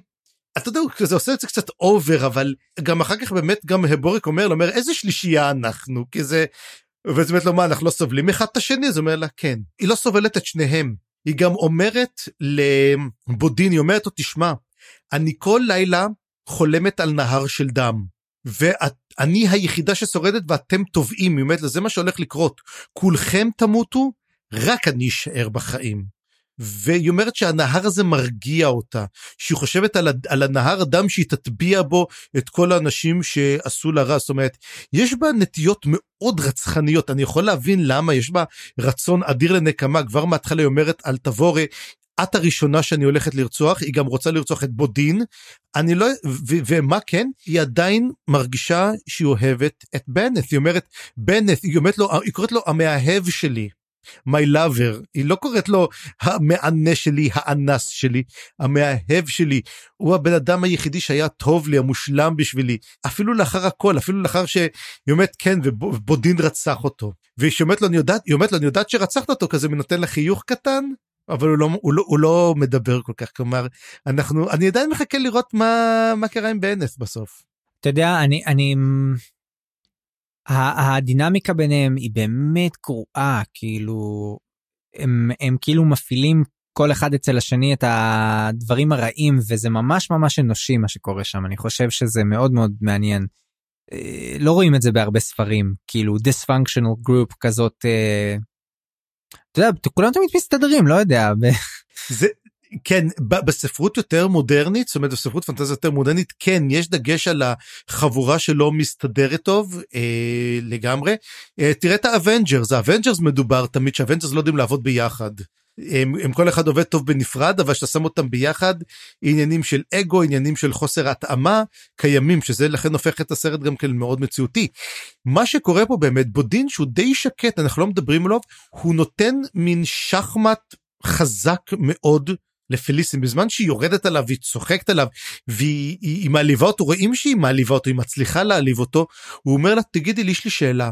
B: אתה יודע זה עושה את זה קצת אובר אבל גם אחר כך באמת גם הבורק אומר לו אומר איזה שלישייה אנחנו כי זה. וזה באמת לא מה אנחנו לא סובלים אחד את השני אז הוא אומר לה כן היא לא סובלת את שניהם היא גם אומרת לבודין היא אומרת לו תשמע אני כל לילה חולמת על נהר של דם. ואני היחידה ששורדת ואתם טובעים, היא אומרת לה, זה מה שהולך לקרות. כולכם תמותו, רק אני אשאר בחיים. והיא אומרת שהנהר הזה מרגיע אותה, שהיא חושבת על, על הנהר הדם שהיא תטביע בו את כל האנשים שעשו לה רע, זאת אומרת, יש בה נטיות מאוד רצחניות, אני יכול להבין למה, יש בה רצון אדיר לנקמה, כבר מההתחלה היא אומרת על תבורי, את הראשונה שאני הולכת לרצוח, היא גם רוצה לרצוח את בודין. אני לא, ו- ומה כן? היא עדיין מרגישה שהיא אוהבת את בנט. היא אומרת, בנט, היא אומרת לו, היא קוראת לו המאהב שלי. my lover, היא לא קוראת לו המענה שלי, האנס שלי, המאהב שלי, הוא הבן אדם היחידי שהיה טוב לי, המושלם בשבילי, אפילו לאחר הכל, אפילו לאחר שהיא אומרת כן, ובודין רצח אותו. והיא אומרת לו, אני יודעת, היא אומרת לו, אני יודעת שרצחת אותו, כזה ונותן לה חיוך קטן, אבל הוא לא, הוא לא, הוא לא מדבר כל כך, כלומר, אנחנו, אני עדיין מחכה לראות מה, מה קרה עם בנס בסוף.
A: אתה יודע, אני, אני, הדינמיקה ביניהם היא באמת גרועה, כאילו, הם, הם כאילו מפעילים כל אחד אצל השני את הדברים הרעים, וזה ממש ממש אנושי מה שקורה שם, אני חושב שזה מאוד מאוד מעניין. אה, לא רואים את זה בהרבה ספרים, כאילו dysfunctional group כזאת אה, אתה יודע, כולם תמיד מסתדרים, לא יודע.
B: זה, כן, בספרות יותר מודרנית, זאת אומרת בספרות פנטזיה יותר מודרנית, כן, יש דגש על החבורה שלא מסתדרת טוב אה, לגמרי. אה, תראה את ה Avengers, ה Avengers מדובר תמיד שה Avengers לא יודעים לעבוד ביחד. הם, הם כל אחד עובד טוב בנפרד אבל כשאתה שם אותם ביחד עניינים של אגו עניינים של חוסר התאמה קיימים שזה לכן הופך את הסרט גם כן מאוד מציאותי. מה שקורה פה באמת בודין שהוא די שקט אנחנו לא מדברים עליו הוא נותן מין שחמט חזק מאוד לפליסין בזמן שהיא יורדת עליו והיא צוחקת עליו והיא היא, היא מעליבה אותו רואים שהיא מעליבה אותו היא מצליחה להעליב אותו הוא אומר לה תגידי לי יש לי שאלה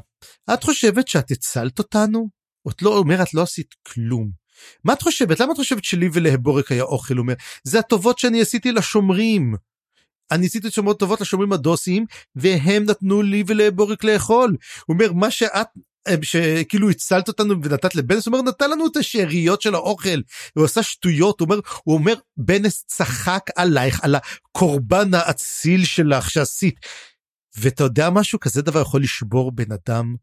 B: את חושבת שאת הצלת אותנו? את לא אומרת לא עשית כלום. מה את חושבת? למה את חושבת שלי ולהבורק היה אוכל? אומר, זה הטובות שאני עשיתי לשומרים. אני עשיתי שמות טובות לשומרים הדוסיים, והם נתנו לי ולהבורק לאכול. הוא אומר, מה שאת אה, שכאילו הצלת אותנו ונתת לבנס, הוא אומר נתן לנו את השאריות של האוכל, הוא עשה שטויות, הוא אומר, הוא אומר בנס צחק עלייך, על הקורבן האציל שלך שעשית. ואתה יודע משהו כזה דבר יכול לשבור בן אדם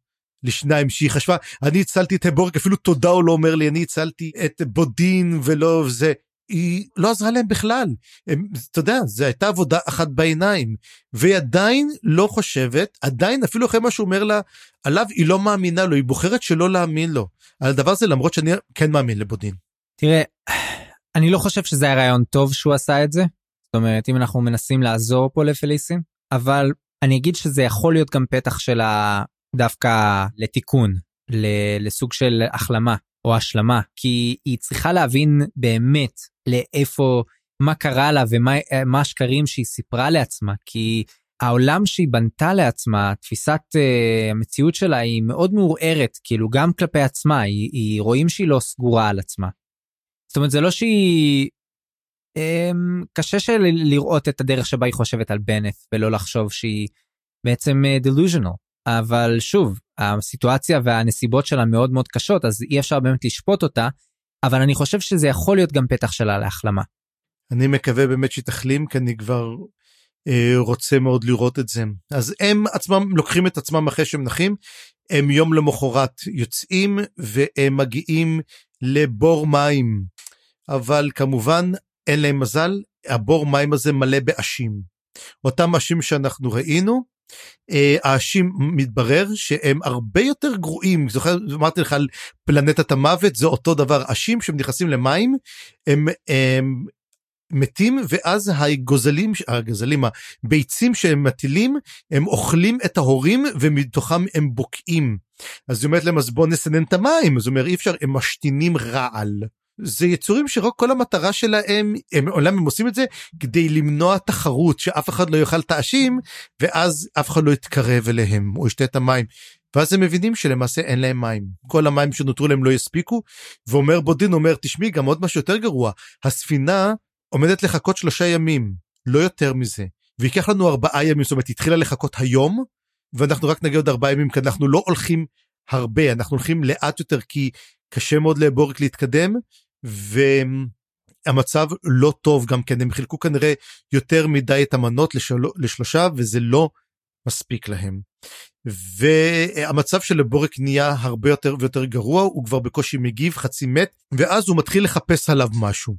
B: לשניים שהיא חשבה אני הצלתי את הבורג אפילו תודה הוא לא אומר לי אני הצלתי את בודין ולא זה. היא לא עזרה להם בכלל. הם, אתה יודע זה הייתה עבודה אחת בעיניים והיא עדיין לא חושבת עדיין אפילו אחרי מה שהוא אומר לה עליו היא לא מאמינה לו היא בוחרת שלא להאמין לו. על הדבר הזה למרות שאני כן מאמין לבודין.
A: תראה אני לא חושב שזה היה רעיון טוב שהוא עשה את זה. זאת אומרת אם אנחנו מנסים לעזור פה לפליסין אבל אני אגיד שזה יכול להיות גם פתח של ה... דווקא לתיקון, לסוג של החלמה או השלמה, כי היא צריכה להבין באמת לאיפה, מה קרה לה ומה השקרים שהיא סיפרה לעצמה, כי העולם שהיא בנתה לעצמה, תפיסת uh, המציאות שלה היא מאוד מעורערת, כאילו גם כלפי עצמה, היא, היא רואים שהיא לא סגורה על עצמה. זאת אומרת, זה לא שהיא... Um, קשה של לראות את הדרך שבה היא חושבת על בנט ולא לחשוב שהיא בעצם uh, delusional. אבל שוב, הסיטואציה והנסיבות שלה מאוד מאוד קשות, אז אי אפשר באמת לשפוט אותה, אבל אני חושב שזה יכול להיות גם פתח שלה להחלמה.
B: אני מקווה באמת שהיא תחלים, כי אני כבר אה, רוצה מאוד לראות את זה. אז הם עצמם לוקחים את עצמם אחרי שהם נחים, הם יום למחרת יוצאים והם מגיעים לבור מים. אבל כמובן אין להם מזל, הבור מים הזה מלא באשים. אותם אשים שאנחנו ראינו, האשים מתברר שהם הרבה יותר גרועים זוכר אמרתי לך על פלנטת המוות זה אותו דבר אשים שהם נכנסים למים הם, הם מתים ואז הגוזלים, הגזלים, הביצים שהם מטילים, הם אוכלים את ההורים ומתוכם הם בוקעים. אז היא אומרת להם אז בוא נסנן את המים, אז הוא אומר אי אפשר, הם משתינים רעל. זה יצורים שרק כל המטרה שלהם, הם עולם הם עושים את זה כדי למנוע תחרות שאף אחד לא יאכל את העשים ואז אף אחד לא יתקרב אליהם או ישתה את המים. ואז הם מבינים שלמעשה אין להם מים. כל המים שנותרו להם לא יספיקו, ואומר בודין, אומר, תשמעי, גם עוד משהו יותר גרוע, הספינה עומדת לחכות שלושה ימים, לא יותר מזה. וייקח לנו ארבעה ימים, זאת אומרת, התחילה לחכות היום, ואנחנו רק נגיע עוד ארבעה ימים, כי אנחנו לא הולכים הרבה, אנחנו הולכים לאט יותר, כי קשה מאוד לבורק להתקדם, והמצב לא טוב גם כן, הם חילקו כנראה יותר מדי את המנות לשל... לשלושה, וזה לא מספיק להם. והמצב של בורק נהיה הרבה יותר ויותר גרוע, הוא כבר בקושי מגיב, חצי מת, ואז הוא מתחיל לחפש עליו משהו.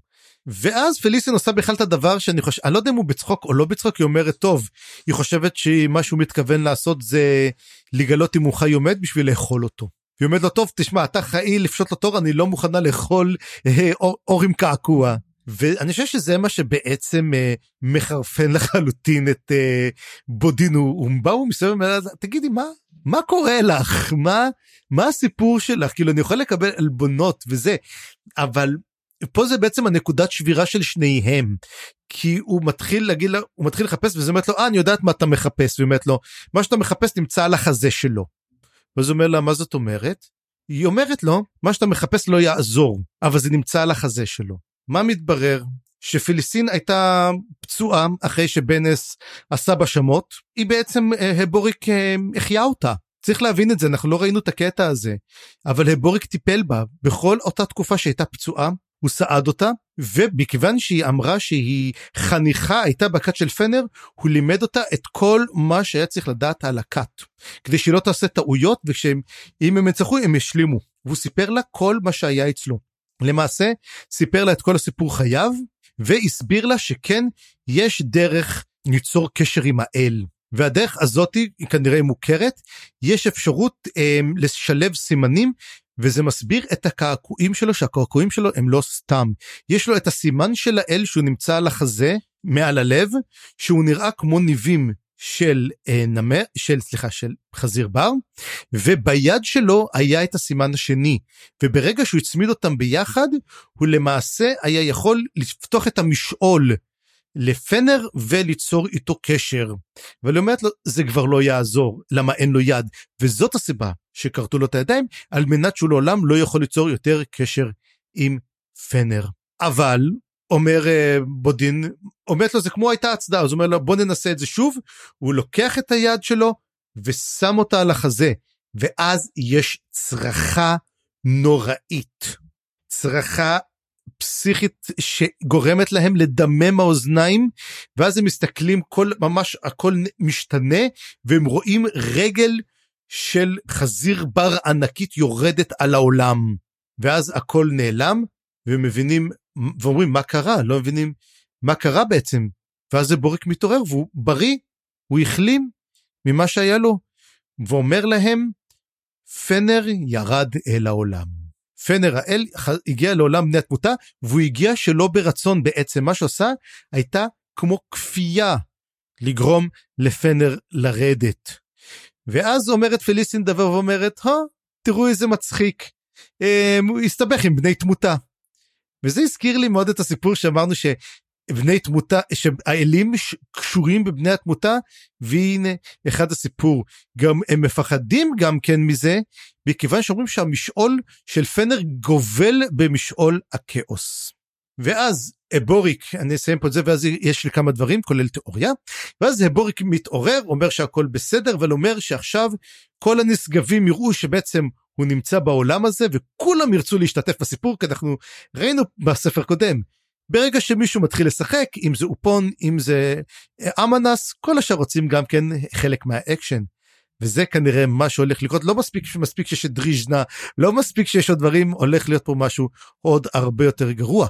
B: ואז פליסין עושה בכלל את הדבר שאני חושב, אני לא יודע אם הוא בצחוק או לא בצחוק, היא אומרת טוב, היא חושבת שמה שהוא מתכוון לעשות זה לגלות אם הוא חי או מת בשביל לאכול אותו. היא אומרת לו טוב תשמע אתה חי לפשוט לתור אני לא מוכנה לאכול אה, אור, אור עם קעקוע. ואני חושב שזה מה שבעצם אה, מחרפן לחלוטין את אה, בודין הוא בא ומסתובב ומסתובב תגידי מה מה קורה לך מה מה הסיפור שלך כאילו אני יכול לקבל עלבונות וזה אבל פה זה בעצם הנקודת שבירה של שניהם כי הוא מתחיל להגיד לה הוא מתחיל לחפש וזה אומרת לו אה אני יודעת מה אתה מחפש ואומרת לו מה שאתה מחפש נמצא על החזה שלו. ואז הוא אומר לה מה זאת אומרת? היא אומרת לו מה שאתה מחפש לא יעזור אבל זה נמצא על החזה שלו. מה מתברר? שפיליסין הייתה פצועה אחרי שבנס עשה בה שמות, היא בעצם אה, הבוריק אה, החיה אותה. צריך להבין את זה, אנחנו לא ראינו את הקטע הזה, אבל הבוריק טיפל בה בכל אותה תקופה שהייתה פצועה, הוא סעד אותה, ומכיוון שהיא אמרה שהיא חניכה הייתה בכת של פנר, הוא לימד אותה את כל מה שהיה צריך לדעת על הכת, כדי שהיא לא תעשה טעויות, וכשהם, אם הם יצטרכו הם ישלימו. והוא סיפר לה כל מה שהיה אצלו. למעשה סיפר לה את כל הסיפור חייו והסביר לה שכן יש דרך ליצור קשר עם האל והדרך הזאתי היא כנראה מוכרת יש אפשרות אה, לשלב סימנים וזה מסביר את הקעקועים שלו שהקעקועים שלו הם לא סתם. יש לו את הסימן של האל שהוא נמצא על החזה מעל הלב שהוא נראה כמו ניבים של אה, נמר, של סליחה, של חזיר בר, וביד שלו היה את הסימן השני, וברגע שהוא הצמיד אותם ביחד, הוא למעשה היה יכול לפתוח את המשעול לפנר וליצור איתו קשר. היא אומרת לו, זה כבר לא יעזור, למה אין לו יד? וזאת הסיבה שכרתו לו את הידיים, על מנת שהוא לעולם לא יכול ליצור יותר קשר עם פנר. אבל אומר uh, בודין, אומרת לו זה כמו הייתה הצדעה, אז הוא אומר לו בוא ננסה את זה שוב, הוא לוקח את היד שלו ושם אותה על החזה, ואז יש צרחה נוראית, צרחה פסיכית שגורמת להם לדמם האוזניים, ואז הם מסתכלים, כל, ממש הכל משתנה, והם רואים רגל של חזיר בר ענקית יורדת על העולם, ואז הכל נעלם, ומבינים ואומרים מה קרה? לא מבינים מה קרה בעצם? ואז זה בורק מתעורר והוא בריא הוא החלים ממה שהיה לו ואומר להם פנר ירד אל העולם. פנר האל הגיע לעולם בני התמותה והוא הגיע שלא ברצון בעצם מה שעושה הייתה כמו כפייה לגרום לפנר לרדת. ואז אומרת פליסטין דבר ואומרת, תראו איזה מצחיק, אה, הוא הסתבך עם בני תמותה. וזה הזכיר לי מאוד את הסיפור שאמרנו שבני תמותה שהאלים קשורים בבני התמותה והנה אחד הסיפור גם הם מפחדים גם כן מזה מכיוון שאומרים שהמשעול של פנר גובל במשעול הכאוס. ואז הבוריק אני אסיים פה את זה ואז יש לי כמה דברים כולל תיאוריה ואז הבוריק מתעורר אומר שהכל בסדר אבל אומר שעכשיו כל הנשגבים יראו שבעצם הוא נמצא בעולם הזה וכולם ירצו להשתתף בסיפור כי אנחנו ראינו בספר קודם ברגע שמישהו מתחיל לשחק אם זה אופון אם זה אה, אמנס כל השאר רוצים גם כן חלק מהאקשן. וזה כנראה מה שהולך לקרות. לא מספיק שמספיק שיש את דריז'נה לא מספיק שיש עוד דברים הולך להיות פה משהו עוד הרבה יותר גרוע.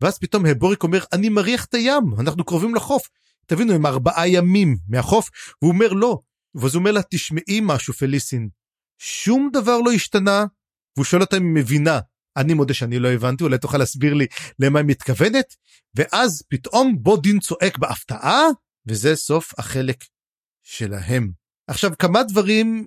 B: ואז פתאום הבוריק אומר אני מריח את הים אנחנו קרובים לחוף. תבינו הם ארבעה ימים מהחוף והוא אומר לא. ואז הוא אומר לה תשמעי משהו פליסין שום דבר לא השתנה. והוא שואל אותה אם היא מבינה אני מודה שאני לא הבנתי, אולי תוכל להסביר לי למה היא מתכוונת, ואז פתאום בודין צועק בהפתעה, וזה סוף החלק שלהם. עכשיו, כמה דברים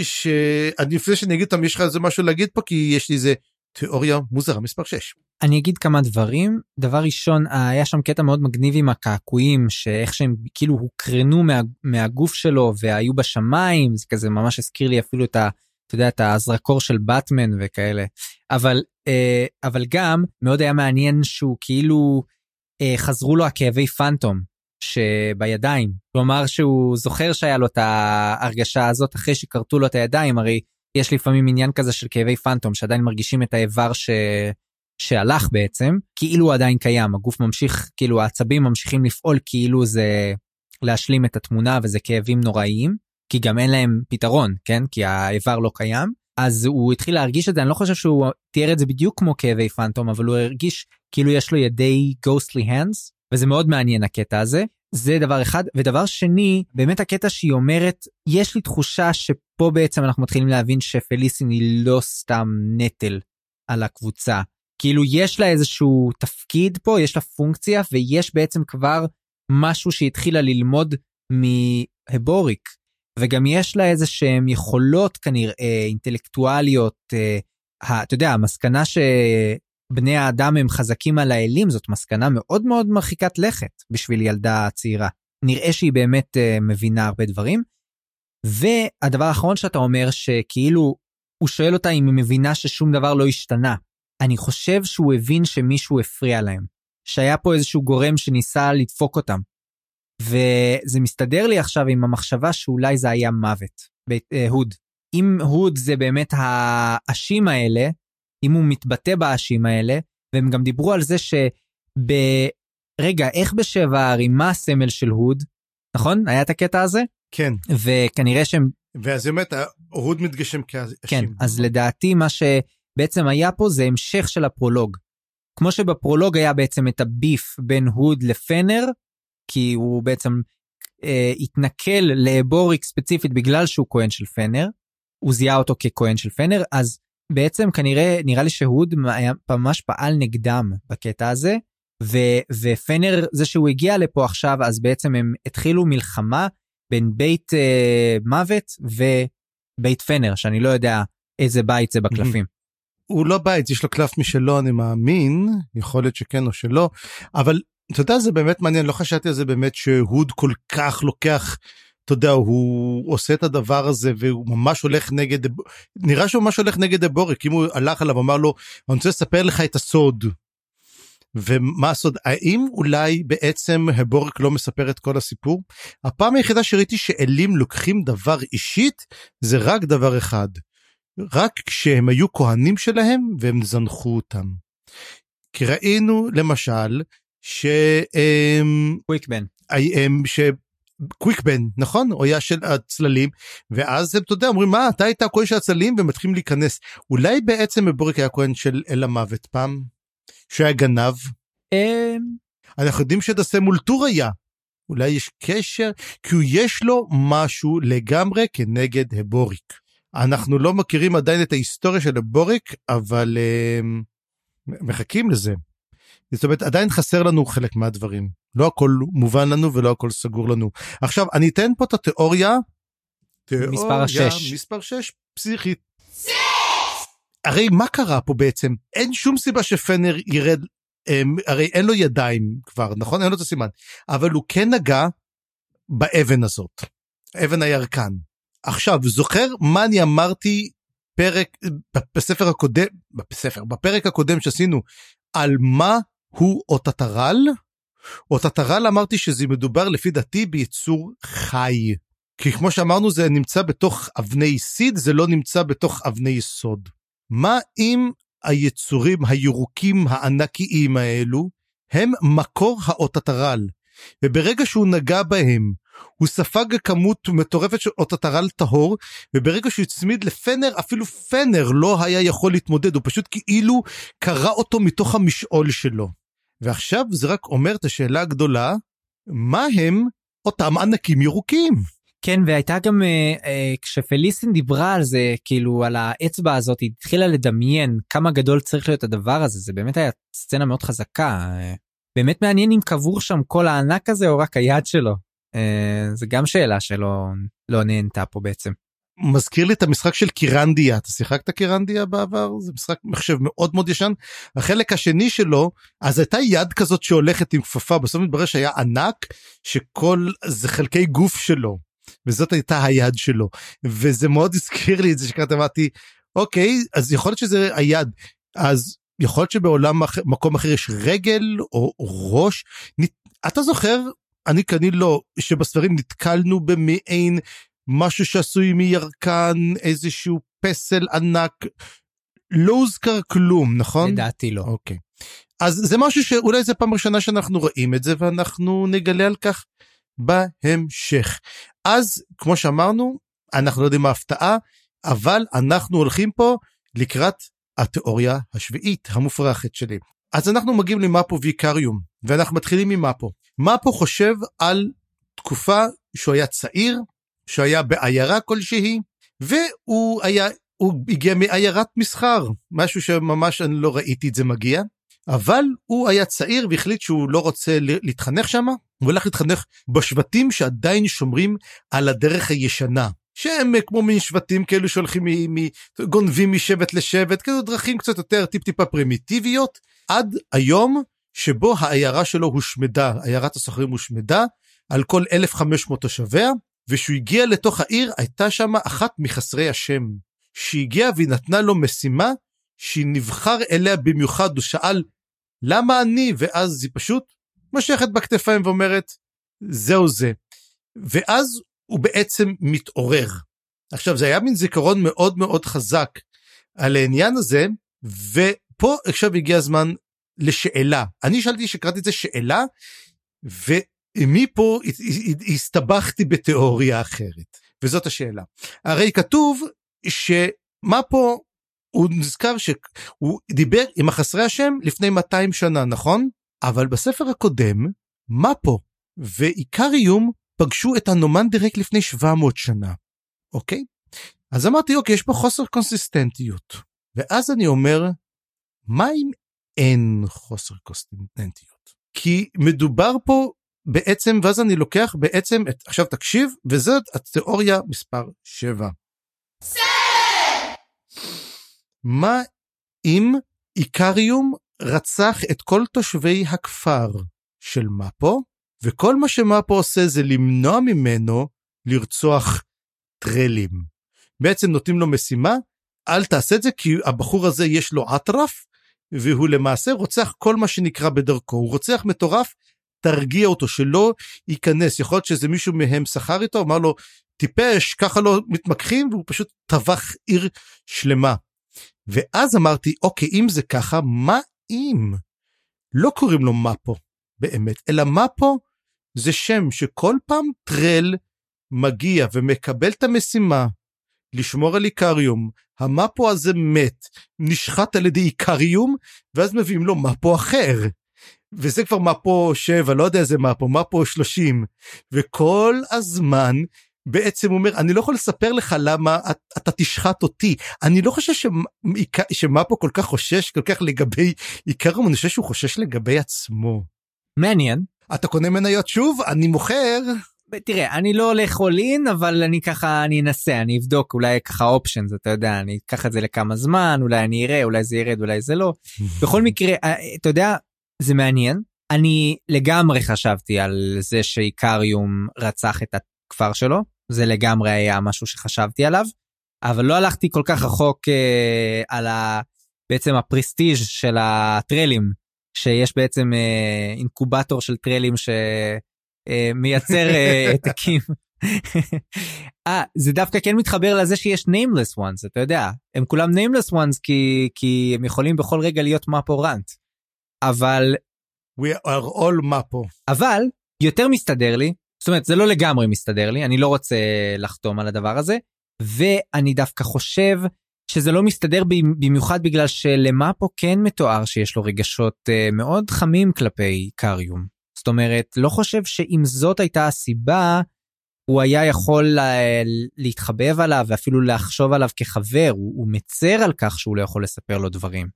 B: שאני לפני שאני אגיד אותם, יש לך איזה משהו להגיד פה, כי יש לי איזה תיאוריה מוזרה מספר 6.
A: אני אגיד כמה דברים. דבר ראשון, היה שם קטע מאוד מגניב עם הקעקועים, שאיך שהם כאילו הוקרנו מה, מהגוף שלו והיו בשמיים, זה כזה ממש הזכיר לי אפילו את ה... אתה יודע, את הזרקור של באטמן וכאלה. אבל, אה, אבל גם מאוד היה מעניין שהוא כאילו אה, חזרו לו הכאבי פנטום שבידיים. כלומר שהוא זוכר שהיה לו את ההרגשה הזאת אחרי שכרתו לו את הידיים, הרי יש לפעמים עניין כזה של כאבי פנטום שעדיין מרגישים את האיבר ש... שהלך בעצם, כאילו הוא עדיין קיים, הגוף ממשיך, כאילו העצבים ממשיכים לפעול כאילו זה להשלים את התמונה וזה כאבים נוראיים, כי גם אין להם פתרון, כן? כי האיבר לא קיים. אז הוא התחיל להרגיש את זה, אני לא חושב שהוא תיאר את זה בדיוק כמו כאבי פנטום, אבל הוא הרגיש כאילו יש לו ידי ghostly hands, וזה מאוד מעניין הקטע הזה. זה דבר אחד. ודבר שני, באמת הקטע שהיא אומרת, יש לי תחושה שפה בעצם אנחנו מתחילים להבין שפליסין היא לא סתם נטל על הקבוצה. כאילו יש לה איזשהו תפקיד פה, יש לה פונקציה, ויש בעצם כבר משהו שהתחילה ללמוד מהבוריק. וגם יש לה איזה שהן יכולות כנראה אינטלקטואליות. אה, אתה יודע, המסקנה שבני האדם הם חזקים על האלים זאת מסקנה מאוד מאוד מרחיקת לכת בשביל ילדה צעירה. נראה שהיא באמת אה, מבינה הרבה דברים. והדבר האחרון שאתה אומר שכאילו הוא שואל אותה אם היא מבינה ששום דבר לא השתנה. אני חושב שהוא הבין שמישהו הפריע להם. שהיה פה איזשהו גורם שניסה לדפוק אותם. וזה מסתדר לי עכשיו עם המחשבה שאולי זה היה מוות. אה, אם הוד זה באמת האשים האלה, אם הוא מתבטא באשים האלה, והם גם דיברו על זה שב... רגע, איך בשבע הערים, מה הסמל של הוד? נכון? היה את הקטע הזה?
B: כן.
A: וכנראה שהם...
B: ואז באמת, הוד מתגשם כאשים.
A: כן, אז לדעתי מה שבעצם היה פה זה המשך של הפרולוג. כמו שבפרולוג היה בעצם את הביף בין הוד לפנר, כי הוא בעצם אה, התנכל לבוריק ספציפית בגלל שהוא כהן של פנר, הוא זיהה אותו ככהן של פנר, אז בעצם כנראה, נראה לי שהוד ממש פעל נגדם בקטע הזה, ו, ופנר, זה שהוא הגיע לפה עכשיו, אז בעצם הם התחילו מלחמה בין בית אה, מוות ובית פנר, שאני לא יודע איזה בית זה בקלפים.
B: הוא לא בית, יש לו קלף משלו, אני מאמין, יכול להיות שכן או שלא, אבל אתה יודע זה באמת מעניין לא חשבתי על זה באמת שהוד כל כך לוקח. אתה יודע הוא עושה את הדבר הזה והוא ממש הולך נגד נראה שהוא ממש הולך נגד הבורק אם הוא הלך עליו אמר לו אני רוצה לספר לך את הסוד. ומה הסוד האם אולי בעצם הבורק לא מספר את כל הסיפור הפעם היחידה שראיתי שאלים לוקחים דבר אישית זה רק דבר אחד רק כשהם היו כהנים שלהם והם זנחו אותם. כי ראינו למשל ש...
A: קוויקבן.
B: קוויקבן נכון הוא היה של הצללים ואז הם אתה יודע אומרים מה אתה היית הכהן של הצללים ומתחילים להיכנס אולי בעצם מבוריק היה כהן של אל המוות פעם שהיה גנב.
A: אמ.
B: אנחנו יודעים שדסה מול טור היה אולי יש קשר כי יש לו משהו לגמרי כנגד הבוריק. אנחנו לא מכירים עדיין את ההיסטוריה של הבוריק אבל uh, מחכים לזה. זאת אומרת עדיין חסר לנו חלק מהדברים. לא הכל מובן לנו ולא הכל סגור לנו. עכשיו אני אתן פה את התיאוריה.
A: מספר 6
B: מספר 6 פסיכית. הרי מה קרה פה בעצם? אין שום סיבה שפנר ירד הם, הרי אין לו ידיים כבר נכון? אין לו את הסימן. אבל הוא כן נגע באבן הזאת. אבן הירקן. עכשיו זוכר מה אני אמרתי פרק בספר הקודם בספר בפרק הקודם שעשינו על מה הוא אוטטרל. אוטטרל אמרתי שזה מדובר לפי דעתי ביצור חי. כי כמו שאמרנו זה נמצא בתוך אבני סיד זה לא נמצא בתוך אבני יסוד. מה אם היצורים הירוקים הענקיים האלו הם מקור האוטטרל וברגע שהוא נגע בהם הוא ספג כמות מטורפת של אוטטרל טהור וברגע שהוא הצמיד לפנר אפילו פנר לא היה יכול להתמודד הוא פשוט כאילו קרע אותו מתוך המשעול שלו. ועכשיו זה רק אומר את השאלה הגדולה מה הם אותם ענקים ירוקים
A: כן, והייתה גם, אה, אה, כשפליסין דיברה על זה, כאילו על האצבע הזאת, היא התחילה לדמיין כמה גדול צריך להיות הדבר הזה, זה באמת היה סצנה מאוד חזקה. אה, באמת מעניין אם קבור שם כל הענק הזה או רק היד שלו. אה, זה גם שאלה שלא לא נהנתה פה בעצם.
B: מזכיר לי את המשחק של קירנדיה. אתה שיחקת קירנדיה בעבר? זה משחק מחשב מאוד מאוד ישן. החלק השני שלו אז הייתה יד כזאת שהולכת עם כפפה. בסוף מתברר שהיה ענק שכל זה חלקי גוף שלו. וזאת הייתה היד שלו. וזה מאוד הזכיר לי את זה שקראתי אמרתי אוקיי אז יכול להיות שזה היד. אז יכול להיות שבעולם אחר, מקום אחר יש רגל או ראש. אתה זוכר? אני כנראה לא שבספרים נתקלנו במעין משהו שעשוי מירקן, איזשהו פסל ענק. לא הוזכר כלום, נכון?
A: לדעתי לא.
B: אוקיי. אז זה משהו שאולי זה פעם ראשונה שאנחנו רואים את זה ואנחנו נגלה על כך בהמשך. אז כמו שאמרנו, אנחנו לא יודעים מה ההפתעה, אבל אנחנו הולכים פה לקראת התיאוריה השביעית המופרכת שלי. אז אנחנו מגיעים למאפו ויקריום, ואנחנו מתחילים ממאפו. מאפו חושב על תקופה שהוא היה צעיר, שהיה בעיירה כלשהי, והוא היה, הוא הגיע מעיירת מסחר, משהו שממש אני לא ראיתי את זה מגיע, אבל הוא היה צעיר והחליט שהוא לא רוצה להתחנך שם, הוא הולך להתחנך בשבטים שעדיין שומרים על הדרך הישנה. שהם כמו מין שבטים כאלו שהולכים, מ, גונבים משבט לשבט, כאילו דרכים קצת יותר טיפ טיפה פרימיטיביות, עד היום שבו העיירה שלו הושמדה, עיירת הסוחרים הושמדה, על כל 1,500 תושביה, וכשהוא הגיע לתוך העיר הייתה שם אחת מחסרי השם, שהגיעה והיא נתנה לו משימה שהיא נבחר אליה במיוחד, הוא שאל למה אני? ואז היא פשוט מושכת בכתפיים ואומרת זהו זה. ואז הוא בעצם מתעורר. עכשיו זה היה מין זיכרון מאוד מאוד חזק על העניין הזה, ופה עכשיו הגיע הזמן לשאלה. אני שאלתי שקראתי את זה שאלה, ו... מפה הסתבכתי בתיאוריה אחרת. וזאת השאלה. הרי כתוב שמה פה הוא נזכר שהוא דיבר עם החסרי השם לפני 200 שנה נכון? אבל בספר הקודם מה פה? ועיקר איום פגשו את הנומנדרק לפני 700 שנה. אוקיי? אז אמרתי אוקיי יש פה חוסר קונסיסטנטיות. ואז אני אומר מה אם אין חוסר קונסיסטנטיות? כי מדובר פה בעצם ואז אני לוקח בעצם את עכשיו תקשיב וזאת התיאוריה מספר 7. מה אם איקריום רצח את כל תושבי הכפר של מפו וכל מה שמפו עושה זה למנוע ממנו לרצוח טרלים. בעצם נותנים לו משימה אל תעשה את זה כי הבחור הזה יש לו אטרף והוא למעשה רוצח כל מה שנקרא בדרכו הוא רוצח מטורף תרגיע אותו שלא ייכנס. יכול להיות שזה מישהו מהם שכר איתו אמר לו טיפש ככה לא מתמקחים והוא פשוט טבח עיר שלמה. ואז אמרתי אוקיי אם זה ככה מה אם לא קוראים לו מפו באמת? אלא מפו זה שם שכל פעם טרל מגיע ומקבל את המשימה לשמור על איקריום המפו הזה מת נשחט על ידי איקריום ואז מביאים לו מפו אחר וזה כבר מפו 7 לא יודע איזה מפו מפו 30 וכל הזמן בעצם אומר אני לא יכול לספר לך למה את, אתה תשחט אותי אני לא חושב שמפו כל כך חושש כל כך לגבי עיקר אני חושב שהוא חושש לגבי עצמו.
A: מעניין.
B: אתה קונה מניות שוב אני מוכר.
A: תראה אני לא הולך all אבל אני ככה אני אנסה אני אבדוק אולי ככה אופשנס אתה יודע אני אקח את זה לכמה זמן אולי אני אראה אולי זה ירד אולי זה לא בכל מקרה אה, אתה יודע זה מעניין. אני לגמרי חשבתי על זה שאיקריום רצח את הכפר שלו, זה לגמרי היה משהו שחשבתי עליו, אבל לא הלכתי כל כך רחוק אה, על ה... בעצם הפרסטיג' של הטרלים, שיש בעצם אה, אינקובטור של טרלים שמייצר אה, <laughs> העתקים. אה, זה דווקא כן מתחבר לזה שיש nameless ones, אתה יודע, הם כולם nameless ones כי, כי הם יכולים בכל רגע להיות מפורנט. אבל...
B: We are all מפו.
A: אבל יותר מסתדר לי, זאת אומרת זה לא לגמרי מסתדר לי, אני לא רוצה לחתום על הדבר הזה, ואני דווקא חושב שזה לא מסתדר במיוחד בגלל שלמפו כן מתואר שיש לו רגשות uh, מאוד חמים כלפי קריום. זאת אומרת, לא חושב שאם זאת הייתה הסיבה, הוא היה יכול לה, להתחבב עליו ואפילו לחשוב עליו כחבר, הוא, הוא מצר על כך שהוא לא יכול לספר לו דברים.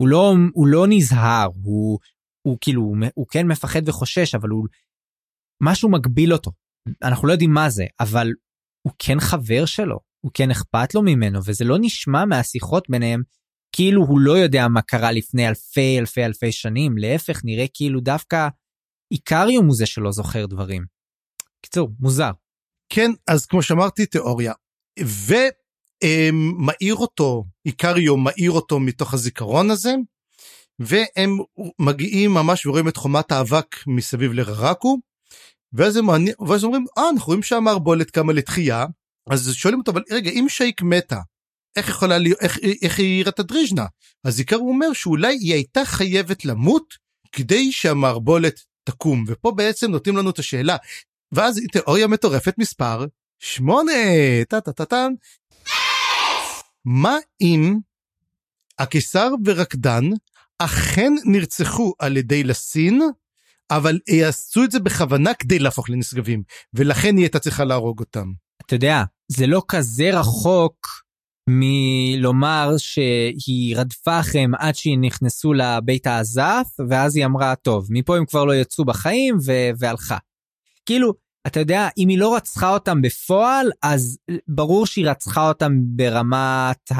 A: הוא לא, הוא לא נזהר, הוא, הוא כאילו, הוא, כן מפחד וחושש, אבל הוא, משהו מגביל אותו. אנחנו לא יודעים מה זה, אבל הוא כן חבר שלו, הוא כן אכפת לו ממנו, וזה לא נשמע מהשיחות ביניהם כאילו הוא לא יודע מה קרה לפני אלפי אלפי אלפי שנים, להפך, נראה כאילו דווקא איקריום הוא זה שלא זוכר דברים. קיצור, מוזר.
B: כן, אז כמו שאמרתי, תיאוריה. ומאיר אותו, איקריום מאיר אותו מתוך הזיכרון הזה, והם מגיעים ממש ורואים את חומת האבק מסביב לררקו, ואז הם, ואז אומרים, אה, אנחנו רואים שהמערבולת קמה לתחייה, אז שואלים אותו, אבל רגע, אם שייק מתה, איך יכולה להיות, איך, איך היא העירה את הדריז'נה? אז עיקר הוא אומר שאולי היא הייתה חייבת למות כדי שהמערבולת תקום, ופה בעצם נותנים לנו את השאלה, ואז תיאוריה מטורפת מספר 8, טה-טה-טה-טן. מה אם הקיסר ורקדן אכן נרצחו על ידי לסין, אבל יעשו את זה בכוונה כדי להפוך לנשגבים, ולכן היא הייתה צריכה להרוג אותם.
A: אתה יודע, זה לא כזה רחוק מלומר שהיא רדפה אחריהם עד שהיא נכנסו לבית העזת, ואז היא אמרה, טוב, מפה הם כבר לא יצאו בחיים, ו- והלכה. כאילו, אתה יודע, אם היא לא רצחה אותם בפועל, אז ברור שהיא רצחה אותם ברמת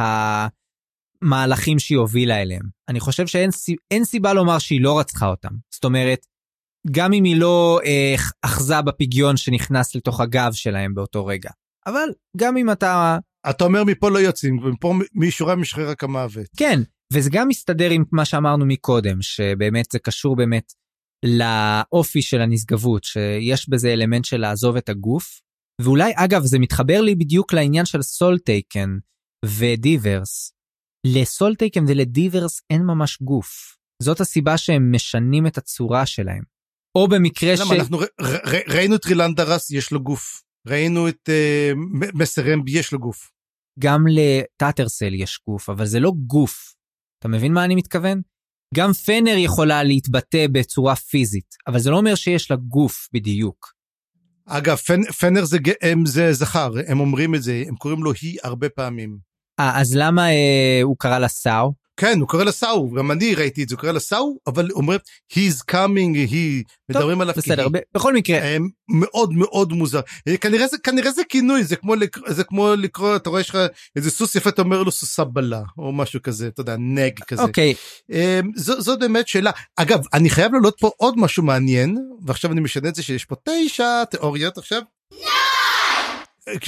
A: המהלכים שהיא הובילה אליהם. אני חושב שאין סיבה לומר שהיא לא רצחה אותם. זאת אומרת, גם אם היא לא אה, אחזה בפגיון שנכנס לתוך הגב שלהם באותו רגע. אבל גם אם אתה...
B: אתה אומר מפה לא יוצאים, ומפה מישורה משחרר רק המוות.
A: כן, וזה גם מסתדר עם מה שאמרנו מקודם, שבאמת זה קשור באמת לאופי של הנשגבות, שיש בזה אלמנט של לעזוב את הגוף. ואולי, אגב, זה מתחבר לי בדיוק לעניין של סולטייקן ודיברס. לסולטייקן ולדיברס אין ממש גוף. זאת הסיבה שהם משנים את הצורה שלהם. או במקרה
B: למה, ש... למה, אנחנו ר, ר, ראינו את רילנדרס, יש לו גוף. ראינו את אה, מסרמב, יש לו גוף.
A: גם לטאטרסייל יש גוף, אבל זה לא גוף. אתה מבין מה אני מתכוון? גם פנר יכולה להתבטא בצורה פיזית, אבל זה לא אומר שיש לה גוף בדיוק.
B: אגב, פנ, פנר זה, הם, זה זכר, הם אומרים את זה, הם קוראים לו היא הרבה פעמים.
A: אה, אז למה אה, הוא קרא לה סאו?
B: כן, הוא קורא לה סאו, גם אני ראיתי את זה, הוא קורא לה סאו, אבל אומרים, he's coming, he, מדברים עליו
A: בסדר, כי בכל מקרה.
B: הם מאוד מאוד מוזר. אה, כנראה זה, כנראה זה כינוי, זה כמו, זה כמו לקרוא, אתה רואה, יש לך איזה סוס יפה, אתה אומר לו סוסה בלה, או משהו כזה, אתה יודע, נג כזה.
A: אוקיי.
B: אה, זו, זו באמת שאלה. אגב, אני חייב להעלות פה עוד משהו מעניין, ועכשיו אני משנה את זה שיש פה תשע תיאוריות עכשיו.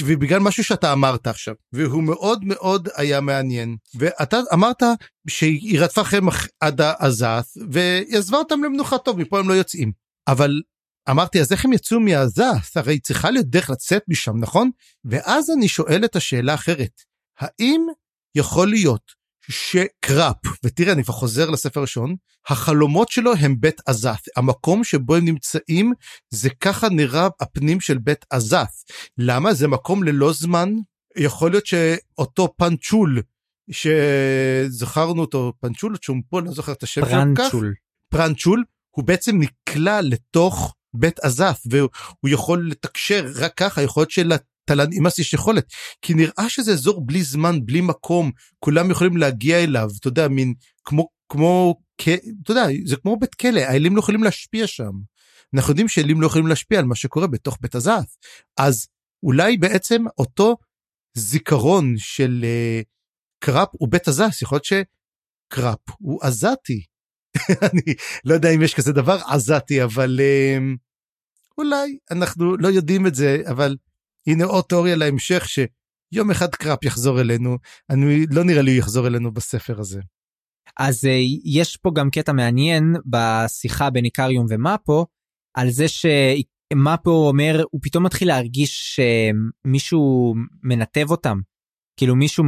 B: ובגלל משהו שאתה אמרת עכשיו, והוא מאוד מאוד היה מעניין. ואתה אמרת שהיא רדפה אחריהם עד העזת, והיא עזבה אותם למנוחה טוב, מפה הם לא יוצאים. אבל אמרתי, אז איך הם יצאו מהעזת? הרי צריכה להיות דרך לצאת משם, נכון? ואז אני שואל את השאלה האחרת, האם יכול להיות שקראפ, ותראה אני כבר חוזר לספר ראשון, החלומות שלו הם בית עזת, המקום שבו הם נמצאים זה ככה נראה הפנים של בית עזת. למה? זה מקום ללא זמן, יכול להיות שאותו פנצ'ול שזכרנו אותו, פנצ'ול, צ'ומפו, לא זוכר את השם שלו כך, פרנצ'ול, פרנצ'ול, הוא בעצם נקלע לתוך בית עזת והוא יכול לתקשר רק ככה, יכול להיות של... תל"נימאס יש יכולת כי נראה שזה אזור בלי זמן בלי מקום כולם יכולים להגיע אליו אתה יודע מין כמו כמו אתה יודע זה כמו בית כלא האלים לא יכולים להשפיע שם. אנחנו יודעים שאלים לא יכולים להשפיע על מה שקורה בתוך בית הזעת אז אולי בעצם אותו זיכרון של uh, קראפ הוא בית הזעת יכול להיות שקראפ הוא עזתי. <laughs> אני לא יודע אם יש כזה דבר עזתי אבל uh, אולי אנחנו לא יודעים את זה אבל הנה עוד תיאוריה להמשך שיום אחד קראפ יחזור אלינו, אני לא נראה לי הוא יחזור אלינו בספר הזה.
A: אז אה, יש פה גם קטע מעניין בשיחה בין איקריום ומאפו, על זה שמאפו אומר, הוא פתאום מתחיל להרגיש שמישהו מנתב אותם. כאילו מישהו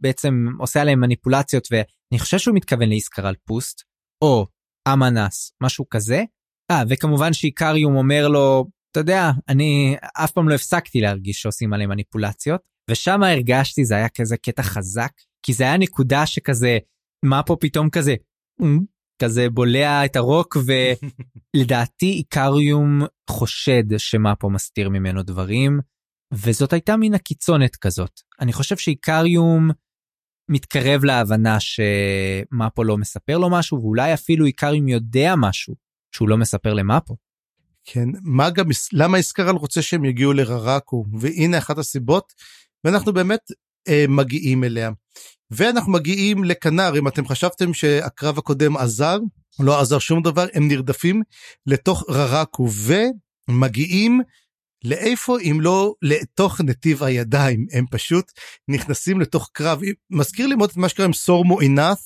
A: בעצם עושה עליהם מניפולציות ואני חושב שהוא מתכוון לאיסקרל פוסט או אמנס משהו כזה. אה וכמובן שאיקריום אומר לו אתה יודע, אני אף פעם לא הפסקתי להרגיש שעושים עליהם מניפולציות, ושם הרגשתי, זה היה כזה קטע חזק, כי זה היה נקודה שכזה, מה פה פתאום כזה, כזה בולע את הרוק ולדעתי <laughs> איקריום חושד שמאפו מסתיר ממנו דברים וזאת הייתה מין הקיצונת כזאת. אני חושב שאיקריום מתקרב להבנה שמאפו לא מספר לו משהו ואולי אפילו איקריום יודע משהו שהוא לא מספר למאפו.
B: כן, מה גם, למה איסקרל רוצה שהם יגיעו לררקו? והנה אחת הסיבות ואנחנו באמת אה, מגיעים אליה. ואנחנו מגיעים לכנר אם אתם חשבתם שהקרב הקודם עזר לא עזר שום דבר הם נרדפים לתוך ררקו ומגיעים לאיפה אם לא לתוך נתיב הידיים. הם פשוט נכנסים לתוך קרב. מזכיר לי מאוד את מה שקרה עם סורמו אינת'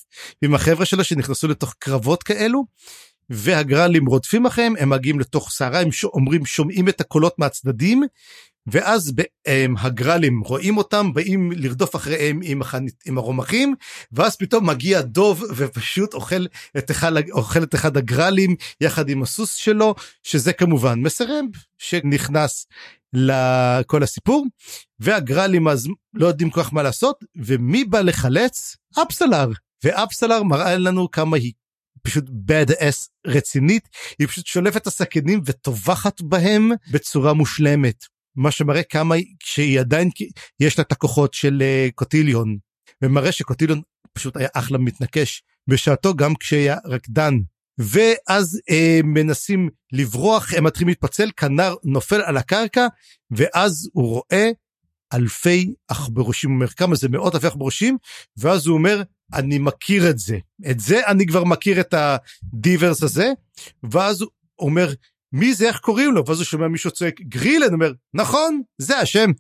B: עם החבר'ה שלו שנכנסו לתוך קרבות כאלו והגרלים רודפים אחריהם הם מגיעים לתוך סערה הם אומרים שומעים את הקולות מהצדדים ואז הגרלים רואים אותם באים לרדוף אחריהם עם, עם הרומחים ואז פתאום מגיע דוב ופשוט אוכל את אחד, אוכל את אחד הגרלים יחד עם הסוס שלו שזה כמובן מסרב שנכנס לכל הסיפור והגרלים אז לא יודעים כל כך מה לעשות ומי בא לחלץ? אפסלר ואפסלר מראה לנו כמה היא פשוט bad ass רצינית היא פשוט שולפת את הסכינים וטובחת בהם בצורה מושלמת. מה שמראה כמה שהיא עדיין יש לה את הכוחות של uh, קוטיליון. ומראה שקוטיליון פשוט היה אחלה מתנקש. בשעתו גם כשהיה רקדן. ואז uh, מנסים לברוח הם מתחילים להתפצל כנר נופל על הקרקע ואז הוא רואה אלפי עכברושים הוא אומר כמה זה מאות אלפי עכברושים ואז הוא אומר אני מכיר את זה. את זה אני כבר מכיר את הדיברס הזה ואז הוא אומר מי זה? איך קוראים לו? ואז הוא שומע מישהו צועק גרילן. אומר נכון זה השם.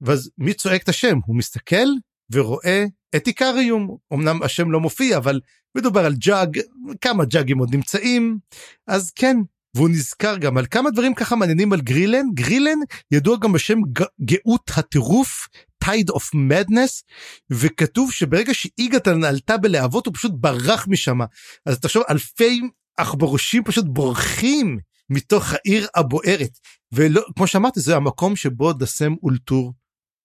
B: ואז מי צועק את השם? הוא מסתכל ורואה את איקריום אמנם השם לא מופיע אבל מדובר על ג'אג כמה ג'אגים עוד נמצאים. אז כן והוא נזכר גם על כמה דברים ככה מעניינים על גרילן. גרילן ידוע גם בשם גאות הטירוף tide of madness וכתוב שברגע שאיגתן עלתה בלהבות הוא פשוט ברח משם. אז תחשוב אלפי עכברושים פשוט בורחים מתוך העיר הבוערת. ולא כמו שאמרתי זה המקום שבו דסם אולטור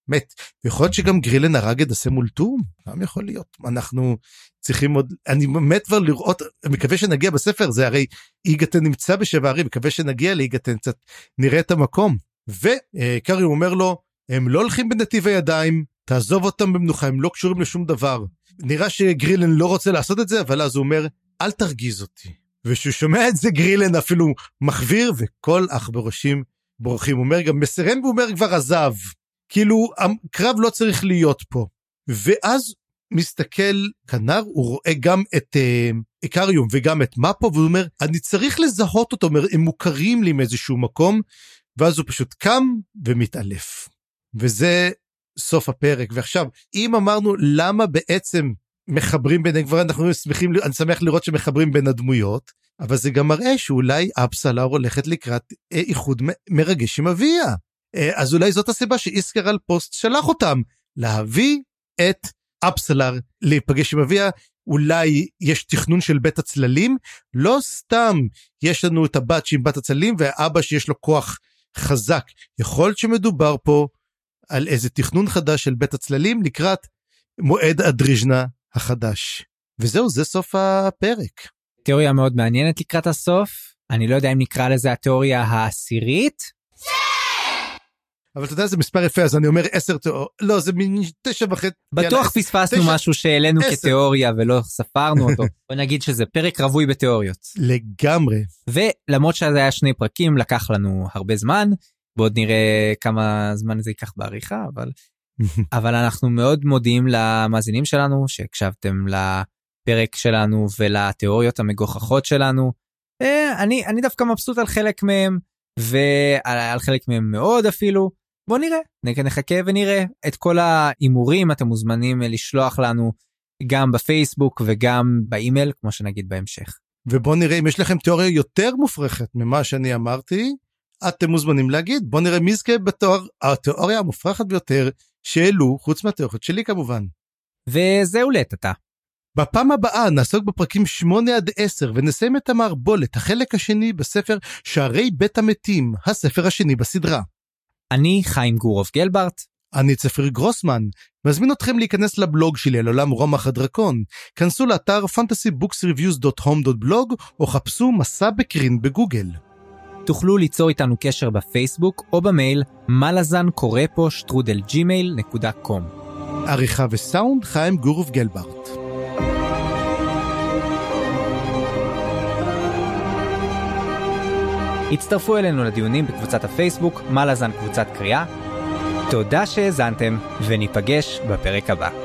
B: מת. יכול להיות שגם גרילן הרג את דסם אולטור גם יכול להיות. אנחנו צריכים עוד אני מת כבר לראות מקווה שנגיע בספר זה הרי איגתן נמצא בשבע ערים מקווה שנגיע לאיגתן קצת נראה את המקום. וקארי אומר לו הם לא הולכים בנתיב הידיים תעזוב אותם במנוחה הם לא קשורים לשום דבר. נראה שגרילן לא רוצה לעשות את זה אבל אז הוא אומר אל תרגיז אותי. וכשהוא שומע את זה גרילן אפילו מחוויר וכל אח בראשים בורחים. הוא אומר גם מסרן והוא אומר כבר עזב. כאילו הקרב לא צריך להיות פה. ואז מסתכל כנר הוא רואה גם את איקריום uh, וגם את מפו והוא אומר אני צריך לזהות אותו אומר הם מוכרים לי מאיזשהו מקום ואז הוא פשוט קם ומתעלף. וזה סוף הפרק ועכשיו אם אמרנו למה בעצם מחברים ביניהם כבר אנחנו שמחים אני שמח לראות שמחברים בין הדמויות אבל זה גם מראה שאולי אפסלר הולכת לקראת אה, איחוד מרגש עם אביה אה, אז אולי זאת הסיבה שאיסקר על פוסט שלח אותם להביא את אפסלר להיפגש עם אביה אולי יש תכנון של בית הצללים לא סתם יש לנו את הבת שהיא בת הצללים והאבא שיש לו כוח חזק יכול להיות שמדובר פה על איזה תכנון חדש של בית הצללים לקראת מועד הדריז'נה החדש. וזהו, זה סוף הפרק.
A: תיאוריה מאוד מעניינת לקראת הסוף. אני לא יודע אם נקרא לזה התיאוריה העשירית.
B: אבל אתה יודע זה מספר יפה אז אני אומר עשר תיאוריות לא זה מין תשע וחצי
A: בטוח פספסנו משהו שהעלינו כתיאוריה ולא ספרנו אותו <laughs> בוא נגיד שזה פרק רווי בתיאוריות
B: לגמרי
A: ולמרות שזה היה שני פרקים לקח לנו הרבה זמן ועוד נראה כמה זמן זה ייקח בעריכה אבל <laughs> אבל אנחנו מאוד מודים למאזינים שלנו שהקשבתם לפרק שלנו ולתיאוריות המגוחכות שלנו. אה, אני אני דווקא מבסוט על חלק מהם ועל חלק מהם מאוד אפילו. בוא נראה נחכה ונראה את כל ההימורים אתם מוזמנים לשלוח לנו גם בפייסבוק וגם באימייל כמו שנגיד בהמשך.
B: ובוא נראה אם יש לכם תיאוריה יותר מופרכת ממה שאני אמרתי אתם מוזמנים להגיד בוא נראה מי יזכה בתואר התיאוריה המופרכת ביותר שהעלו חוץ מהתיאוריות שלי כמובן.
A: וזהו לעת עתה.
B: בפעם הבאה נעסוק בפרקים 8 עד 10 ונסיים את המערבולת החלק השני בספר שערי בית המתים הספר השני בסדרה.
A: אני חיים גורוב גלברט.
B: אני צפריר גרוסמן, מזמין אתכם להיכנס לבלוג שלי על עולם רומח הדרקון. כנסו לאתר fantasybooksreviews.home.blog או חפשו מסע בקרין בגוגל.
A: תוכלו ליצור איתנו קשר בפייסבוק או במייל מלאזן קורא פה שטרודל ג'ימייל נקודה קום.
B: עריכה וסאונד חיים גורוב גלברט.
A: הצטרפו אלינו לדיונים בקבוצת הפייסבוק מלאזן קבוצת קריאה. תודה שהאזנתם, וניפגש בפרק הבא.